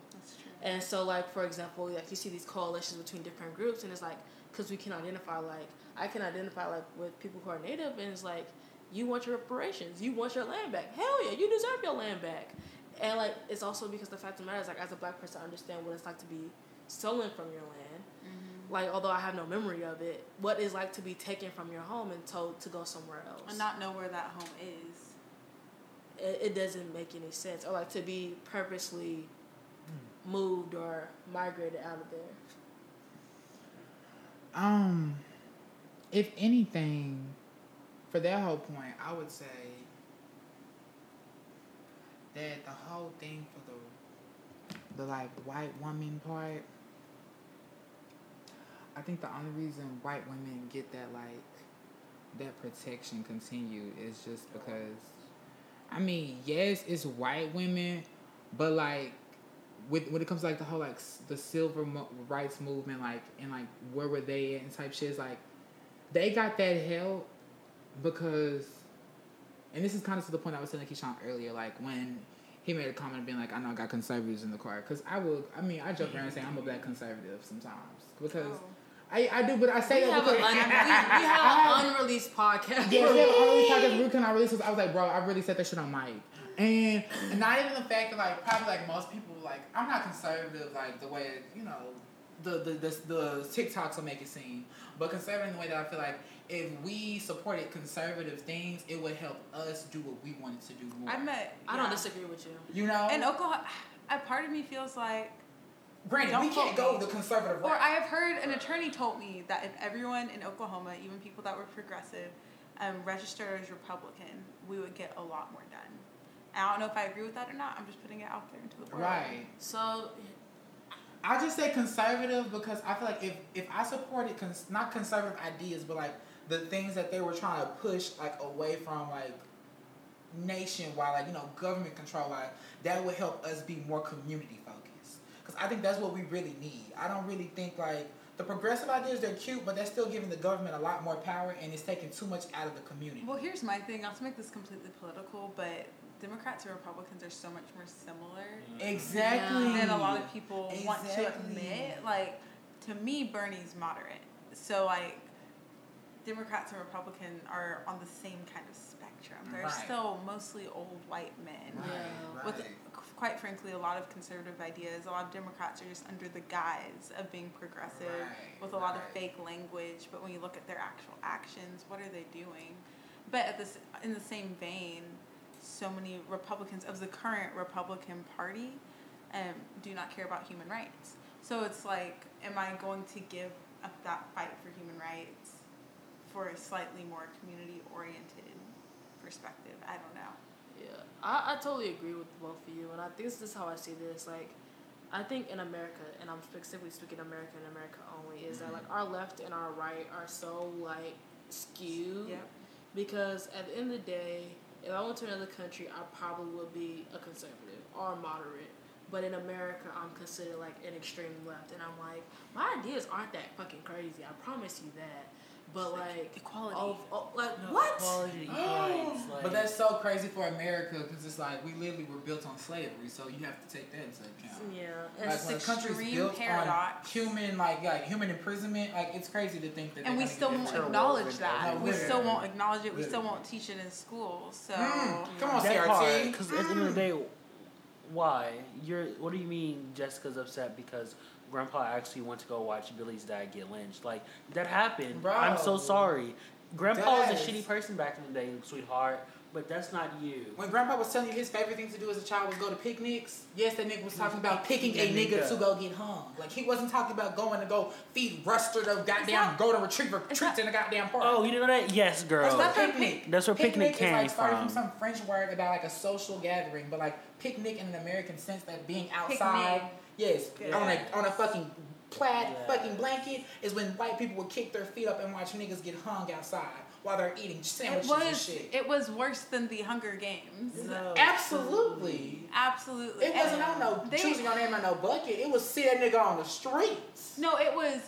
And so, like for example, like you see these coalitions between different groups, and it's like because we can identify, like I can identify like with people who are native, and it's like you want your reparations, you want your land back. Hell yeah, you deserve your land back. And like it's also because the fact of the matter is like as a black person, I understand what it's like to be stolen from your land. Mm-hmm. Like although I have no memory of it, what it's like to be taken from your home and told to go somewhere else. And not know where that home is. it, it doesn't make any sense. Or like to be purposely moved or migrated out of there. Um, if anything, for that whole point, I would say that the whole thing for the the like white woman part, I think the only reason white women get that like that protection continued is just because I mean, yes, it's white women, but like with when it comes to like the whole like the civil mo- rights movement, like and like where were they at and type shit, it's like they got that help because, and this is kind of to the point I was telling Keshawn earlier, like when he made a comment being like, I know I got conservatives in the car, because I will, I mean, I joke around and say I'm a black conservative sometimes because. Oh. I, I do, but I say We that have, an because un- we, we have an unreleased podcast. yeah, we have an unreleased podcast. We can I release this. I was like, bro, I really said that shit on mic. And, and not even the fact that like probably like most people like I'm not conservative like the way you know the the the, the TikToks will make it seem, but conservative in the way that I feel like if we supported conservative things, it would help us do what we wanted to do more. I met. I don't yeah. disagree with you. you know. And Oklahoma, a part of me feels like Granted, Don't we can't vote go the conservative route. Or. I have heard an attorney told me that if everyone in Oklahoma, even people that were progressive, um, registered as Republican, we would get a lot more done. And I don't know if I agree with that or not. I'm just putting it out there into the world. right. So I just say conservative because I feel like if if I supported cons- not conservative ideas, but like the things that they were trying to push like away from like nationwide, like you know government control, like that would help us be more community focused. Because I think that's what we really need. I don't really think like the progressive ideas they're cute, but they're still giving the government a lot more power and it's taking too much out of the community. Well, here's my thing. Not to make this completely political, but Democrats and Republicans are so much more similar Exactly. than a lot of people want to admit. Like, to me, Bernie's moderate. So, like, Democrats and Republicans are on the same kind of spectrum. They're Right. still mostly old white men. Right, Yeah. With, right. quite frankly, a lot of conservative ideas. A lot of Democrats are just under the guise of being progressive Right, with a lot of fake language. But when you look at their actual actions, what are they doing? But at this, in the same vein, so many Republicans of the current Republican Party um, do not care about human rights. So it's like, am I going to give up that fight for human rights for a slightly more community oriented perspective? I don't know. Yeah, I, I totally agree with both of you, and I think this is how I see this. Like, I think in America, and I'm specifically speaking America and America only, is that like our left and our right are so like skewed. Yep. Because at the end of the day, if I went to another country, I probably would be a conservative or a moderate. But in America, I'm considered like an extreme left, and I'm like, my ideas aren't that fucking crazy. I promise you that. But like, Equality. oh, oh, like No, what? Equality, rights, like, But that's so crazy for America because it's like we literally were built on slavery, so you have to take that into account. Yeah, Like and when a country's extreme built paradox. on human, like like human imprisonment, like it's crazy to think that. and we still won't acknowledge over that. there. we still won't acknowledge it. We still won't teach it in school. So Mm, come on, that CRT. because at the end of the day, why? You're. What do you mean Jessica's upset because Grandpa actually went to go watch Billy's dad get lynched? Like that happened. Bro. I'm so sorry. Grandpa was a shitty person back in the day, sweetheart. But that's not you. When Grandpa was telling you his favorite thing to do as a child was go to picnics, yes, that nigga was talking about picking a nigga nigga. to go get hung. Like he wasn't talking about going to go feed Ruster the goddamn that- golden retriever treats that- in the goddamn park. Oh, you didn't know that? Yes, girl. That's that not from picnic. That's where picnic is came like started from. from some French word about like a social gathering, but like picnic in an American sense that being outside, Picnic. Yes, Yeah. on a on a fucking plaid Yeah. fucking blanket is when white people would kick their feet up and watch niggas get hung outside while they're eating it sandwiches and shit. it was worse than the Hunger Games. No. Absolutely. Absolutely. It wasn't And on no they- choosing your name on no bucket. It was see that nigga on the streets. No, it was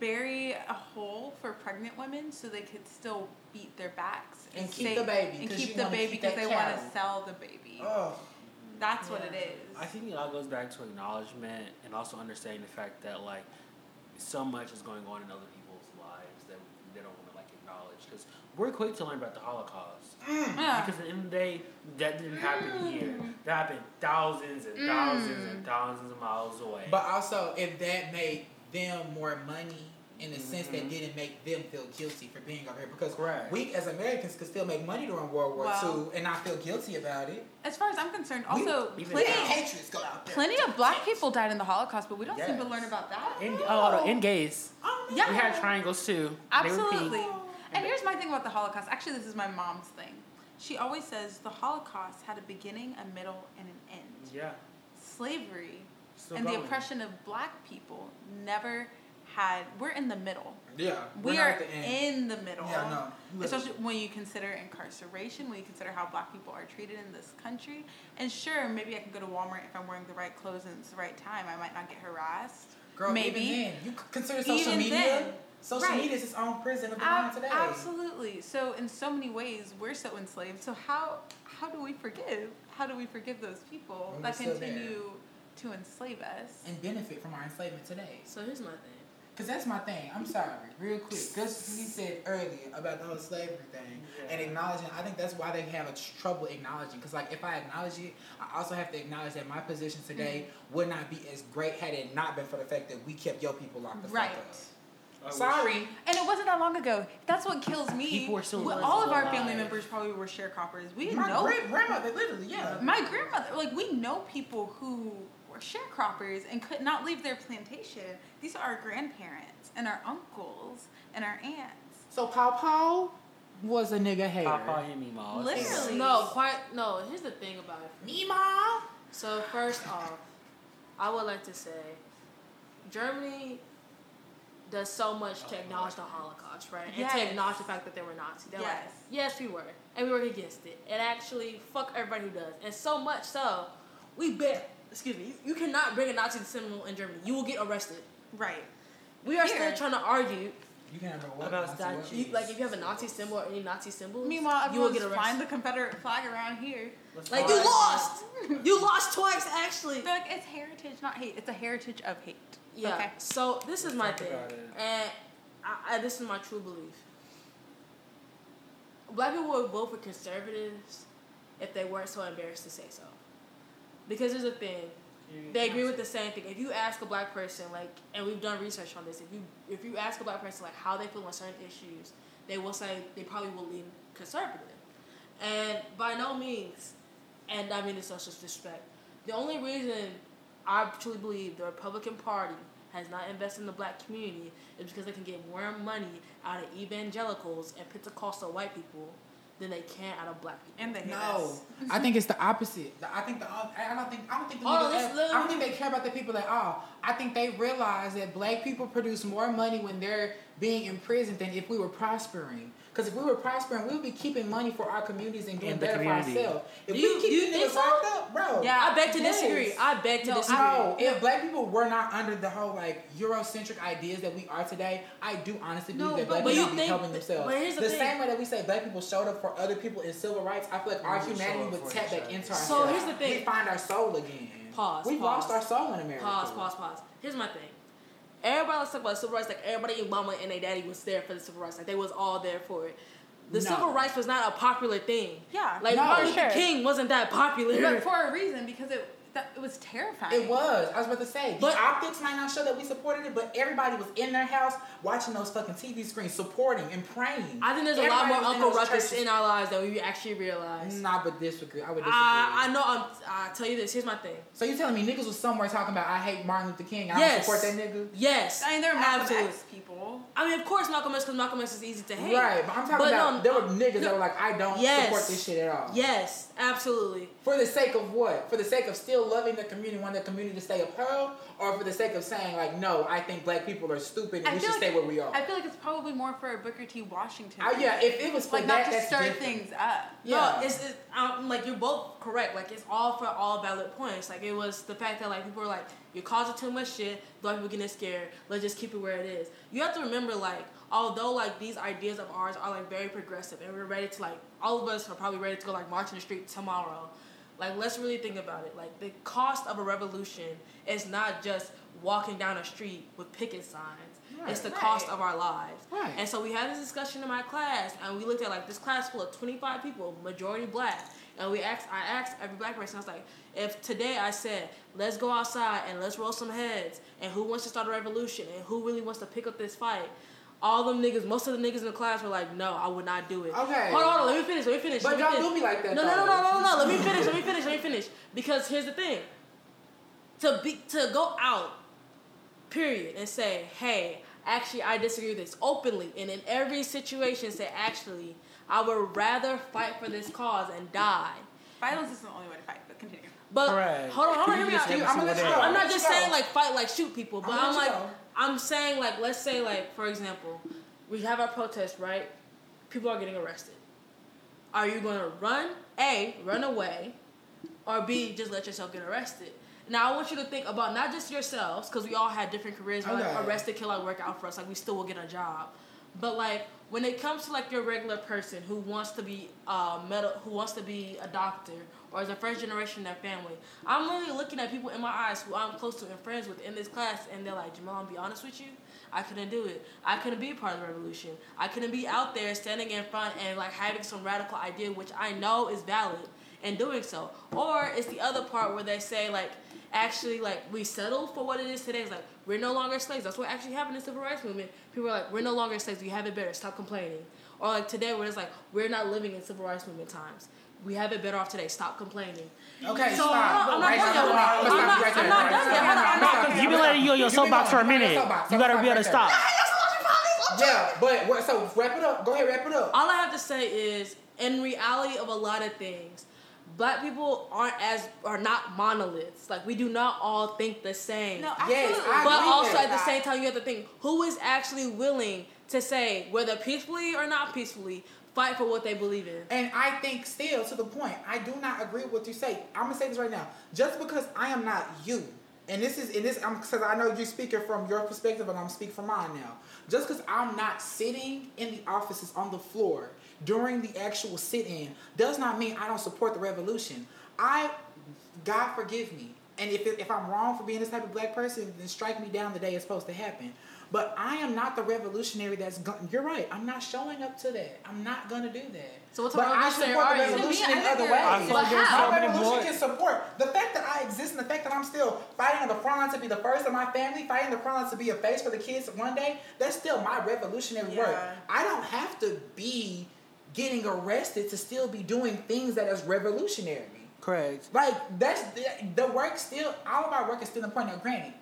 bury a hole for pregnant women so they could still beat their backs And keep stay- the baby, and 'cause keep the baby because they want to sell the baby. Oh, That's what it is. I think it all goes back to acknowledgement and also understanding the fact that like so much is going on in other people's lives that they don't want to like acknowledge. Because we're quick to learn about the Holocaust. Mm. Yeah. because at the end of the day that didn't happen mm. here. That happened thousands and thousands and mm. thousands of miles away. but also if that made them more money in the sense that Mhm. didn't make them feel guilty for being over here because Correct. we as Americans could still make money during World War Well- II and not feel guilty about it. As far as I'm concerned, also even plenty, go out there. plenty of black people died in the Holocaust, but we don't seem to learn about that. in, oh, hold in gays, Oh, Yeah. we had triangles too. Absolutely. And here's my thing about the Holocaust. Actually, this is my mom's thing. She always says the Holocaust had a beginning, a middle, and an end. Yeah. Slavery Still and the oppression of black people never had. We're in the middle. Yeah, we're We not are at the in the middle. Yeah, no. literally. Especially when you consider incarceration, when you consider how black people are treated in this country. And sure, maybe I can go to Walmart if I'm wearing the right clothes and it's the right time. I might not get harassed. Girl, maybe. even then, you consider social Even media. then. Social Right. media is its own prison of the Ab- mind today. Absolutely. So in so many ways, we're so enslaved. So how how do we forgive? How do we forgive those people that we're still there. continue to enslave us? And benefit from our enslavement today. So here's my thing. Because that's my thing. I'm sorry, real quick. Because he said earlier about the whole slavery thing and acknowledging, I think that's why they have a trouble acknowledging. Because, like, if I acknowledge it, I also have to acknowledge that my position today Mm-hmm. would not be as great had it not been for the fact that we kept your people locked the Right. fuck up. I wish- Sorry. And it wasn't that long ago. That's what kills me. People are still Well, all of our alive. family members probably were sharecroppers. We know My know great grandmother, literally, yeah. my grandmother. Like we know people who were sharecroppers and could not leave their plantation. These are our grandparents and our uncles and our aunts. So Paw Paw was a nigga hater. Papa hit me, ma. Literally. No, quite no. Here's the thing about it. Mima. So first off, I would like to say, Germany does so much to acknowledge the Holocaust, right? And Yes. to acknowledge the fact that they were Nazis. They're like, Yes. yes, we were, and we were against it, and actually, fuck everybody who does, and so much so, we bet. Excuse me. You cannot bring a Nazi symbol in Germany. You will get arrested. Right. We are Here. still trying to argue. You can have no what? About Nazi what? statues. You, like if you have a Nazi symbol or any Nazi symbols, Meanwhile, you will everyone's get flying arrested. the Confederate flag around here. Like you lost. You lost twice, actually. They're like, it's heritage, not hate. It's a heritage of hate. Yeah. Okay. So this is my thing, and I, I, this is my true belief. Black people would vote for conservatives if they weren't so embarrassed to say so. Because there's a thing, they agree with the same thing. If you ask a black person, like, and we've done research on this, if you if you ask a black person like how they feel on certain issues, they will say they probably will lean conservative. And by no means, and I mean this social disrespect. The only reason I truly believe the Republican Party has not invested in the black community is because they can get more money out of evangelicals and Pentecostal white people than they can out of black people. And they No. I think it's the opposite. The- I think the I don't think I don't think the Hold on, niggas- let's- let- I don't think they care about the people at all. I think they realize that black people produce more money when they're being imprisoned than if we were prospering. Because if we were prospering, we would be keeping money for our communities and doing In better community. for ourselves. If Do we you- keep do you these think so? locked up, bro. Yeah. I beg to Yes. disagree. I beg to No, disagree. No, if black people were not under the whole like Eurocentric ideas that we are today, I do honestly believe No, that but- black but people would be helping themselves. but here's the thing. same way that we say black people showed up for other people in civil rights, I feel like our We would humanity would for tap each back other. into So here's the thing. We find our soul again. Pause, We've pause. lost our soul in America. Pause, pause, pause. Here's my thing. Everybody was talking talk about civil rights. Like everybody in mama and their daddy was there for the civil rights. Like they was all there for it. The No. civil rights was not a popular thing. Yeah. Like No. Martin Luther sure. King wasn't that popular. But for a reason, because it that, it was terrifying. It was. I was about to say. But- the optics might not show that we supported it, but everybody was in their house watching those fucking TV screens, supporting and praying. I think there's a lot more Uncle those Ruckus churches. in our lives than we actually realize. Nah, but disagree. I would disagree. I, I know. I'm. I tell you this. Here's my thing. so you telling me niggas was somewhere talking about I hate Martin Luther King I Yes. don't support that nigga? Yes. I mean, they're Malcolm absolutely. X people. I mean, of course, Malcolm X, because Malcolm X is easy to hate. Right, but I'm talking But about no, there were niggas that were like, I don't Yes. support this shit at all. Yes, absolutely. For the sake of what? For the sake of still loving the community, wanting the community to stay upheld, or for the sake of saying like, no, I think black people are stupid and I we should like stay where we are. I feel like it's probably more for a Booker T. Washington. Oh yeah, if it was for like that, not to stir different. things up. Yeah. No, it's, it's um, like you're both correct. Like it's all for all valid points. Like it was the fact that like people were like, you're causing too much shit. Black people getting scared. Let's just keep it where it is. You have to remember like although like these ideas of ours are like very progressive and we're ready to like all of us are probably ready to go like march in the street tomorrow. Like let's really think about it. Like the cost of a revolution is not just walking down a street with picket signs. right, it's the Right. cost of our lives. Right. And so we had this discussion in my class, and we looked at like this class full of 25 people, majority black, and we asked, I asked every black person, I was like, if today I said, let's go outside and let's roll some heads, and who wants to start a revolution, and who really wants to pick up this fight, all them niggas, most of the niggas in the class were like, no, I would not do it. Okay. Hold on, hold on, let me finish, let me finish. But let me y'all finish. do be like that, No, no, no, though. no, no, no, let me finish, let me finish, let me finish. Because here's the thing. To be to go out period, and say, hey, actually, I disagree with this openly, and in every situation, say, actually, I would rather fight for this cause and die. Violence is the only way to fight. But continue. But Correct. hold on, hold on, hear me out. I'm gonna let you What go. I'm not just saying like fight, like shoot people, but I'm I'm like, you go. I'm saying like, let's say like, for example, we have our protest, right? People are getting arrested. Are you gonna run? A, run away, or B, just let yourself get arrested. Now I want you to think about not just yourselves, because we all had different careers. We're like arrested, kill, like work out for us. Like we still will get a job, but like when it comes to like your regular person who wants to be uh metal, who wants to be a doctor or is a first generation in their family, I'm really looking at people in my eyes who I'm close to and friends with in this class, and they're like, Jamal, I'm be honest with you, I couldn't do it. I couldn't be a part of the revolution. I couldn't be out there standing in front and like having some radical idea, which I know is valid, and doing so. Or it's the other part where they say like, actually like we settle for what it is today. It's like we're no longer slaves. That's what actually happened in the civil rights movement. People are like, we're no longer slaves. We have it better. Stop complaining. Or like today where it's like we're not living in civil rights movement times. We have it better off today. Stop complaining. Okay, So, stop. I'm not done yet. I'm gonna I'm stop you not- right there. I'm not done yet. Hold on, I'm not- Stop You've been letting you on your soapbox for a going- you been on minute. You gotta be able to stop. Yeah, but so wrap it up. Go ahead, wrap it up. All I have to say is, in reality of a lot of things, black people aren't as are not monoliths. Like we do not all think the same. No, Yes, absolutely. I but also at the same time, you have to think who is actually willing to say whether peacefully or not peacefully fight for what they believe in. And I think still to the point, I do not agree with what you say. I'm gonna say this right now. Just because I am not you, and this is in this, I'm because I know you're speaking from your perspective, and I'm speaking from mine now. Just because I'm not sitting in the offices on the floor during the actual sit-in does not mean I don't support the revolution. I, God forgive me, and if if I'm wrong for being this type of black person, then strike me down the day it's supposed to happen. But I am not the revolutionary that's. Go- you're right. I'm not showing up to that. I'm not gonna do that. So what but type of I revolutionary support the revolution in other ways. I feel like there's how? so My many revolution more. can support the fact that I exist and the fact that I'm still fighting on the front line to be the first of my family, fighting the front line to be a face for the kids one day. That's still my revolutionary work. I don't have to be getting arrested to still be doing things that is revolutionary. Correct. Like that's the, the work still. All of our work is still important. Now, granted,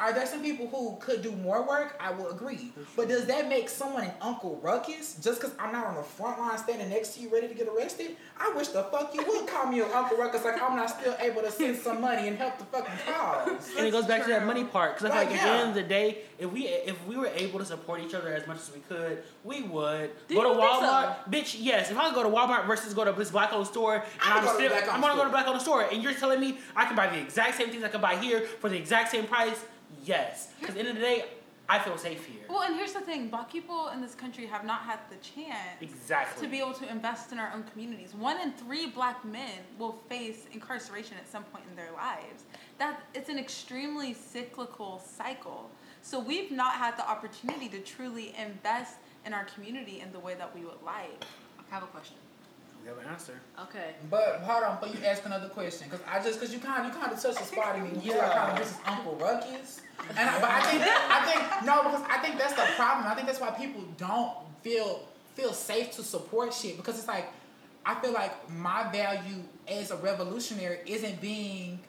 are there some people who could do more work? I will agree. But does that make someone an Uncle Ruckus just because I'm not on the front line standing next to you ready to get arrested? I wish the fuck you would call me an Uncle Ruckus like I'm not still able to send some money and help the fucking cause. And it goes back to that money part because I feel Like, like at the end of the day, if we if we were able to support each other as much as we could, we would Do go to you think so? Walmart. Bitch, yes. If I go to Walmart versus go to this black owned store, and I'll I'm go still I'm gonna go to black owned store, and you're telling me I can buy the exact same things I can buy here for the exact same price, yes. Because at the end of the day, I feel safe here. Well, and here's the thing: Black people in this country have not had the chance Exactly. to be able to invest in our own communities. One in three Black men will face incarceration at some point in their lives. That it's an extremely cyclical cycle. So we've not had the opportunity to truly invest in our community in the way that we would like. I have a question. We have an answer. Okay. But hold on, but you ask another question because I just because you kind of you kind of touched the spot in me. You yeah. like kind of this is Uncle Ruckus, and I, but I think I think no because I think that's the problem. I think that's why people don't feel feel safe to support shit because it's like I feel like my value as a revolutionary isn't being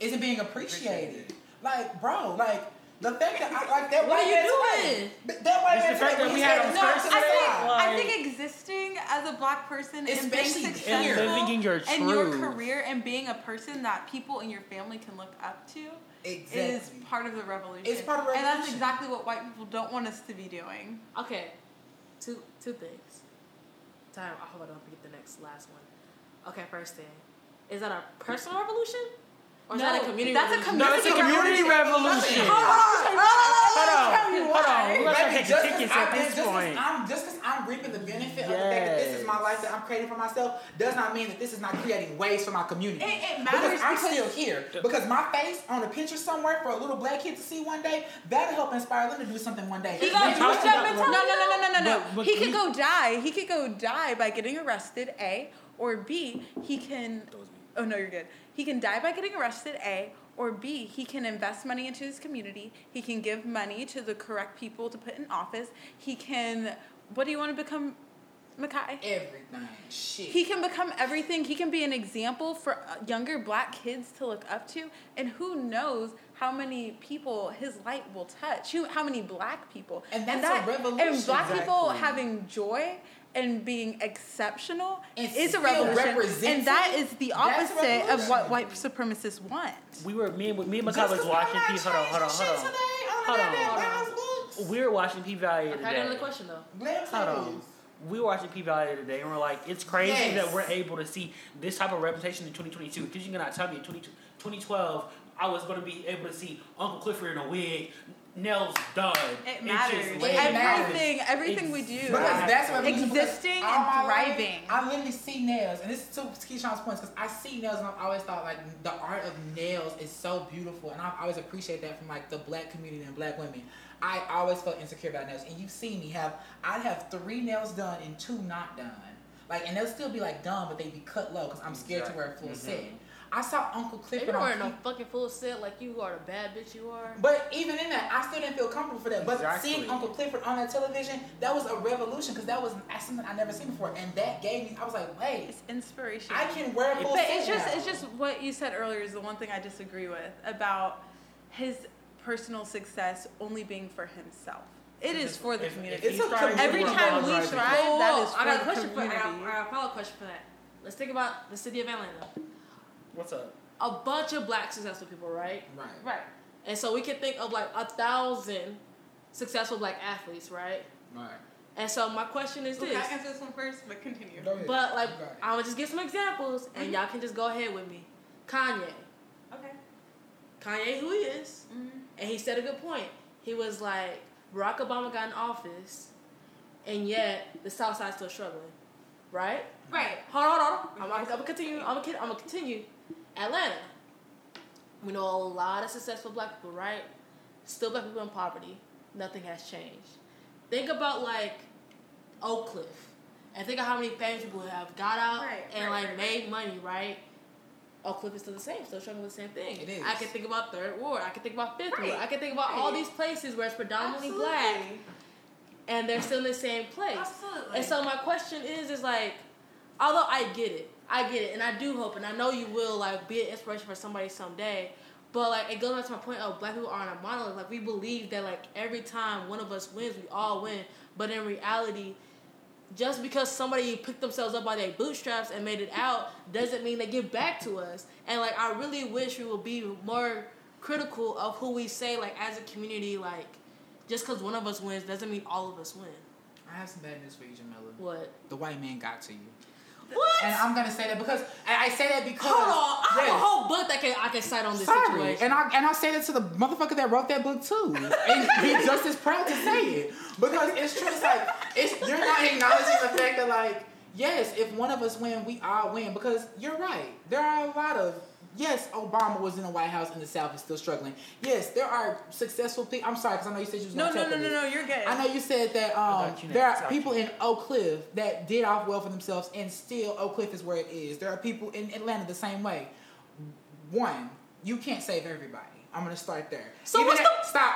isn't being appreciated. Like bro, like. The fact that I like that What are you doing? today- That white man the fact that we had said on it's first to I say. think, I think existing as a black person and being successful And living in your in your career and being a person that people in your family can look up to Exactly. is part of the revolution. It's part of the And that's exactly what white people don't want us to be doing. Okay. Two two things. Time. I hope I don't forget the next last one. Okay. First thing, is that a personal revolution, or is No, that a community? that's a revolution? No, it's a community revolution. Hold on, hold on. We're gonna start Baby, taking just tickets 'cause at I'm- this just 'cause point. I'm just because I'm reaping the benefit of the fact that this is my Yes. life that I'm creating for myself does not mean that this is not creating waves for my community. It- it because matters I'm because- still here. Because my face on a picture somewhere for a little black kid to see one day, that'll help inspire them to do something one day. He We got talked that about- mentality. No, no, no, no, no, no, no. But- but he we- could go die. He could go die by getting arrested. A or B. He can. That was me. Oh no, you're good. He can die by getting arrested. A or B. He can invest money into his community. He can give money to the correct people to put in office. He can. What do you want to become, Makai? Everything. Shit. He can become everything. He can be an example for uh, younger black kids to look up to. And who knows how many people his light will touch? Who, how many black people? And that's that, a revolution. And black people having joy and being exceptional And is a still revolution. And that is the opposite of what white supremacists want. We were me and me and Just Makai 'cause was watching P. Hold on, hold on, hold on. Hold I'm on, hold on. We were watching P Valley I got another today. question though. Hold on. We were watching P Valley today, and we're like, it's crazy Yes. that we're able to see this type of representation in 2022. Because you cannot tell me in 20, 2012 I was going to be able to see Uncle Clifford in a wig, nails done. It inches matters. laid. It matters. Everything, everything we do. Because that's what Existing and my life, thriving. I literally see nails, and this is to Keshawn's points because I see nails, and I've always thought like the art of nails is so beautiful, and I've always appreciated that from like the black community and black women. I always felt insecure about nails, and you see me have I'd have three nails done and two not done, like, and they'll still be like done, but they be cut low because I'm scared to wear a full Exactly. set. Mm-hmm. I saw Uncle Clifford you're on wearing T- a fucking full set like you are the bad bitch you are. But even in that, I still didn't feel comfortable for that. But Exactly. seeing Uncle Clifford on that television, that was a revolution because that was something I never seen before, and that gave me. I was like, wait, It's inspiration. I can wear a full But set it's just now. it's just what you said earlier is the one thing I disagree with about his personal success only being for himself. It is for the If- if community. It's a trying Every time we apologize, thrive, Whoa, that whoa, for I got a the question for I community. got, I got a follow-up question for that. Let's think about the city of Atlanta. What's up? A bunch of black successful people, right? right. Right. And so we can think of like a thousand successful black athletes, right? Right. And so my question is Okay, this. I answer this one first, but continue. Go ahead. But like You got it. I'm gonna just give some examples and Mhm. y'all can just go ahead with me. Kanye. Okay. Kanye who he is. hmm And he said a good point. He was like, Barack Obama got in office and yet the South Side's still struggling. Right? Right. Hold on, hold on. I'm, I'm, I'm gonna continue. I'm gonna, I'm gonna continue. Atlanta. We know a lot of successful black people, right? Still black people in poverty. Nothing has changed. Think about like Oak Cliff. And think of how many famous people have got out Right, and right, like right, made money, right? Oak Cliff is still the same, still struggling with the same thing. It is. I can think about Third Ward. I can think about Fifth Right, Ward. I can think about all these places where it's predominantly Absolutely. black and they're still in the same place. Absolutely. And so my question is, is like, although I get it, I get it, and I do hope, and I know you will like be an inspiration for somebody someday. But like, it goes back to my point of black people aren't a monolith. Like we believe that like every time one of us wins, we all win. But in reality, just because somebody picked themselves up by their bootstraps and made it out doesn't mean they give back to us. And like, I really wish we would be more critical of who we say like as a community. Like, just because one of us wins doesn't mean all of us win. I have some bad news for you, Jamila. What? The white man got to you. What? And I'm gonna say that because I say that because Hold on, I have Yes. a whole book that can I can cite on this Sorry, situation. and I and I say that to the motherfucker that wrote that book too, and he's just as proud to say it because it's true. It's like it's you're not acknowledging the fact that like yes, if one of us win, we all win because you're right. There are a lot of yes, Obama was in the White House and the South is still struggling. Yes, there are successful people. I'm sorry because I know you said you was no, no, no, no, no. You're good. I know you said that um, there are people in Oak Cliff that did off well for themselves, and still Oak Cliff is where it is. There are people in Atlanta the same way. One, you can't save everybody. I'm gonna start there. So what's if- the- stop?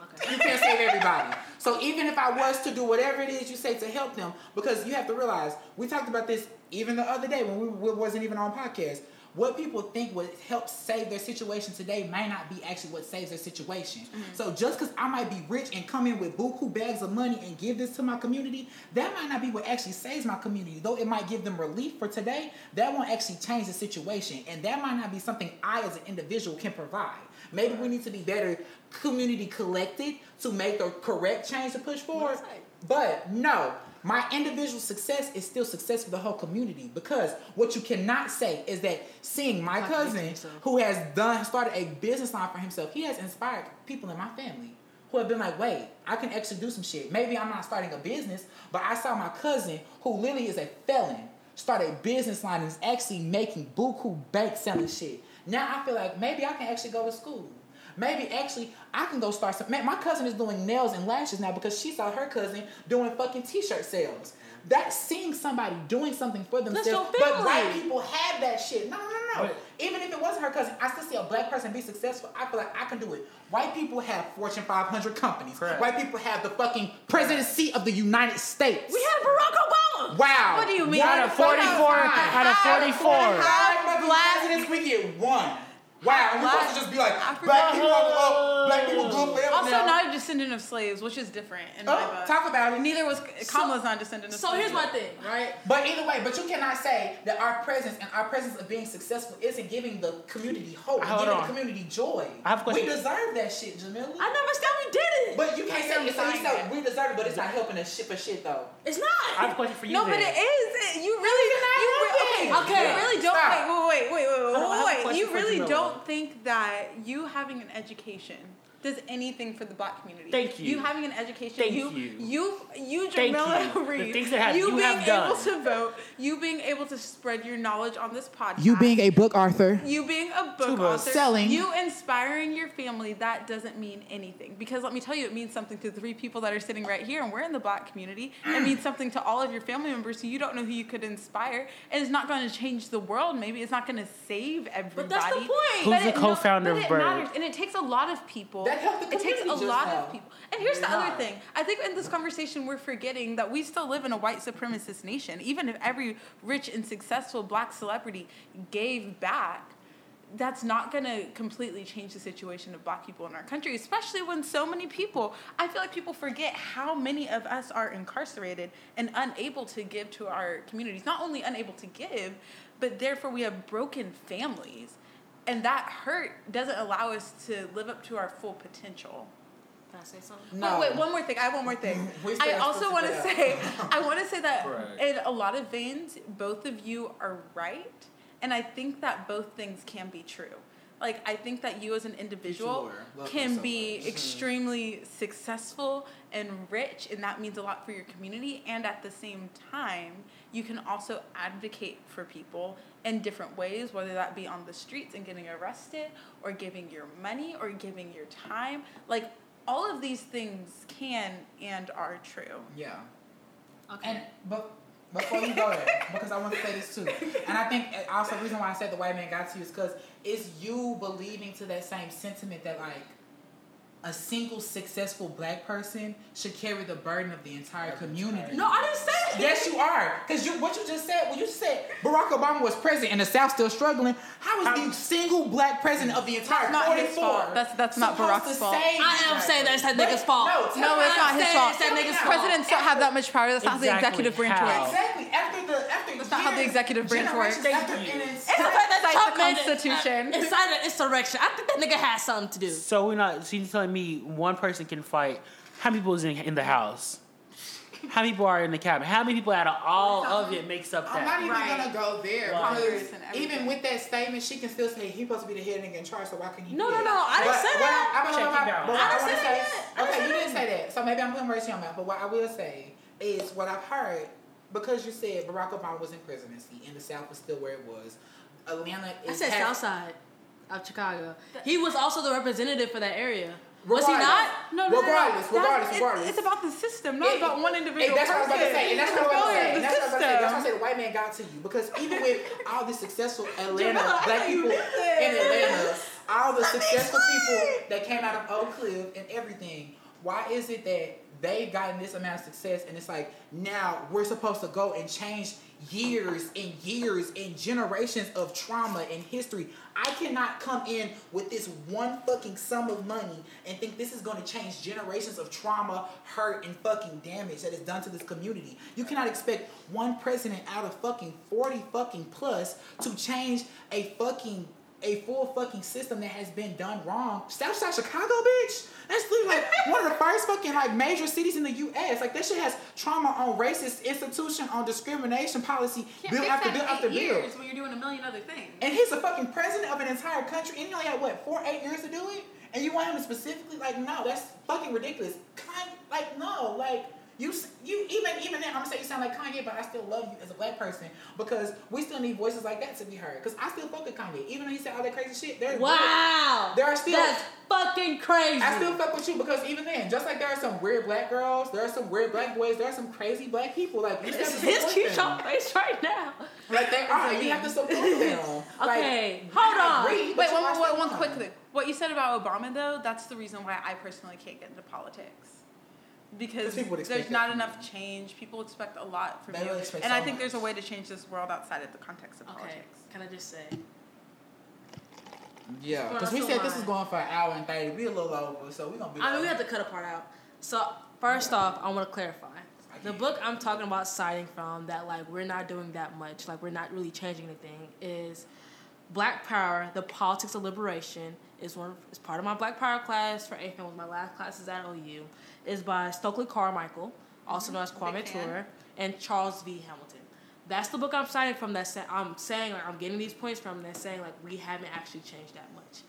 okay. You can't save everybody. So even if I was to do whatever it is you say to help them, because you have to realize we talked about this even the other day when we, we wasn't even on podcast. What people think would help save their situation today may not be actually what saves their situation. Mm-hmm. So just because I might be rich and come in with buku bags of money and give this to my community, that might not be what actually saves my community. Though it might give them relief for today, that won't actually change the situation, and that might not be something I as an individual can provide. Maybe we need to be better community collected to make the correct change to push forward. But no, my individual success is still success for the whole community because what you cannot say is that seeing my cousin who has done started a business line for himself, he has inspired people in my family who have been like, wait, I can actually do some shit. Maybe I'm not starting a business, but I saw my cousin who literally is a felon start a business line and is actually making buku bank selling shit. Now I feel like maybe I can actually go to school. Maybe actually I can go start some. Man, my cousin is doing nails and lashes now because she saw her cousin doing fucking t-shirt sales. That's seeing somebody doing something for themselves. But white family. people have that shit. No, no, no, no. But- Even if it wasn't her cousin, I still see a black person be successful. I feel like I can do it. White people have Fortune 500 companies. Correct. White people have the fucking presidency of the United States. we had Barack Obama. Wow. What do you mean? One Out of 44 fucking out of time. 44. Five fucking Black- presidents, we get one. Wow, and we're supposed to just be like, black people are oh, black people good forever also, now. not a descendant of slaves, which is different in my Oh, book. talk about it. Neither was Kamala's not a descendant of So slaves. So here's my thing, right? But either way, but you cannot say that our presence and our presence of being successful isn't giving the community hope, and Hold giving on. the community joy. I have a question. We deserve that shit, Jamila. I never said we did it. But you can't say I'm it's so you fine say we deserve it, but it's not helping us shit for shit though. it's not. I have a question for you. No, but it is. It- You really, you re- okay, Okay. You really don't. Stop. Wait, wait, wait, wait, wait, Hold on, I have a wait, wait. You for really Jamila. Don't think that you having an education does anything for the black community. Thank you. You having an education. Thank you. you. You. You. Thank Jamila you. The things that have- you being have able done. to vote. You being able to spread your knowledge on this podcast. You being a book author. You being a book Two author, Selling. you inspiring your family, that doesn't mean anything. Because let me tell you, it means something to the three people that are sitting right here, and we're in the black community. It means something to all of your family members who you don't know who you could inspire. And it's not going to change the world, maybe. It's not going to save everybody. But that's the point. Who's But the it- co-founder but of Bird? matters, and it takes a lot of people. That helped the It takes a lot now. of people. And here's the Very other thing. I think in this conversation we're forgetting that we still live in a white supremacist nation. Even if every rich and successful black celebrity gave back, that's not going to completely change the situation of black people in our country, especially when so many people, I feel like people forget how many of us are incarcerated and unable to give to our communities. Not only unable to give, but therefore we have broken families. And that hurt doesn't allow us to live up to our full potential. Can I say something? Oh, no. Wait, wait, one more thing. I have one more thing. I also want to say, I want to say that Right. in a lot of veins, both of you are right, and I think that both things can be true. Like I think that you as an individual lawyer. Love her can so be much. extremely successful and rich, and that means a lot for your community. And at the same time, you can also advocate for people in different ways, whether that be on the streets and getting arrested, or giving your money, or giving your time. Like all of these things can and are true. Yeah. Okay. And but before you go there, because I want to say this too, and I think also the reason why I said the white man got to you is because it's you believing to that same sentiment that like a single successful black person should carry the burden of the entire community. no, I didn't say that. Yes, you are. Because you, what you just said, when you said Barack Obama was president and the South still struggling, how is the single black president of the entire That's 44 fault. That's- that's not Barack's fault. I am you? saying that it's that nigga's fault. No, No, me it's how- not his fault. it's that nigga's fault. Presidents don't have that much power. That's not how the executive branch works. Exactly. After the after That's not how the executive branch works. generations after Thank you. an It's the fact that Cite Trump the made it- Constitution. uh, Incited insurrection. I think that nigga has something to do. So we're not. So you're telling me one person can fight? How many people is in, in the house? How many people are in the cabinet? How many people out of all of it makes up that? I'm not that? even Right. gonna go there because Congress even with that statement, she can still say he's supposed to be the head nigga in charge. So why can't he? No, do no, that? no, I didn't say that. I, I, Check but it what out. I, I didn't say say, that okay, didn't you say didn't say that. So maybe I'm putting words in your mouth. But what I will say is what I've heard because you said Barack Obama was in presidency and the South was still where it was. Atlanta I is said has- Southside of Chicago. He was also the representative for that area. Was he not? No, no, no, no. Regardless, That's- regardless, regardless. It's about the system, not It- about one individual that's what I was about to say. And that's what I was about to say. That's what I was about to say. That's why I system. said the white man got to you. Because even with all the successful Atlanta, black people in Atlanta, all the successful people that came out of Oak Cliff and everything, why is it that they've gotten this amount of success and it's like now we're supposed to go and change years and years and generations of trauma and history. I cannot come in with this one fucking sum of money and think this is going to change generations of trauma, hurt, and fucking damage that is done to this community. You cannot expect one president out of fucking 40 fucking plus to change a fucking a full fucking system that has been done wrong. Southside Chicago, bitch. That's literally like one of the first fucking like major cities in the U.S. Like that shit has trauma on racist institution, on discrimination policy, Can't bill after bill after bill. when you're doing a million other things. And he's a fucking president of an entire country, and he only had what four, eight years to do it. And you want him to specifically like, no, that's fucking ridiculous. Kind, like, no, like you, you even even then, I'm gonna say you sound like Kanye, but I still love you as a black person because we still need voices like that to be heard. Because I still fuck with Kanye, even though he said all that crazy shit. There's Wow. There are still- That's fucking crazy. I still fuck with you because even then, just like there are some weird black girls, there are some weird black boys, there are some crazy black people. Like you It's have his support cute them. on face right now. Like they are, you have to support them. Like, Okay, I hold on. agree, but Wait, you one, one, still quick thing. What you said about Obama, though, that's the reason why I personally can't get into politics. Because 'Cause people would expect there's not from enough change. People expect a lot from They you. will expect And so I think much. there's a way to change this world outside of the context of Okay, politics. can I just say? Yeah, because we to said this is going for an hour and thirty. We're a little over, so we're gonna be. I mean, we have to cut a part out. So first off, I want to clarify. The book I'm talking about citing from that like we're not doing that much, like we're not really changing anything, is Black Power: The Politics of Liberation. Is one is part of my Black Power class for AFM. Was my last classes at OU. Is by Stokely Carmichael, also mm-hmm. known as Kwame. Ture, and Charles V. Hamilton. That's the book I'm citing from. That sa- I'm saying like I'm getting these points from. That saying like we haven't actually changed that much.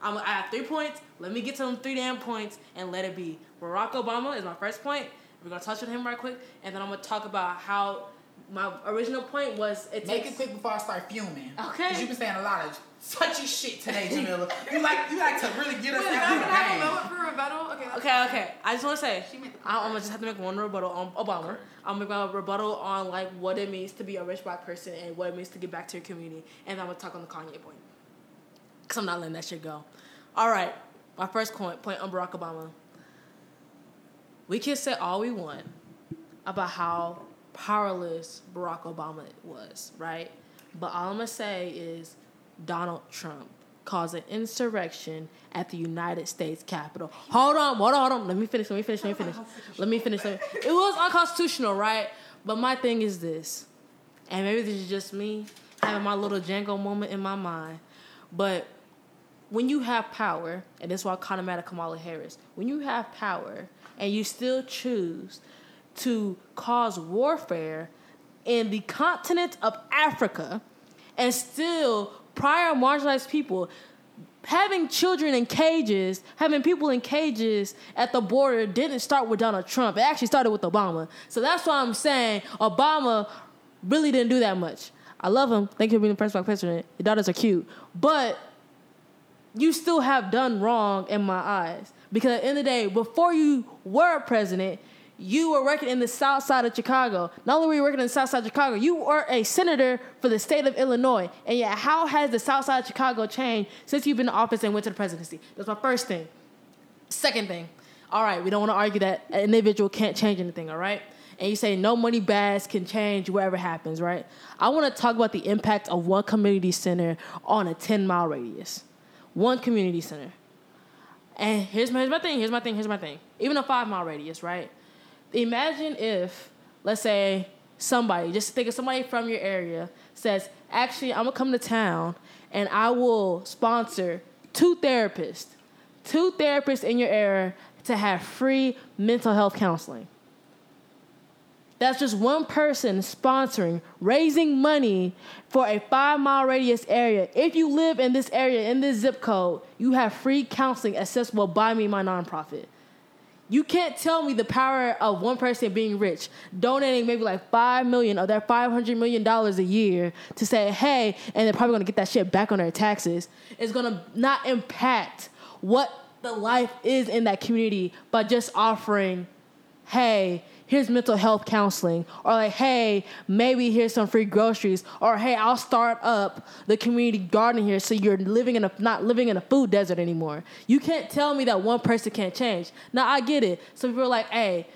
I'm, I have three points. Let me get to them three damn points and let it be. Barack Obama is my first point. We're gonna touch on him right quick, and then I'm gonna talk about how my original point was. It Make takes, it quick before I start fuming. Okay. Because you've been saying a lot of touchy shit today, Jamila. you like you like to really get us Wait, into I'm the gonna have a game. moment for rebuttal. Okay. Okay, okay. I just want to say, She I- I'm gonna just have to make one rebuttal on Obama. Okay. I'm gonna make a rebuttal on like what it means to be a rich black person and what it means to get back to your community, and then I'm gonna talk on the Kanye point, cause I'm not letting that shit go. All right, my first point point on Barack Obama. We can say all we want about how powerless Barack Obama was, right? But all I'm gonna say is Donald Trump caused an insurrection at the United States Capitol. Hold on, hold on, hold on. Let me finish. Let me finish. Let me finish. Let me finish. Let me- It was unconstitutional, right? But my thing is this, and maybe this is just me having my little Django moment in my mind, but when you have power, and this is why I of mad at Kamala Harris, when you have power and you still choose to cause warfare in the continent of Africa and still prior marginalized people having children in cages, having people in cages at the border didn't start with Donald Trump. It actually started with Obama. So that's why I'm saying Obama really didn't do that much. I love him. Thank you for being the first black president. Your daughters are cute. But you still have done wrong in my eyes. Because at the end of the day, before you were president, you were working in the south side of Chicago. Not only were you working in the south side of Chicago, you were a senator for the state of Illinois. And yet, how has the south side of Chicago changed since you've been in office and went to the presidency? That's my first thing. Second thing, all right, we don't want to argue that an individual can't change anything, all right? And you say no money bags can change whatever happens, right? I want to talk about the impact of one community center on a 10 mile radius. One community center. And here's my, here's my thing, here's my thing, here's my thing. Even a five mile radius, right? Imagine if, let's say, somebody, just think of somebody from your area, says, actually, I'm gonna come to town and I will sponsor two therapists, two therapists in your area to have free mental health counseling. That's just one person sponsoring, raising money for a five mile radius area. If you live in this area, in this zip code, you have free counseling accessible by me, my nonprofit. You can't tell me the power of one person being rich, donating maybe like five million of their five hundred million dollars a year to say, hey, and they're probably gonna get that shit back on their taxes, is gonna not impact what the life is in that community by just offering, hey, here's mental health counseling, or like, hey, maybe here's some free groceries, or hey, I'll start up the community garden here so you're living in a not living in a food desert anymore. You can't tell me that one person can't change. Now I get it. Some people are like, hey,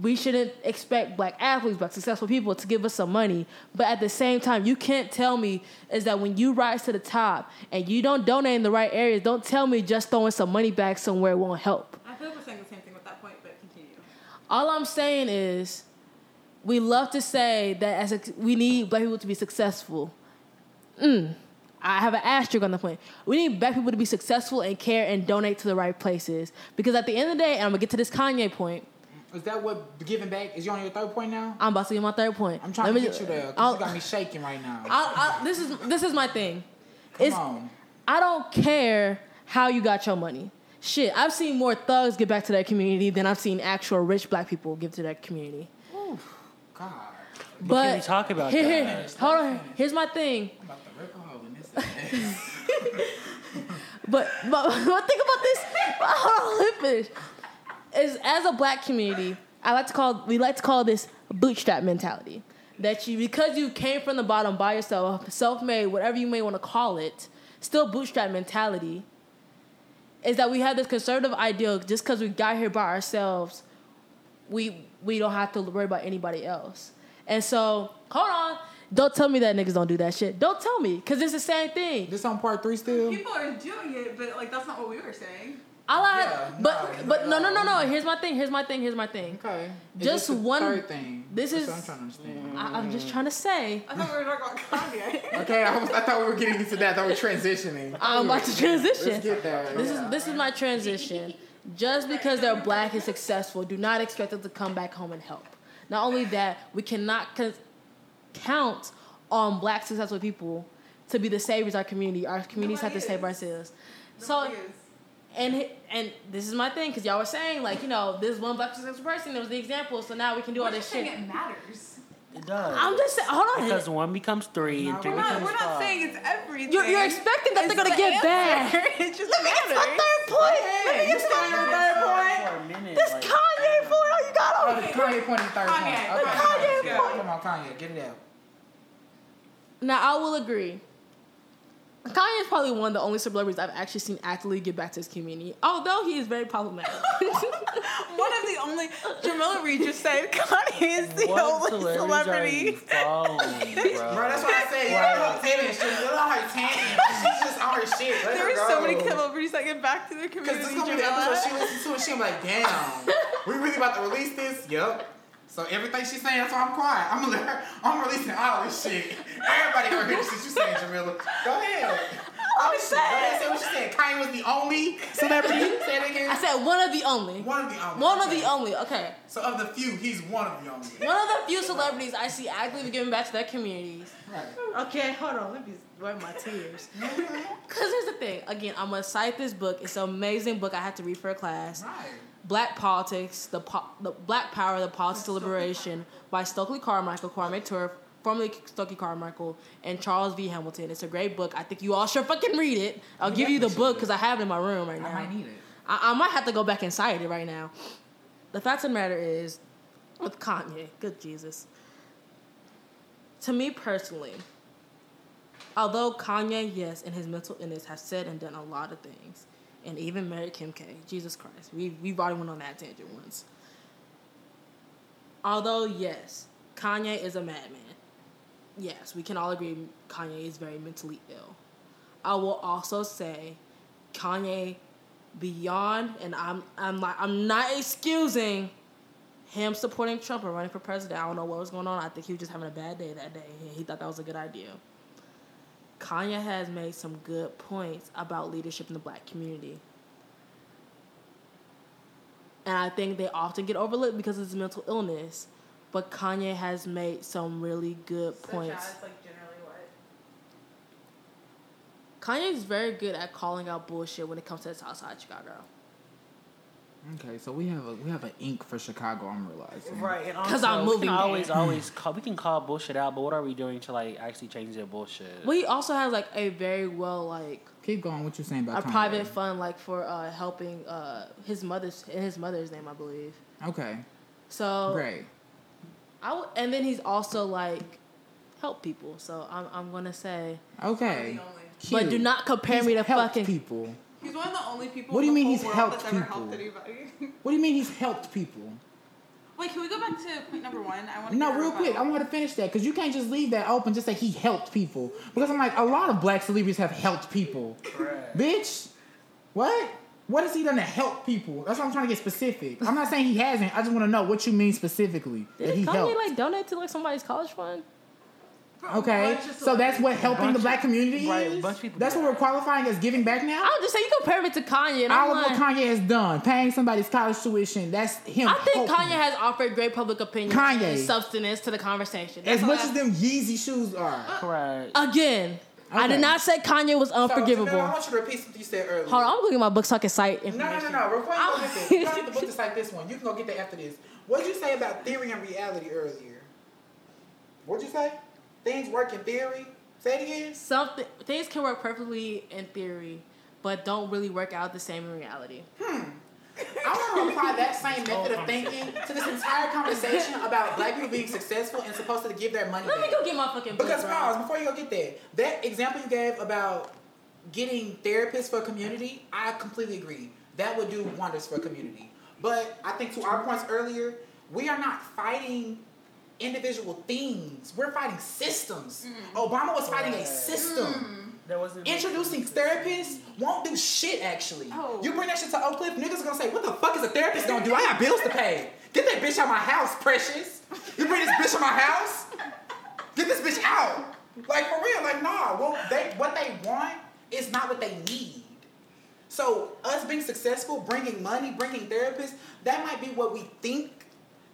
we shouldn't expect black athletes, black successful people to give us some money. But at the same time, you can't tell me is that when you rise to the top and you don't donate in the right areas, don't tell me just throwing some money back somewhere won't help. I feel the same thing with that point, but continue. All I'm saying is, we love to say that as a, we need black people to be successful. Mm, I have an asterisk on the point. We need black people to be successful and care and donate to the right places. Because at the end of the day, and I'm gonna get to this Kanye point. Is that what giving back? Is you on your third point now? I'm about to get my third point. I'm trying Let to me get you there. 'cause I'll- you got me shaking right now. I'll- I'll- this is this is my thing. Come It's on. I don't care how you got your money. Shit, I've seen more thugs give back to their community than I've seen actual rich black people give to their community. Ooh, God. But, can we talk about here, here- that? hold on. Here's my thing. I'm about to rip a hole in this. But but but think about this. Hold on, let me finish. Is as a black community, I like to call we like to call this bootstrap mentality. That you because you came from the bottom by yourself, self-made, whatever you may want to call it, still bootstrap mentality. Is that we have this conservative ideal just because we got here by ourselves, we we don't have to worry about anybody else. And so, hold on. Don't tell me that niggas don't do that shit. Don't tell me, cause it's the same thing. this on part three still? People are doing it, but like that's not what we were saying. I like, Yeah, but no, but no no no no. no. Here's my thing. Here's my thing. Here's my thing. Okay. Just this the one- Third thing. this is- I'm trying to understand. I, I'm just mm. trying to say. I thought we were talking about Kanye. Okay, I, was, I thought we were getting into that. I thought we were transitioning. I'm about to transition. Let's get there. This is this is my transition. Just because they're black and successful, do not expect them to come back home and help. Not only that, we cannot con- count on black successful people to be the saviors of our community. Our communities have to Nobody save is. ourselves. So- is. And and this is my thing because y'all were saying like you know this one black successful person that was the example. So now we can do all this shit. it matters. It does. I'm just saying. Hold on. because one becomes three and No, three We're We're not, becomes we're not five. saying it's everything. You're, you're expecting that It's they're gonna the get bad. answer. It just Let me get to my matters. third point. Let me get to my third third point. point? Minute, This like, Kanye point. Oh, you got Oh, on the. Kanye point is third Kanye. point. The Okay. Kanye Yeah, point. Come on, Kanye, get it out. Now I will agree. Kanye is probably one of the only celebrities I've actually seen actively give back to his community, although he is very problematic. One of the only Jamila Reed just said Kanye is the what only celebrities celebrity. Are following, bro? Bro, that's why I say, Right. yeah, Taylor, she's little on her tangent. She's just on her shit. Let There her are go. so many celebrities that get back to their community. Because community. this gonna be the episode she listens to and she like, damn, we really about to release this? Yup. So everything she's saying, that's why I'm quiet. I'm gonna let her, I'm releasing all this shit. Everybody gonna hear the shit you saying, Jamila. Go ahead. I'm Go ahead, say what you said. Kanye was the only celebrity. Say it again. I said one of the only. one of the only. One of the only. Okay. So of the few, he's one of the only. One of the few celebrities I see actively giving back to their communities. Right. Okay, hold on. Let me wipe my tears. Because here's the thing. Again, I'm going to cite this book. It's an amazing book I had to read for a class. Right. Black Politics, the, po- the Black Power, the Politics of Liberation by Stokely Carmichael, Kwame Ture, formerly Stokely Carmichael, and Charles V. Hamilton. It's a great book. I think you all should fucking read it. I'll give you the book because I have it in my room right now. I might need it. I, I might have to go back and cite it right now. The fact of the matter is, with Kanye, good Jesus. To me personally, although Kanye, yes, in his mental illness, has said and done a lot of things, and even married Kim K, Jesus Christ, we we've already went on that tangent once. Although yes, Kanye is a madman. Yes, we can all agree Kanye is very mentally ill. I will also say Kanye beyond and I'm I'm like I'm not excusing him supporting Trump or running for president. I don't know what was going on. I think he was just having a bad day that day. He, he thought that was a good idea. Kanye has made some good points about leadership in the black community. And I think they often get overlooked because his mental illness. But Kanye has made some really good Such points. as, like, generally what? Kanye is very good at calling out bullshit when it comes to the South Side of Chicago. Okay, so we have a we have an ink for Chicago. I'm realizing. Right, and 'Cause also, I'm moving. we moving can there. always, always call. We can call bullshit out, but what are we doing to like actually change their bullshit? We also have like a very well like Keep going. What you saying a about Kanye? private fund like for uh, helping uh, his mother's in his mother's name, I believe. Okay, So great. I w- and then he's also like help people. So I'm I'm gonna say, Okay. But do not compare He's me to fucking. people. He's one of the only people. What do you mean he's helped people? helped. What do you mean he's helped people? Wait, can we go back to point number one? I want. No, real quick, I want to finish that because you can't just leave that open. Just say he helped people because I'm like a lot of black celebrities have helped people. Correct. Bitch, what? What has he done to help people? That's what I'm trying to get specific. I'm not saying he hasn't. I just want to know what you mean specifically that Did he Kanye helped. like donate to like somebody's college fund? Okay, so that's what helping the Bunch black of- community right, is. bunch of people That's what we're qualifying as giving back now. I would just say you compare it to Kanye, and I'm All of like, what Kanye has done, paying somebody's college tuition, that's him. I think helping. Kanye has offered great public opinion Kanye. and substance to the conversation. as That's all much I- as them Yeezy shoes are. Correct. Again, I did not say Kanye was unforgivable. So, Jamila, I want you to repeat something you said earlier. Hold on, I'm looking at my book so I can cite No, no, no, no. Before you go I'm- get this, you don't have to book this like this one. You can go get that after this. What did you say about theory and reality earlier? What'd you say? Things work in theory. Say it again. Something things can work perfectly in theory, but don't really work out the same in reality. Hmm. I want to apply that same method of thinking to this entire conversation about black people being successful and supposed to give their money Let me go get my fucking book. Because bro. pause before you go get there. That example you gave about getting therapists for a community, I completely agree. That would do wonders for a community. But I think to our points earlier, we are not fighting individual things. We're fighting systems. Mm. Obama was fighting a Right. system. Mm. There wasn't Introducing therapists won't do shit actually. Oh. You bring that shit to Oak Cliff, niggas are gonna say, what the fuck is a therapist gonna do? I got bills to pay. Get that bitch out my house, precious. You bring this bitch out my house? Get this bitch out. Like for real, like nah. What they what they want is not what they need. So us being successful, bringing money, bringing therapists, that might be what we think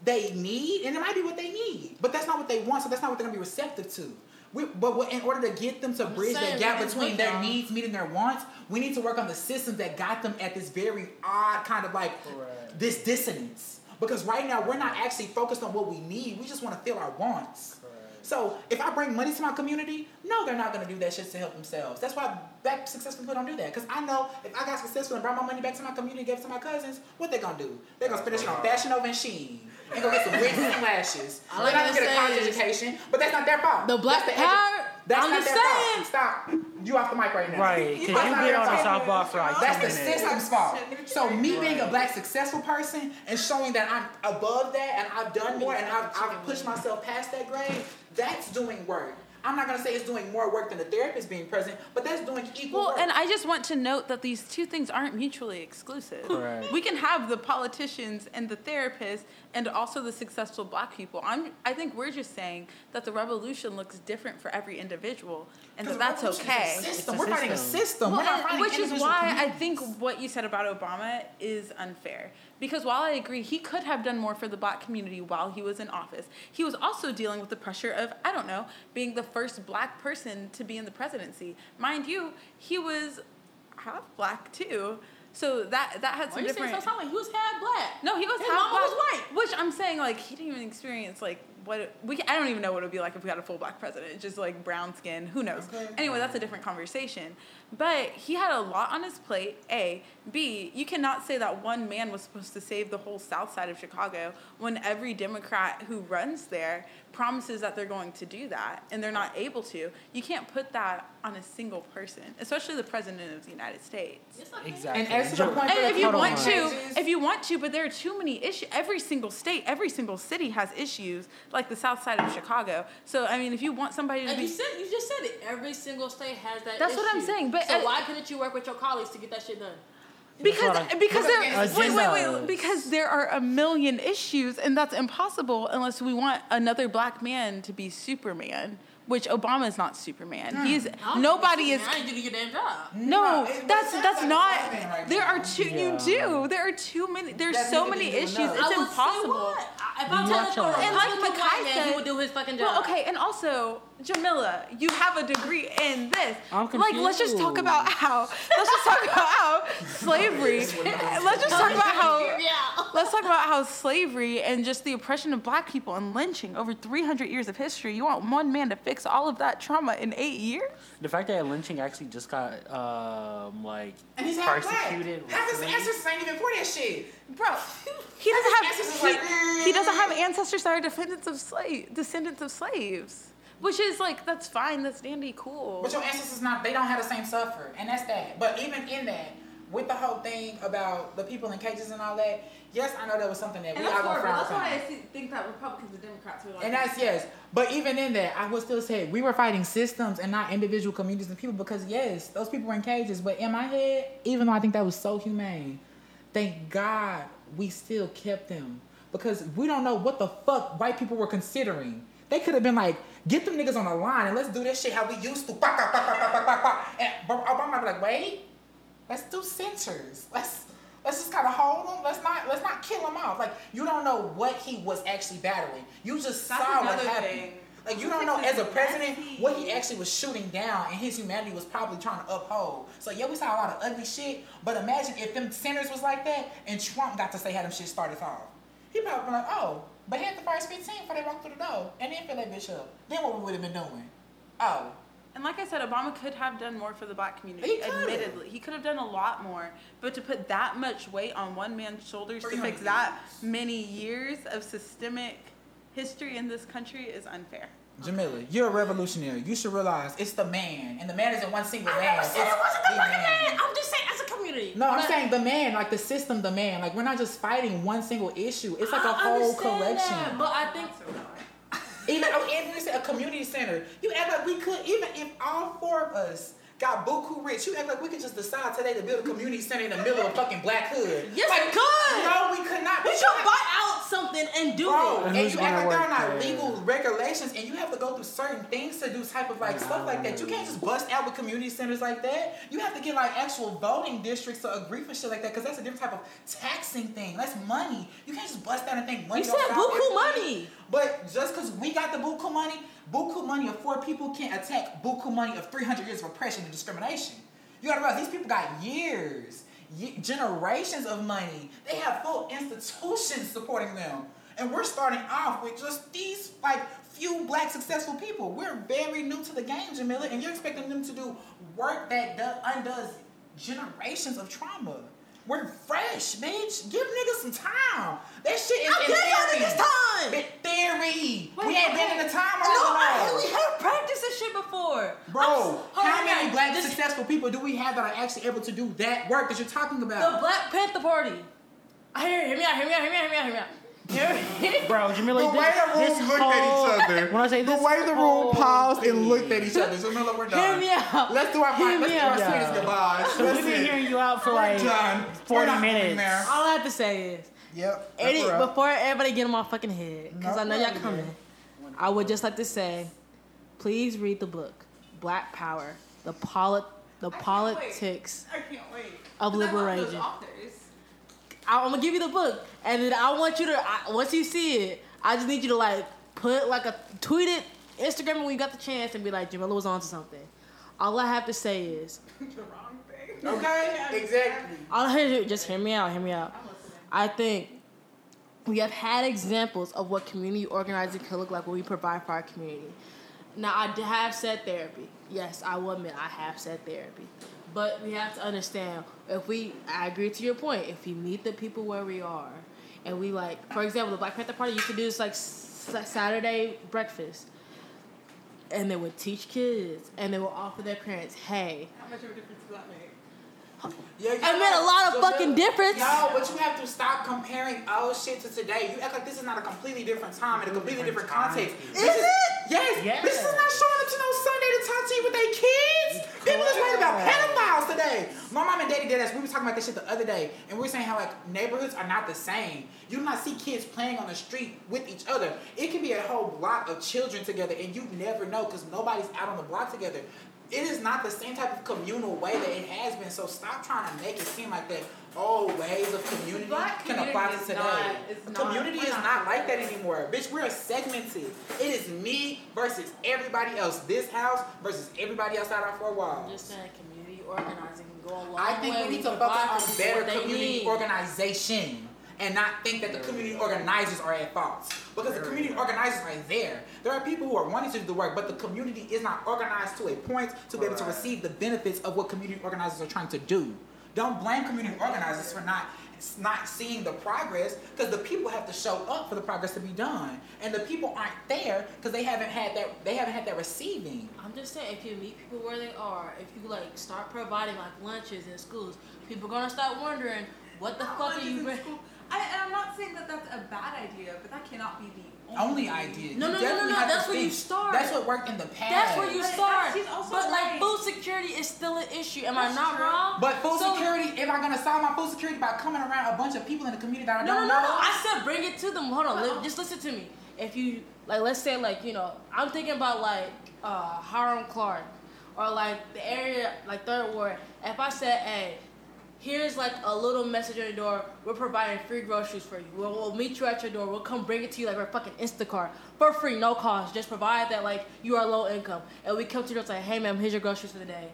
they need, and it might be what they need. But that's not what they want, so that's not what they're gonna be receptive to. We, but what- in order to get them to bridge that gap between their y'all- needs meeting their wants, we need to work on the systems that got them at this very odd kind of like Correct. this dissonance. Because right now we're not actually focused on what we need. We just want to fill our wants. Correct. So if I bring money to my community, no, they're not gonna do that shit to help themselves. That's why back successful people don't do that. Cause I know if I got successful and brought my money back to my community, gave it to my cousins, what they gonna do? They gonna spend that shit on Fashion Nova and Shein. And go get some wigs and lashes. I like They're not to gonna get a college education, but that's not their fault. The black That's the power. That's I'm not just their saying. fault. Stop. You off the mic right now. Right, because you That's not been on the fault. softball for like That's the minutes. system's fault. So me being a black successful person and showing that I'm above that and I've done more and I've, I've pushed myself past that grade, that's doing work. I'm not gonna say it's doing more work than the therapist being present, but that's doing equal Well, work. and I just want to note that these two things aren't mutually exclusive. Correct. We can have the politicians and the therapists and also the successful black people. I'm I think we're just saying that the revolution looks different for every individual and that that's okay. a System. It's We're fighting a system. system. Well, We're not and- fighting which is individual why I think what you said about Obama is unfair. Because while I agree he could have done more for the black community while he was in office, he was also dealing with the pressure of, I don't know, being the first black person to be in the presidency. Mind you, he was half black too. So that that had some you saying different so like he was half black? no, he was His half black. was white. Which I'm saying, like, he didn't even experience like what it, we. I don't even know what it would be like if we had a full black president. Just like brown skin. Who knows? Okay. Anyway, that's a different conversation. But he had a lot on his plate. A, B. You cannot say that one man was supposed to save the whole South Side of Chicago when every Democrat who runs there promises that they're going to do that and they're not able to. You can't put that on a single person, especially the president of the United States. Yes, I can. Exactly. And as to the point And if you want on. to, Pages- if you want to, but there are too many issues. Every single state, every single city has issues, like the South Side of Chicago. So I mean, if you want somebody to Like be, you said, you just said it. Every single state has that. That's what I'm saying, but, so uh, why couldn't you work with your colleagues to get that shit done? Because That's what I- because there wait wait wait because there are a million issues, and that's impossible unless we want another black man to be Superman. Which Obama is not Superman. He's I'm hmm. nobody is. I ain't your damn job. No, No, it- that's that's that's not. right There now. are too. You do. There are too many. There's That so many issues. enough. It's I would say impossible. what? If I'm telling watch a a. And like Republican Makai man, said- he would do his fucking job. Well, okay, and also Jamila, you have a degree in this. I'm Like, let's just talk about how. Let's just talk about how slavery. let's just talk about how. Let's talk about how slavery and just the oppression of black people and lynching over 300 years of history. You want one man to fix all of that trauma in eight years? The fact that lynching actually just got um like and he's half black. persecuted. Half his recently. ancestors ain't even for that shit. Bro, he doesn't have ancestors he, like, mm. he doesn't have ancestors that are descendants of slave descendants of slaves, which is like that's fine, that's dandy, cool. But your ancestors not they don't have the same suffer, and that's that. But even in that, with the whole thing about the people in cages and all that, yes, I know that was something that And we that's all gonna horrible. That's why. I see, think that Republicans and Democrats are like. And that's yes. But even in that, I would still say we were fighting systems and not individual communities and people because yes, those people were in cages. But in my head, even though I think that was so humane, thank God we still kept them. Because we don't know what the fuck white people were considering. They could have been like, get them niggas on the line and let's do this shit how we used to. Bah, bah, bah, bah, bah, bah, bah, bah. And Obama be like, wait, let's do censors. Let's let's just kind of hold them. Let's not let's not kill him off. Like you don't know what he was actually battling. You just That's saw what happened. thing. Like you don't know as a president what he actually was shooting down and his humanity was probably trying to uphold. So yeah, we saw a lot of ugly shit. But imagine if them senators was like that and Trump got to say how them shit started off. He probably be like, oh, but had the first 15 before they walked through the door and then fill that bitch up. Then what we would have been doing? Oh, And like I said, Obama could have done more for the black community. He admittedly, he could have done a lot more. But to put that much weight on one man's shoulders to 300 fix that many years of systemic history in this country is unfair. Jamila, you're a revolutionary. You should realize it's the man, and the man isn't one single I man. never said It's it wasn't the the fucking man. I'm just saying as a community. No, I'm saying the man, like the system, the man. Like we're not just fighting one single issue. It's like a I whole understand collection. that, but I think Even oh, even if it's a community center, you act like we could. Even if all four of us got buku rich, you act like we could just decide today to build a community center in the middle of fucking Black Hood. Yes, like, we could. No, we could not. we should buy out something and do Bro, it. and who's you gonna act like there are not legal regulations and you have to go through certain things to do type of like stuff like that. You can't just bust out with community centers like that. You have to get like actual voting districts to agree for shit like that because that's a different type of taxing thing. That's money. You can't just bust out and think money. You don't said solve buku everything. money. But just because we got the buku money, buku money of four people can't attack buku money of 300 years of oppression and discrimination. You gotta realize these people got years, ye- generations of money. They have full institutions supporting them. And we're starting off with just these, like, few black successful people. We're very new to the game, Jamila, and you're expecting them to do work that do- undoes generations of trauma. We're fresh, bitch. Give niggas some time. That shit is I'm in giving y'all theory. niggas time. Bit theory. Wait, we ain't been in the time No, I we have practiced this shit before. Bro, I'm how many black This- successful people do we have that are actually able to do that work that you're talking about? The? Black Panther Party. I hear, hear me out, hear me out, hear me out, hear me out, hear me out. Hear me. Bro, Jamila, the way the this room looked at each other. When I say the this way the room whole paused and looked at each other. So Jamila, we're done. Hear me out. Let's do our Hear let's do our out. sweetest goodbyes. So we've been hearing you out for We're like done. 40 We're not going minutes. there. All I have to say is, Yep. Eddie, that's a wrap. before everybody get in my fucking head, because I know y'all coming, I would just like to say, please read the book, Black Power, the polit, the can't politics. I can't wait. Of 'Cause I love those liberation. Authors. I- I'm gonna give you the book, and then I want you to I, once you see it, I just need you to like put like a tweet it, Instagram it when you got the chance, and be like, Jamila was onto something. All I have to say is, the wrong thing. Okay, exactly. all I have to do, just hear me out, hear me out. I'm listening. I think we have had examples of what community organizing can look like when we provide for our community. Now, I have said therapy. Yes, I will admit I have said therapy. But we have to understand if we, I agree to your point, if we meet the people where we are, and we like, for example, the Black Panther Party used to do this like Saturday breakfast. And they would teach kids, and they would offer their parents, hey, How much of a difference does that make? Yeah, It made a lot of fucking difference. No, but you have to stop comparing old shit to today. You act like this is not a completely different time and a completely different context. Is Bitches- it? Yes. Yes. Bitches is not showing up to no Sunday to talk to you with their kids. People is worried about pedophiles today. My mom and daddy did us. We were talking about this shit the other day, and we were saying how like neighborhoods are not the same. You do not see kids playing on the street with each other. It can be a whole block of children together, and you never know because nobody's out on the block together. It is not the same type of communal way that it has been. So stop trying to make it seem like that old ways of community Black can apply to today. not- is The not- community is not not like that anymore. Bitch, we're segmented. It is me versus everybody else. This house versus everybody outside our four I'm walls. just saying community organizing can go a long I think way. we need to provide focus for on people better what they community need. organization and not think that the community organizers are at fault. Because the community organizers are there. There are people who are wanting to do the work, but the community is not organized to a point to be able to receive the benefits of what community organizers are trying to do. Don't blame community organizers for not not seeing the progress because the people have to show up for the progress to be done and the people aren't there because they haven't had that they haven't had that receiving I'm just saying, if you meet people where they are, if you like start providing like lunches in schools, people are gonna start wondering what the Not fuck are you in bring? School. I, and I'm not saying that that's a bad idea, but that cannot be the only only, idea No, no, no, no, no, that's where you think. start. that's what worked in the past That's where you But start. she's also but like food security is still an issue. Am I not true. wrong? But food So- security, am I gonna solve my food security by coming around a bunch of people in the community that I No, no, don't no, know? no. I said bring it to them. Hold on, li- just listen to me. If you like, let's say like you know, I'm thinking about like uh, Hiram Clark or like the area like Third Ward. If I said, hey, here's like a little message on your door. We're providing free groceries for you. We'll, we'll meet you at your door. We'll come bring it to you like we're fucking Instacart for free, no cost. Just provide that like you are low income, and we come to your door and say, hey, ma'am, here's your groceries for the day.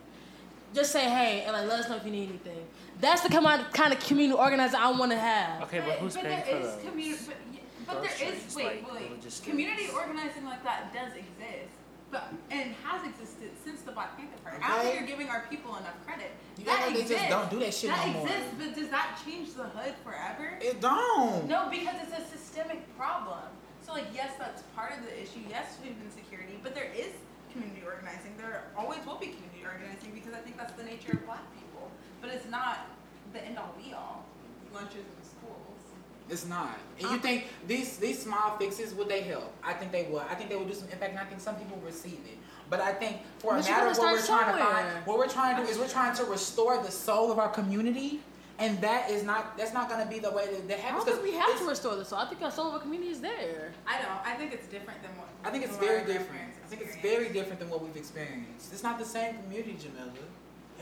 Just say hey and like let us know if you need anything. That's the kind of kind of community organizer I want to have. Okay, but who's but paying there for is those? community, but, y- but there groceries, is wait, like, wait. Community organizing like that does exist, but and has existed since the Black Panther Party. I don't Okay. think you're giving our people enough credit. You that act like they exists. just don't do that shit that no more. exists, but does that change the hood forever? It don't. No, because it's a systemic problem. So like, yes, that's part of the issue. Yes, food insecurity, but there is community organizing. There always will be community organizing because I think that's the nature of Black people. But it's not the end all be all. Lunches in schools. It's not. And you think these these small fixes would they help? I think they would. I think they would do some impact, and I think some people will receive it. But I think for a But you matter of what we're start trying to find, what we're trying to do is we're trying to restore the soul of our community. And that is not that's not gonna be the way that that I happens. don't think we have to restore the soul. I think our soul of a community is there. I don't. I think it's different than what. I think it's very different. I think it's very different than what we've experienced. It's not the same community, Jamila.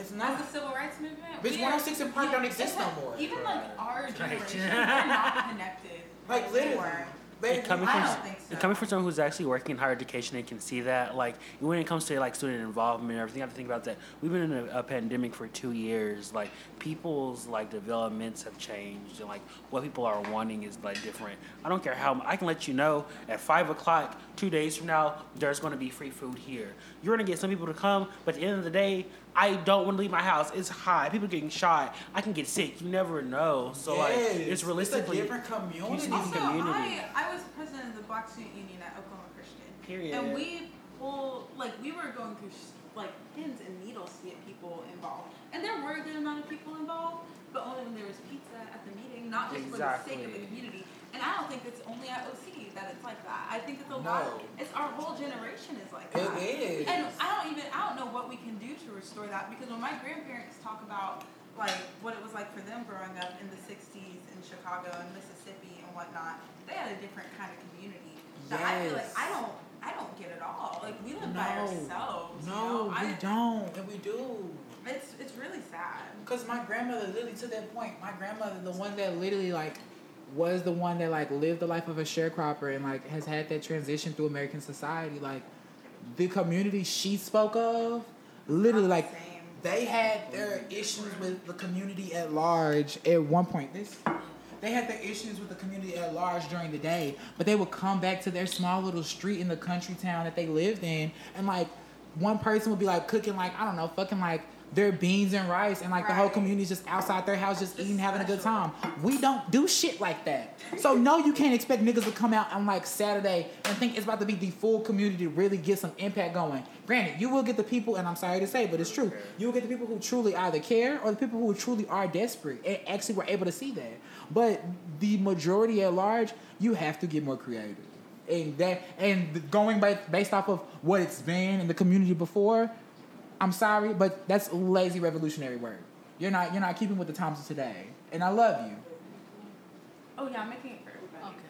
It's not. the civil rights movement, Bitch, 106 and Park don't exist no more. Even like our generation, we're not connected. Like they literally. were. Baby, coming I from don't think so. and coming from someone who's actually working in higher education and can see that, like when it comes to like student involvement and everything, you have to think about that. We've been in a, a pandemic for two years. Like people's like developments have changed, and like what people are wanting is like different. I don't care how I can let you know at five o'clock two days from now there's going to be free food here. You're going to get some people to come, but at the end of the day, I don't want to leave my house. It's hot. People getting shot. I can get sick. You never know. So like it's realistically. It's a different community. It's Also, community. I, I was president of the Black Student Union at Oklahoma Christian. Period. And we pull, like, we were going through, like, pins and needles to get people involved. And there were a good amount of people involved, but only when there was pizza at the meeting, not just for the sake of the community. And I don't think it's only at OC that it's like that. I think it's a lot, No. it's our whole generation is like that. that. is. And I don't even, I don't know what we can do to restore that because when my grandparents talk about like what it was like for them growing up in the 60s in Chicago and Mississippi and whatnot, they had a different kind of community that I feel like I don't, I don't get at all. Like we live by No. ourselves. you No, know? we I, don't, and we do. It's it's really sad. Cause my grandmother literally to that point, my grandmother, the one that literally like was the one that like lived the life of a sharecropper and like has had that transition through American society. Like the community she spoke of, literally like they had their issues with the community at large at one point. This they had their issues with the community at large during the day, but they would come back to their small little street in the country town that they lived in, and like one person would be like cooking like I don't know, fucking like their beans and rice, and like the whole Right. community's just outside their house, just eating, having a good time. We don't do shit like that. So no, you can't expect niggas to come out on like Saturday and think it's about to be the full community to really get some impact going. Granted, you will get the people, and I'm sorry to say, but it's true. You will get the people who truly either care or the people who truly are desperate and actually were able to see that. But the majority at large, you have to get more creative. And that and going by based off of what it's been in the community before, I'm sorry, but that's lazy revolutionary work. You're not you're not keeping with the times of today. And I love you. Oh yeah, I'm making it for everybody. Okay,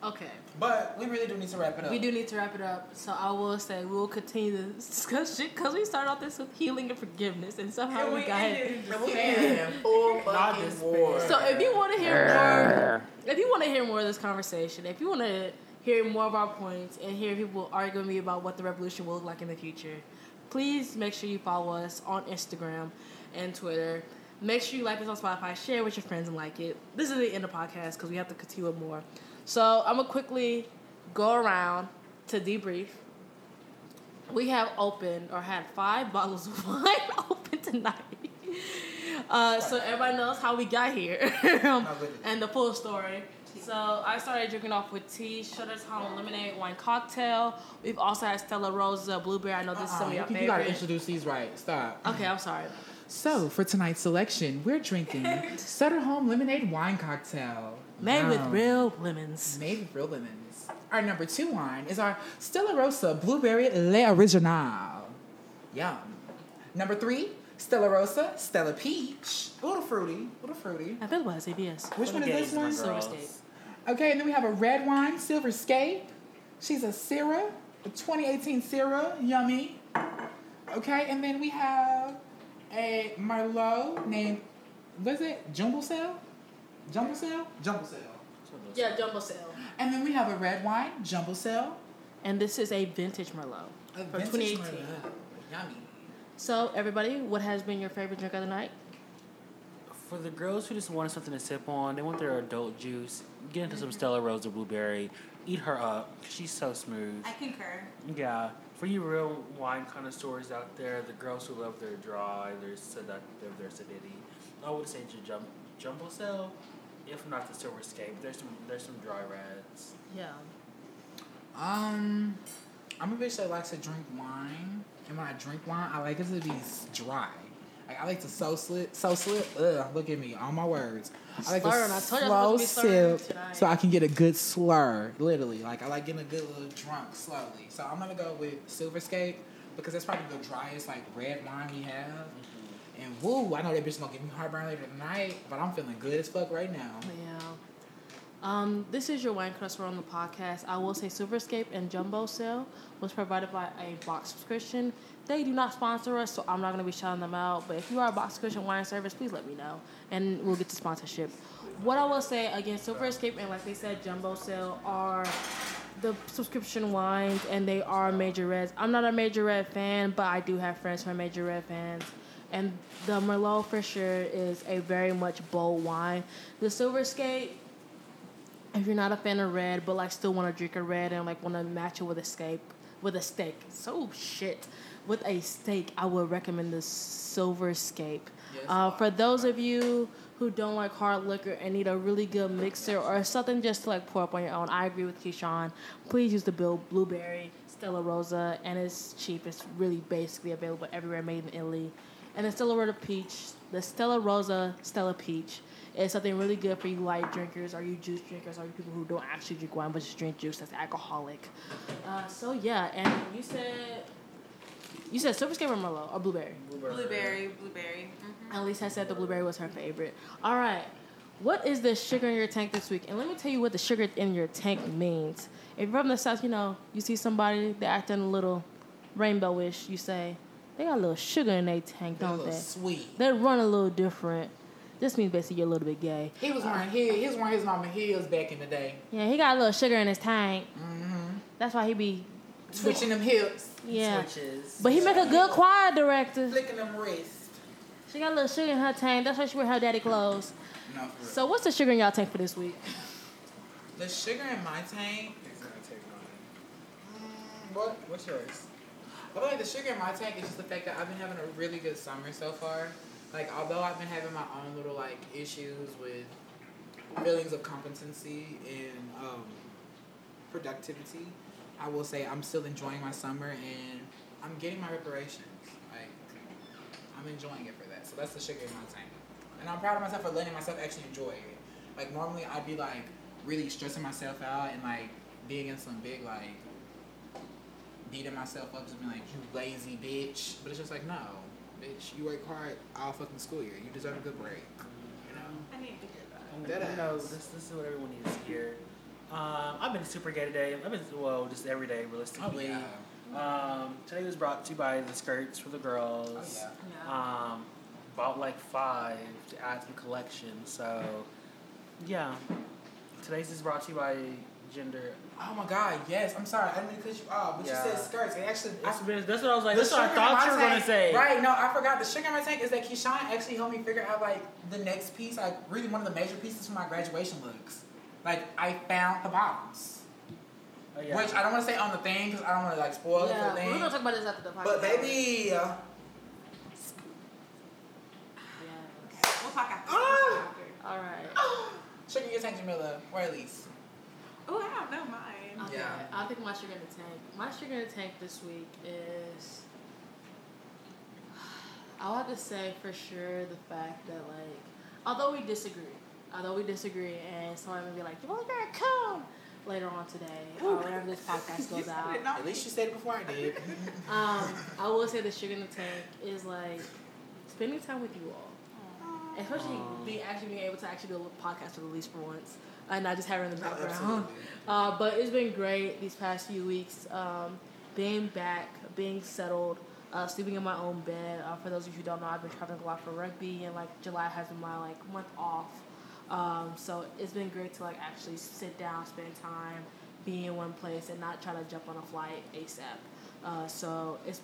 cool. Okay. But we really do need to wrap it up. We do need to wrap it up. So I will say we will continue this discussion because we started off this with healing and forgiveness, and somehow And we, we got ended it. in And we despair. ended in full Not fucking despair. war. So if you want to hear more, if you want to hear more of this conversation, if you want to hear more of our points and hear people arguing me about what the revolution will look like in the future, please make sure you follow us on Instagram and Twitter. Make sure you like us on Spotify, share with your friends, and like it. This is the end of the podcast because we have to continue with more. So I'm gonna quickly go around to debrief. We have opened or had five bottles of wine open tonight. Uh, so everybody knows how we got here and the full story. So I started drinking off with tea, Sutter's Home Lemonade Wine Cocktail. We've also had Stella Rosa Blueberry. I know this is some Uh-uh, of you, your can- you gotta introduce these right. Stop. Okay, I'm sorry. So for tonight's selection, we're drinking Sutter Home Lemonade Wine Cocktail. Made with real lemons. Made with real lemons. Our number two wine is our Stella Rosa Blueberry Le Original. Yum. Number three, Stella Rosa Stella Peach. A little fruity. A little fruity. Available at CVS. Which one is this one? Silver Scape. Okay, and then we have a red wine, Silver Scape. She's a Syrah, a 2018 Syrah, yummy. Okay, and then we have a Merlot named, what is it? Jumbo Cell? Jumbo Cell? Jumbo Cell. Yeah, jumbo sale. And then we have a red wine, Jumbo Cell. And this is a vintage Merlot A from vintage 2018. Merlot. Yummy. So everybody, what has been your favorite drink of the night? For the girls who just wanted something to sip on, they want their adult juice. Get into some Stella Rosa blueberry. Eat her up. She's so smooth. I concur. Yeah. For you real wine connoisseurs out there, the girls who love their dry, their seductive, their acidity, I would say your jum- jumbo cell. If not the silver scape, there's some there's some dry reds. Yeah. Um, I'm a bitch that likes to drink wine, and when I drink wine, I like it to be dry. Like I like to so slip, so slip. Ugh, look at me, all my words. I like Slurring, to I told you I slow was supposed to be slurring sip so I can get a good slur. Literally, like I like getting a good little drunk slowly. So I'm gonna go with Silver Silverscape because that's probably the driest like red wine we have. And woo, I know that bitch gonna give me heartburn later tonight, but I'm feeling good as fuck right now. Yeah. Um, this is your wine customer on the podcast. I will say Silverscape and Jumbo Sale was provided by a box subscription. They do not sponsor us, so I'm not going to be shouting them out. But if you are a box subscription wine service, please let me know, and we'll get to sponsorship. What I will say again, Silverscape and like they said, Jumbo Sale are the subscription wines, and they are major reds. I'm not a major red fan, but I do have friends who are major red fans. And the Merlot for sure is a very much bold wine. The Silver Escape if you're not a fan of red but like still want to drink a red and like want to match it with steak with a steak. So shit. With a steak i would recommend the silver scape Yes, uh, for those of you who don't like hard liquor and need a really good mixer or something just to like pour up on your own i agree with Keshawn. Please use the bill blueberry stella rosa and it's cheap. It's really basically available everywhere made in italy. And the stella rosa peach the stella rosa stella peach is something really good for you light drinkers or you juice drinkers or you people who don't actually drink wine but just drink juice that's alcoholic. Uh, so yeah, and you said you said silver scape or merlot or blueberry. Blueberry, blueberry. hmm At least I said the blueberry was her favorite. All right. What is the sugar in your tank this week? And let me tell you what the sugar in your tank means. If you're from the south, you know, you see somebody they acting a little rainbowish, you say, they got a little sugar in their tank, They're don't little they? sweet. They run a little different. This means basically you're a little bit gay. He was wearing heel. He was wearing his mama heels back in the day. Yeah, he got a little sugar in his tank. Mm-hmm. That's why he be Switching them hips, yeah. Switches. But he make a good choir director. flicking them wrists. She got a little sugar in her tank. That's why she wear her daddy clothes. No, for. So what's the sugar in y'all tank for this week? The sugar in my tank. Mm, what? What's yours? I feel like the sugar in my tank is just the fact that I've been having a really good summer so far. Like, although I've been having my own little like issues with feelings of competency and um, productivity, I will say I'm still enjoying my summer and I'm getting my reparations. Like, I'm enjoying it for that. So that's the sugar in my tank. And I'm proud of myself for letting myself actually enjoy it. Like normally I'd be like really stressing myself out and like being in some big like beating myself up just being like you lazy bitch. But it's just like no, bitch, you work hard all fucking school year. You deserve a good break. You know? I need to hear that. And, Dead you know, this, this is what everyone needs to hear. Um, I've been super gay today. I've been, well, just every day, Oh realistically. yeah. Um, today was brought to you by the skirts for the girls. Oh yeah. Um, bought like five to add to the collection. So, yeah. Today's is brought to you by Gender. Oh my god, yes. I'm sorry, I didn't mean to cut you off, but Yeah. you said skirts. It actually I That's, been- that's what I was like. The That's what I sugar in thought my you were gonna say. Right, no, I forgot. The sugar in my tank is that Keshawn actually helped me figure out like the next piece, like really one of the major pieces for my graduation looks. Like I found the bottoms, Oh, yeah. which I don't want to say on the thing because I don't want to like spoil it yeah, for the we're thing. gonna talk about this after the podcast. But baby, uh, Yeah. We'll talk after. Ah! All right. sugar in your tank, Jamila, or at least. Oh, I don't know mine. Okay. Yeah. I think my sugar in the tank. My sugar in the tank this week is. I want to say for sure the fact that like, although we disagree, although we disagree, and someone would be like, "You want to come?" later on today or whenever this podcast goes out. At least you said it before I did. Um, I will say the sugar in the tank is like spending time with you all. Especially Aw. being actually being able to actually do a podcast with Elise for once, and I just having her in the background. absolutely. Uh, but it's been great these past few weeks. Um, being back, being settled, uh, sleeping in my own bed. Uh, for those of you who don't know, I've been traveling a lot for rugby, and like July has been my like month off. Um, so it's been great to like actually sit down, spend time, be in one place, and not try to jump on a flight ASAP. Uh, so it's,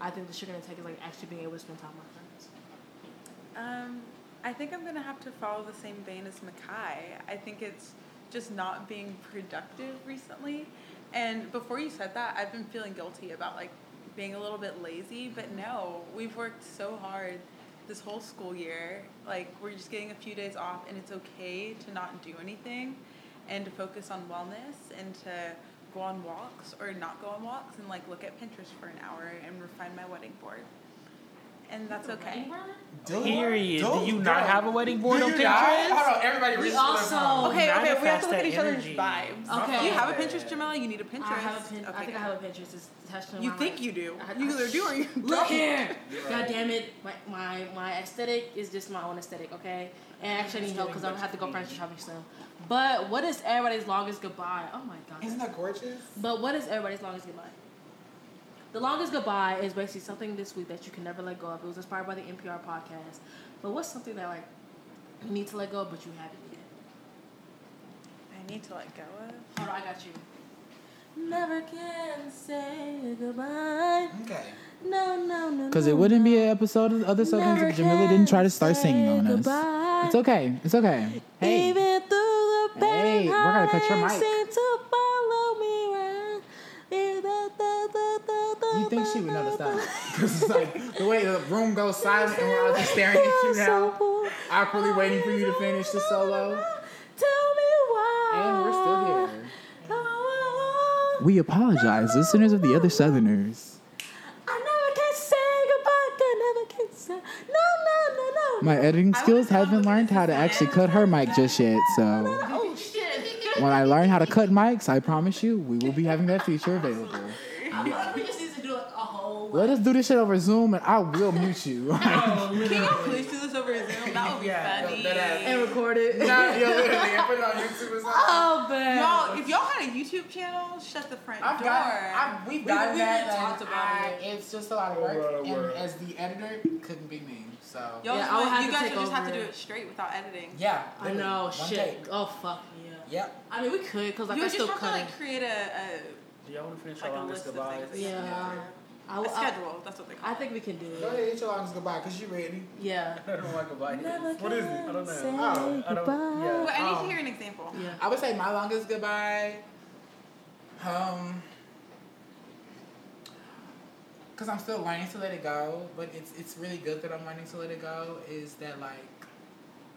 I think the sugar intake is like actually being able to spend time with my friends. Um, I think I'm gonna have to follow the same vein as Makai. I think it's just not being productive recently. And before you said that, I've been feeling guilty about like being a little bit lazy. But no, we've worked so hard this whole school year. Like we're just getting a few days off, and it's okay to not do anything, and to focus on wellness and to go on walks or not go on walks and like look at Pinterest for an hour and refine my wedding board. And that's okay. Do- Period. Do, you not girl. have a wedding board on you not? Pinterest? Hold on, everybody We reach for their also- Okay, okay, we have to look at that each other's vibes. Okay. Do you have a Pinterest, Jamila? You need a Pinterest. I have a pin. I Okay, think I have a Pinterest. It's attached to You my think mic. you do? I- You I- either do or you Look don't. here. You're God damn it. My, my my aesthetic is just my own aesthetic, okay? And I actually need help because I'm gonna have to go furniture shopping soon. But what is everybody's longest goodbye? Oh my god. Isn't that gorgeous? But what is everybody's longest goodbye? The longest goodbye is basically something this week that you can never let go of. It was inspired by the NPR podcast. But what's something that like you need to let go of but you haven't yet? I need to let go of. Hold on, I got you. Never can say goodbye. Okay. No, no, no. Because no, it wouldn't be an episode of Other Southern Never if Jamila didn't try to start singing on say us. It's okay. It's okay. Hey. Even through the Hey, we're gonna cut your heartache mic. You think she would know the song? Because it's like the way the room goes silent and we're all just staring at you now, awkwardly waiting for you to finish the solo. Tell me why. And we're still here. We apologize, listeners of the other Southerners. I never can say goodbye. I never can say no, no, no, no. My editing skills would've come haven't learned how to actually cut her mic just yet, so Oh shit. when I learn how to cut mics, I promise you, we will be having that feature available. we just need to do like a whole. Let us do this shit over Zoom and I will mute you. Can you please do this over Zoom? That would be Yeah, funny. that ass. and record it. Nah, yo, literally, I put it on YouTube or something. Oh man. Y'all, if y'all had a YouTube channel, shut the front I've door. got, I've, we've We- gotten we've that. been talked about I- it. It's just a lot of Oh, work, word, and word. as the editor, couldn't be me. So Y'all Yeah, just I would would- have you to guys take would just have to do it. it straight without editing. yeah, I literally, know. one Shit. take. Oh fuck yeah. Yep. I mean, we could because like you I would still just have to like create a, a Do y'all want to finish like our a longest list of goodbyes? things. Yeah. I, a will- I, schedule. That's what they call I it. think we can do it. Go it. ahead, hit your longest goodbye, cause you ready. Yeah. I don't know what goodbye Never. What is it? I don't can say know. Oh, I don't. Well, Yeah. I need Um, to hear an example. Yeah. I would say my longest goodbye. Um, because I'm still learning to let it go, but it's it's really good that I'm learning to let it go. Is that like,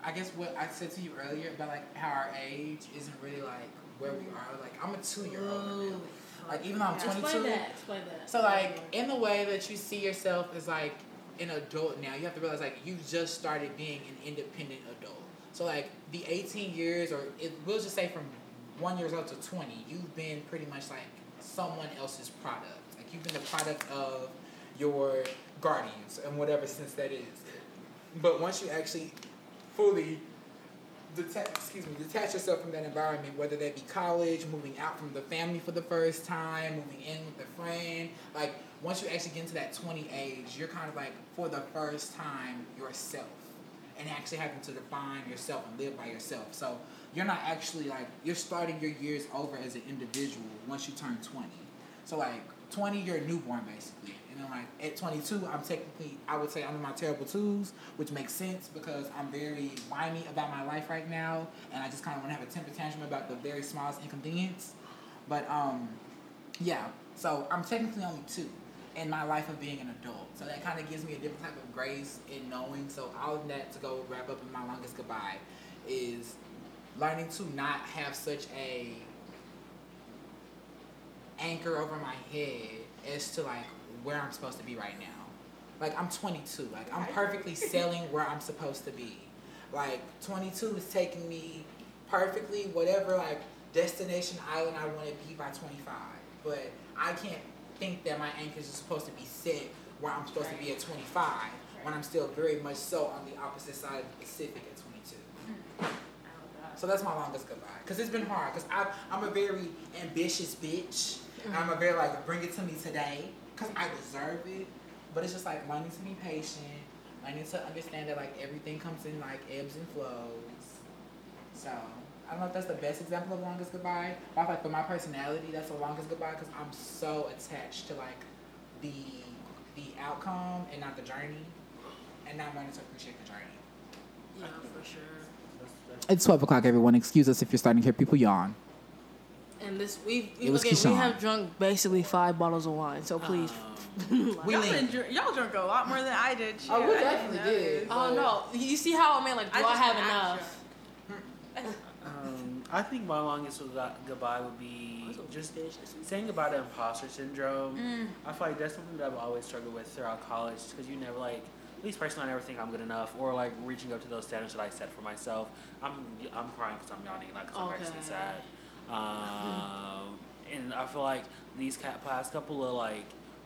I guess what I said to you earlier about like how our age isn't really like where we are. Like I'm a two year old. Like even though I'm 22. Explain that. Explain that. So like in the way that you see yourself as like an adult now, you have to realize like you just started being an independent adult. So like the 18 years, or it, we'll just say from one years old to 20, you've been pretty much like someone else's product. Like you've been the product of your guardians and whatever sense that is. But once you actually fully detach, excuse me, detach yourself from that environment, whether that be college, moving out from the family for the first time, moving in with a friend, like once you actually get into that 20 age, you're kind of like for the first time yourself and actually having to define yourself and live by yourself. So you're not actually like you're starting your years over as an individual once you turn 20. So like 20, you're a newborn basically. Like at 22, I'm technically I would say I'm in my terrible twos, which makes sense because I'm very whiny about my life right now, and I just kind of want to have a temper tantrum about the very smallest inconvenience. But um, yeah. So I'm technically only two in my life of being an adult. So that kind of gives me a different type of grace in knowing. So all of that to go wrap up in my longest goodbye is learning to not have such a anchor over my head as to like where I'm supposed to be right now. Like I'm 22. Like I'm perfectly sailing where I'm supposed to be. Like 22 is taking me perfectly whatever like destination island I want to be by 25. But I can't think that my anchors are supposed to be set where I'm supposed to be at 25 when I'm still very much so on the opposite side of the Pacific at 22. Mm-hmm. So that's my longest goodbye. Cause it's been hard. Cause I I'm a very ambitious bitch. And mm-hmm. I'm a very like bring it to me today. Cause I deserve it. But it's just like learning to be patient. Learning to understand that like everything comes in like ebbs and flows. So I don't know if that's the best example of longest goodbye. But I feel like for my personality, that's the longest goodbye because I'm so attached to like the the outcome and not the journey. And not learning to appreciate the journey. Yeah, for sure. That's- that's- It's 12 o'clock, everyone. Excuse us if you're starting to hear people yawn. And this we It was again, we have drunk basically five bottles of wine. So please. We y'all, lean. been dr- y'all drunk a lot more than I did. Shit. Oh, we I didn't definitely know. did. Oh no! You see how I mean? Like, do I I, have enough? Um, I think my longest goodbye- goodbye would be just saying goodbye to imposter syndrome. Mm. I feel like that's something that I've always struggled with throughout college because you never like at least personally, I never think I'm good enough, or like reaching up to those standards that I set for myself. I'm I'm crying because I'm yawning, not because I'm actually sad. Um, and I feel like these past couple of like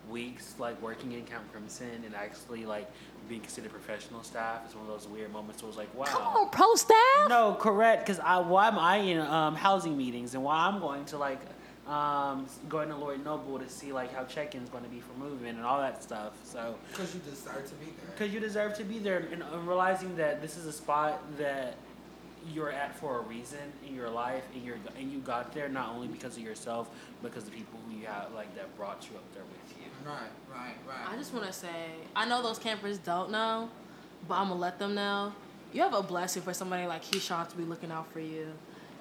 weeks, like working in Camp Crimson and actually like being considered professional staff is one of those weird moments where it's like, wow. Come on, pro staff. No, correct. Because I why am I in um, housing meetings and why I'm going to like um, going to Lloyd Noble to see like how check-in's going to be for moving and all that stuff. So Because you deserve to be there. because you deserve to be there and, and realizing that this is a spot that you're at for a reason in your life and you're and you got there not only because of yourself but because the people who you have like that brought you up there with you. Right, right, right. I just want to say, I know those campers don't know, but I'm gonna let them know. You have a blessing for somebody like Keshawn to be looking out for you.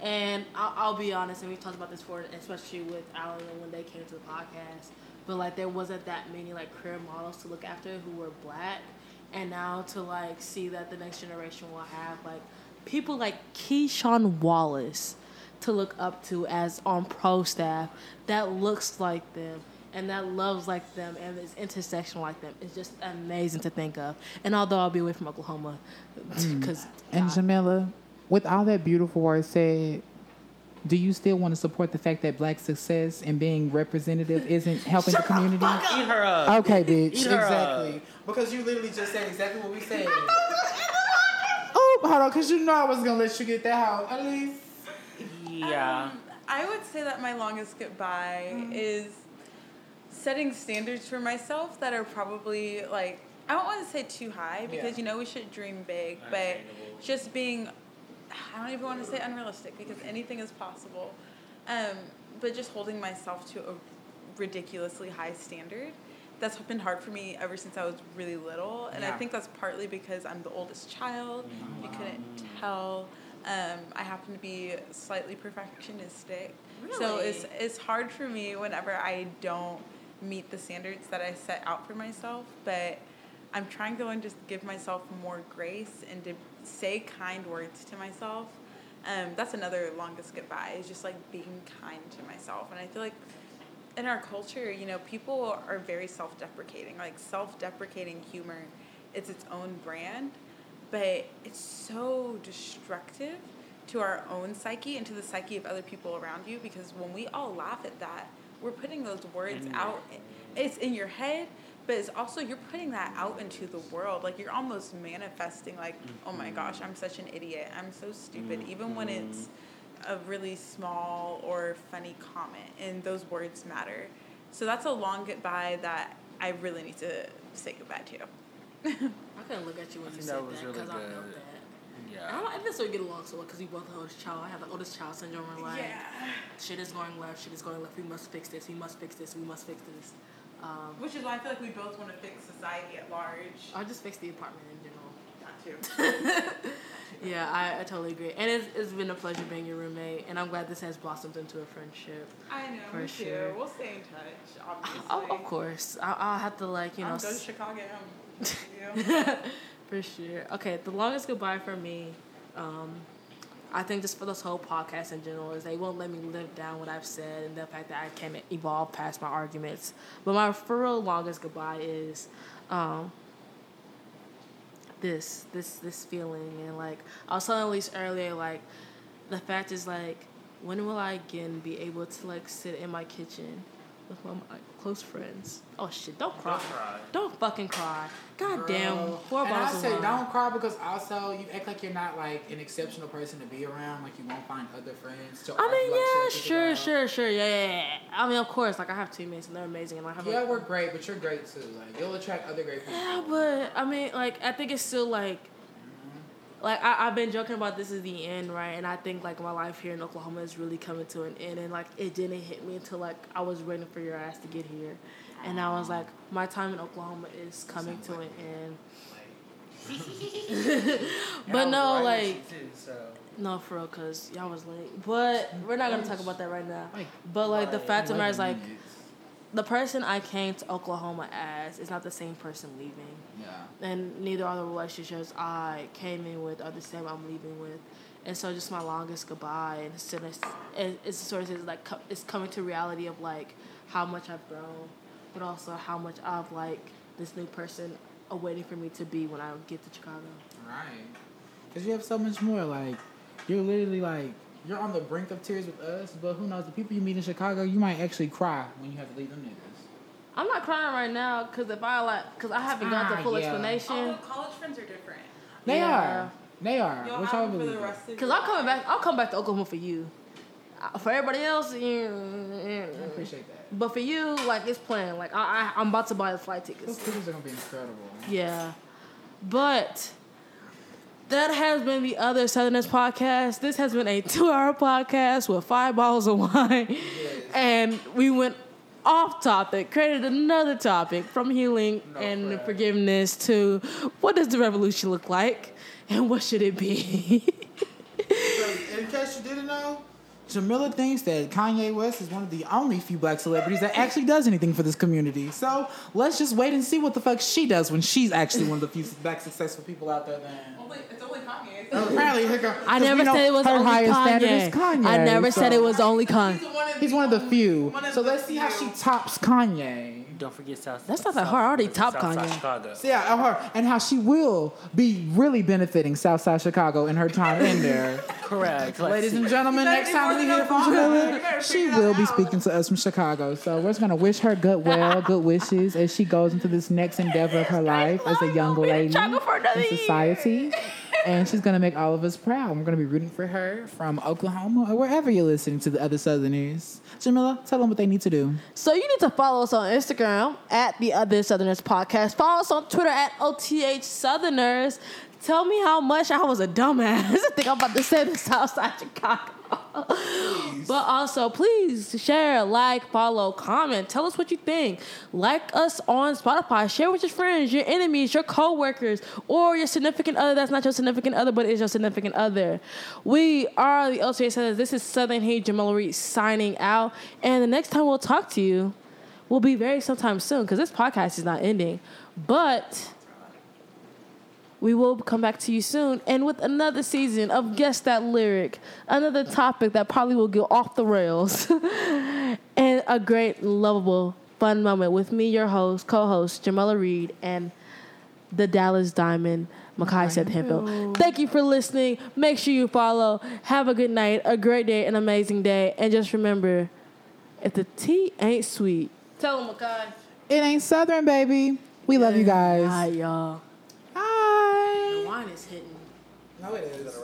And I'll, I'll be honest, and we've talked about this before, especially with Alan and when they came to the podcast. But like, there wasn't that many like career models to look after who were black, and now to like see that the next generation will have like people like Keshawn Wallace to look up to as on pro staff that looks like them and that loves like them and is intersectional like them. It's just amazing to think of. And although I'll be away from Oklahoma, mm. because And Jamila, with all that beautiful words said, do you still want to support the fact that black success and being representative isn't helping the community? Eat her up. Okay, bitch. Eat her exactly. Because you literally just said exactly what we said. oh, hold on, because you know I was going to let you get that out. At least. Yeah. Um, I would say that my longest goodbye Mm-hmm. is setting standards for myself that are probably like I don't want to say too high because Yeah. you know we should dream big, but just being I don't even want to say unrealistic because anything is possible. Um, but just holding myself to a ridiculously high standard. That's been hard for me ever since I was really little, and I think that's partly because I'm the oldest child. You couldn't tell. Um, I happen to be slightly perfectionistic, so it's it's hard for me whenever I don't meet the standards that I set out for myself. But I'm trying to learn just give myself more grace and to say kind words to myself. Um, that's another longest goodbye is just like being kind to myself. And I feel like in our culture, you know, people are very self deprecating. Like self deprecating humor, it's its own brand, but it's so destructive to our own psyche and to the psyche of other people around you because when we all laugh at that, we're putting those words In out. It's in your head, but it's also you're putting that out into the world. Like you're almost manifesting like, mm-hmm. oh my gosh, I'm such an idiot. I'm so stupid. Even when mm-hmm. it's a really small or funny comment and those words matter. So that's a long goodbye that I really need to say goodbye to. I couldn't look at you when you think said that that because really I know good. that. And I Yeah. don't. I think so we get along so well because we both the oldest child. I have the oldest child syndrome. We're like, shit is going left. Shit is going left. We must fix this. We must fix this. We must fix this. Um, Which is why I feel like we both want to fix society at large. I'll just fix the apartment in general. Not too. Yeah, I, I totally agree. And it's, it's been a pleasure being your roommate, and I'm glad this has blossomed into a friendship. I know, For me sure. too. We'll stay in touch, obviously. Oh, of course. I, I'll have to, like, you know. I'm going to Chicago. For sure. Okay, the longest goodbye for me, um, I think just for this whole podcast in general, is they won't let me live down what I've said and the fact that I can't evolve past my arguments. But my for real longest goodbye is um, this this this feeling. And like I was telling Elise earlier, like the fact is like when will I again be able to like sit in my kitchen with my, my close friends? Oh shit! Don't cry. cry. Don't fucking cry. God damn. Girl. Four and I say wine. don't cry because also you act like you're not like an exceptional person to be around. Like you won't find other friends. To I mean, like yeah, sure, sure, sure, yeah, yeah. I mean, of course, like I have teammates and they're amazing, and I have. Yeah, a, we're great, but you're great too. Like you'll attract other great people. Yeah, but I mean, like I think it's still like, like I I've been joking about this is the end, right? And I think like my life here in Oklahoma is really coming to an end, and like it didn't hit me until like I was waiting for your ass to get here, and I was like, my time in Oklahoma is coming to an end. But no, like Too, so. no, for real, cause y'all was late. But we're not gonna talk about that right now. But like the Right. fact of the matter is like minutes. The person I came to Oklahoma as is not the same person leaving. Yeah. And neither are the relationships I came in with are the same I'm leaving with. And so just my longest goodbye and it's, it's, sort of like it's coming to reality of like how much I've grown, but also how much I've like this new person are waiting for me to be when I get to Chicago. Right. Because you have so much more. Like, you're literally like, you're on the brink of tears with us, but who knows? The people you meet in Chicago, you might actually cry when you have to leave them niggas. I'm not crying right now because if I like, because I haven't got the Ah, full yeah. explanation. Although college friends are different. They Yeah. are. They are. You'll Which I believe. the it. rest of Cause I'm coming back. I'll come back to Oklahoma for you. Uh, For everybody else, yeah, yeah. I appreciate that. But for you, like it's planned. Like I, I I'm about to buy the flight tickets. Those tickets. tickets are gonna be incredible. Yeah, but that has been the other Southerners podcast. This has been a two-hour podcast with five bottles of wine, and we went off topic, created another topic from healing No and crap. forgiveness to what does the revolution look like and what should it be. In case you didn't know, Jamila thinks that Kanye West is one of the only few black celebrities that actually does anything for this community. So let's just wait and see what the fuck she does when she's actually one of the few black successful people out there. Then Only, it's only Kanye. apparently, her- I 'cause never said it was only Kanye. Kanye. I never so- said it was only Kanye. He's one of the few. One of So the let's see how she tops Kanye. Don't forget South. That's not that South- hard. I already was it topped Southside Kanye. Chicago. So yeah, of her and how she will be really benefiting Southside Chicago in her time in there. Correct. Ladies see. and gentlemen, You next time we hear from than Jamila, she will be speaking to us from Chicago. So we're just gonna wish her good well, good wishes as she goes into this next endeavor of her life as a young We'll in lady Chicago for another in year. society. And she's gonna make all of us proud. We're gonna be rooting for her from Oklahoma or wherever you're listening to the other Southerners. Jamila, tell them what they need to do. So you need to follow us on Instagram at the Other Southerners Podcast. Follow us on Twitter at OTH Southerners. Tell me how much I was a dumbass. I think I'm about to say this outside Chicago. But also, please share, like, follow, comment. Tell us what you think. Like us on Spotify. Share with your friends, your enemies, your coworkers, or your significant other. That's not your significant other, but is your significant other. We are the LCA Southerners. This is Southern Heat Jamal Reed signing out. And the next time we'll talk to you will be very sometime soon because this podcast is not ending. But we will come back to you soon and with another season of Guess That Lyric, another topic that probably will go off the rails, and a great, lovable, fun moment with me, your host, co host, Jamila Reed, and the Dallas Diamond, Makai Seth Hempel. Thank you for listening. Make sure you follow. Have a good night, a great day, an amazing day. And just remember if the tea ain't sweet, tell them, Makai. It ain't Southern, baby. We love you guys. Hi, y'all. Wine is hitting. No, it is.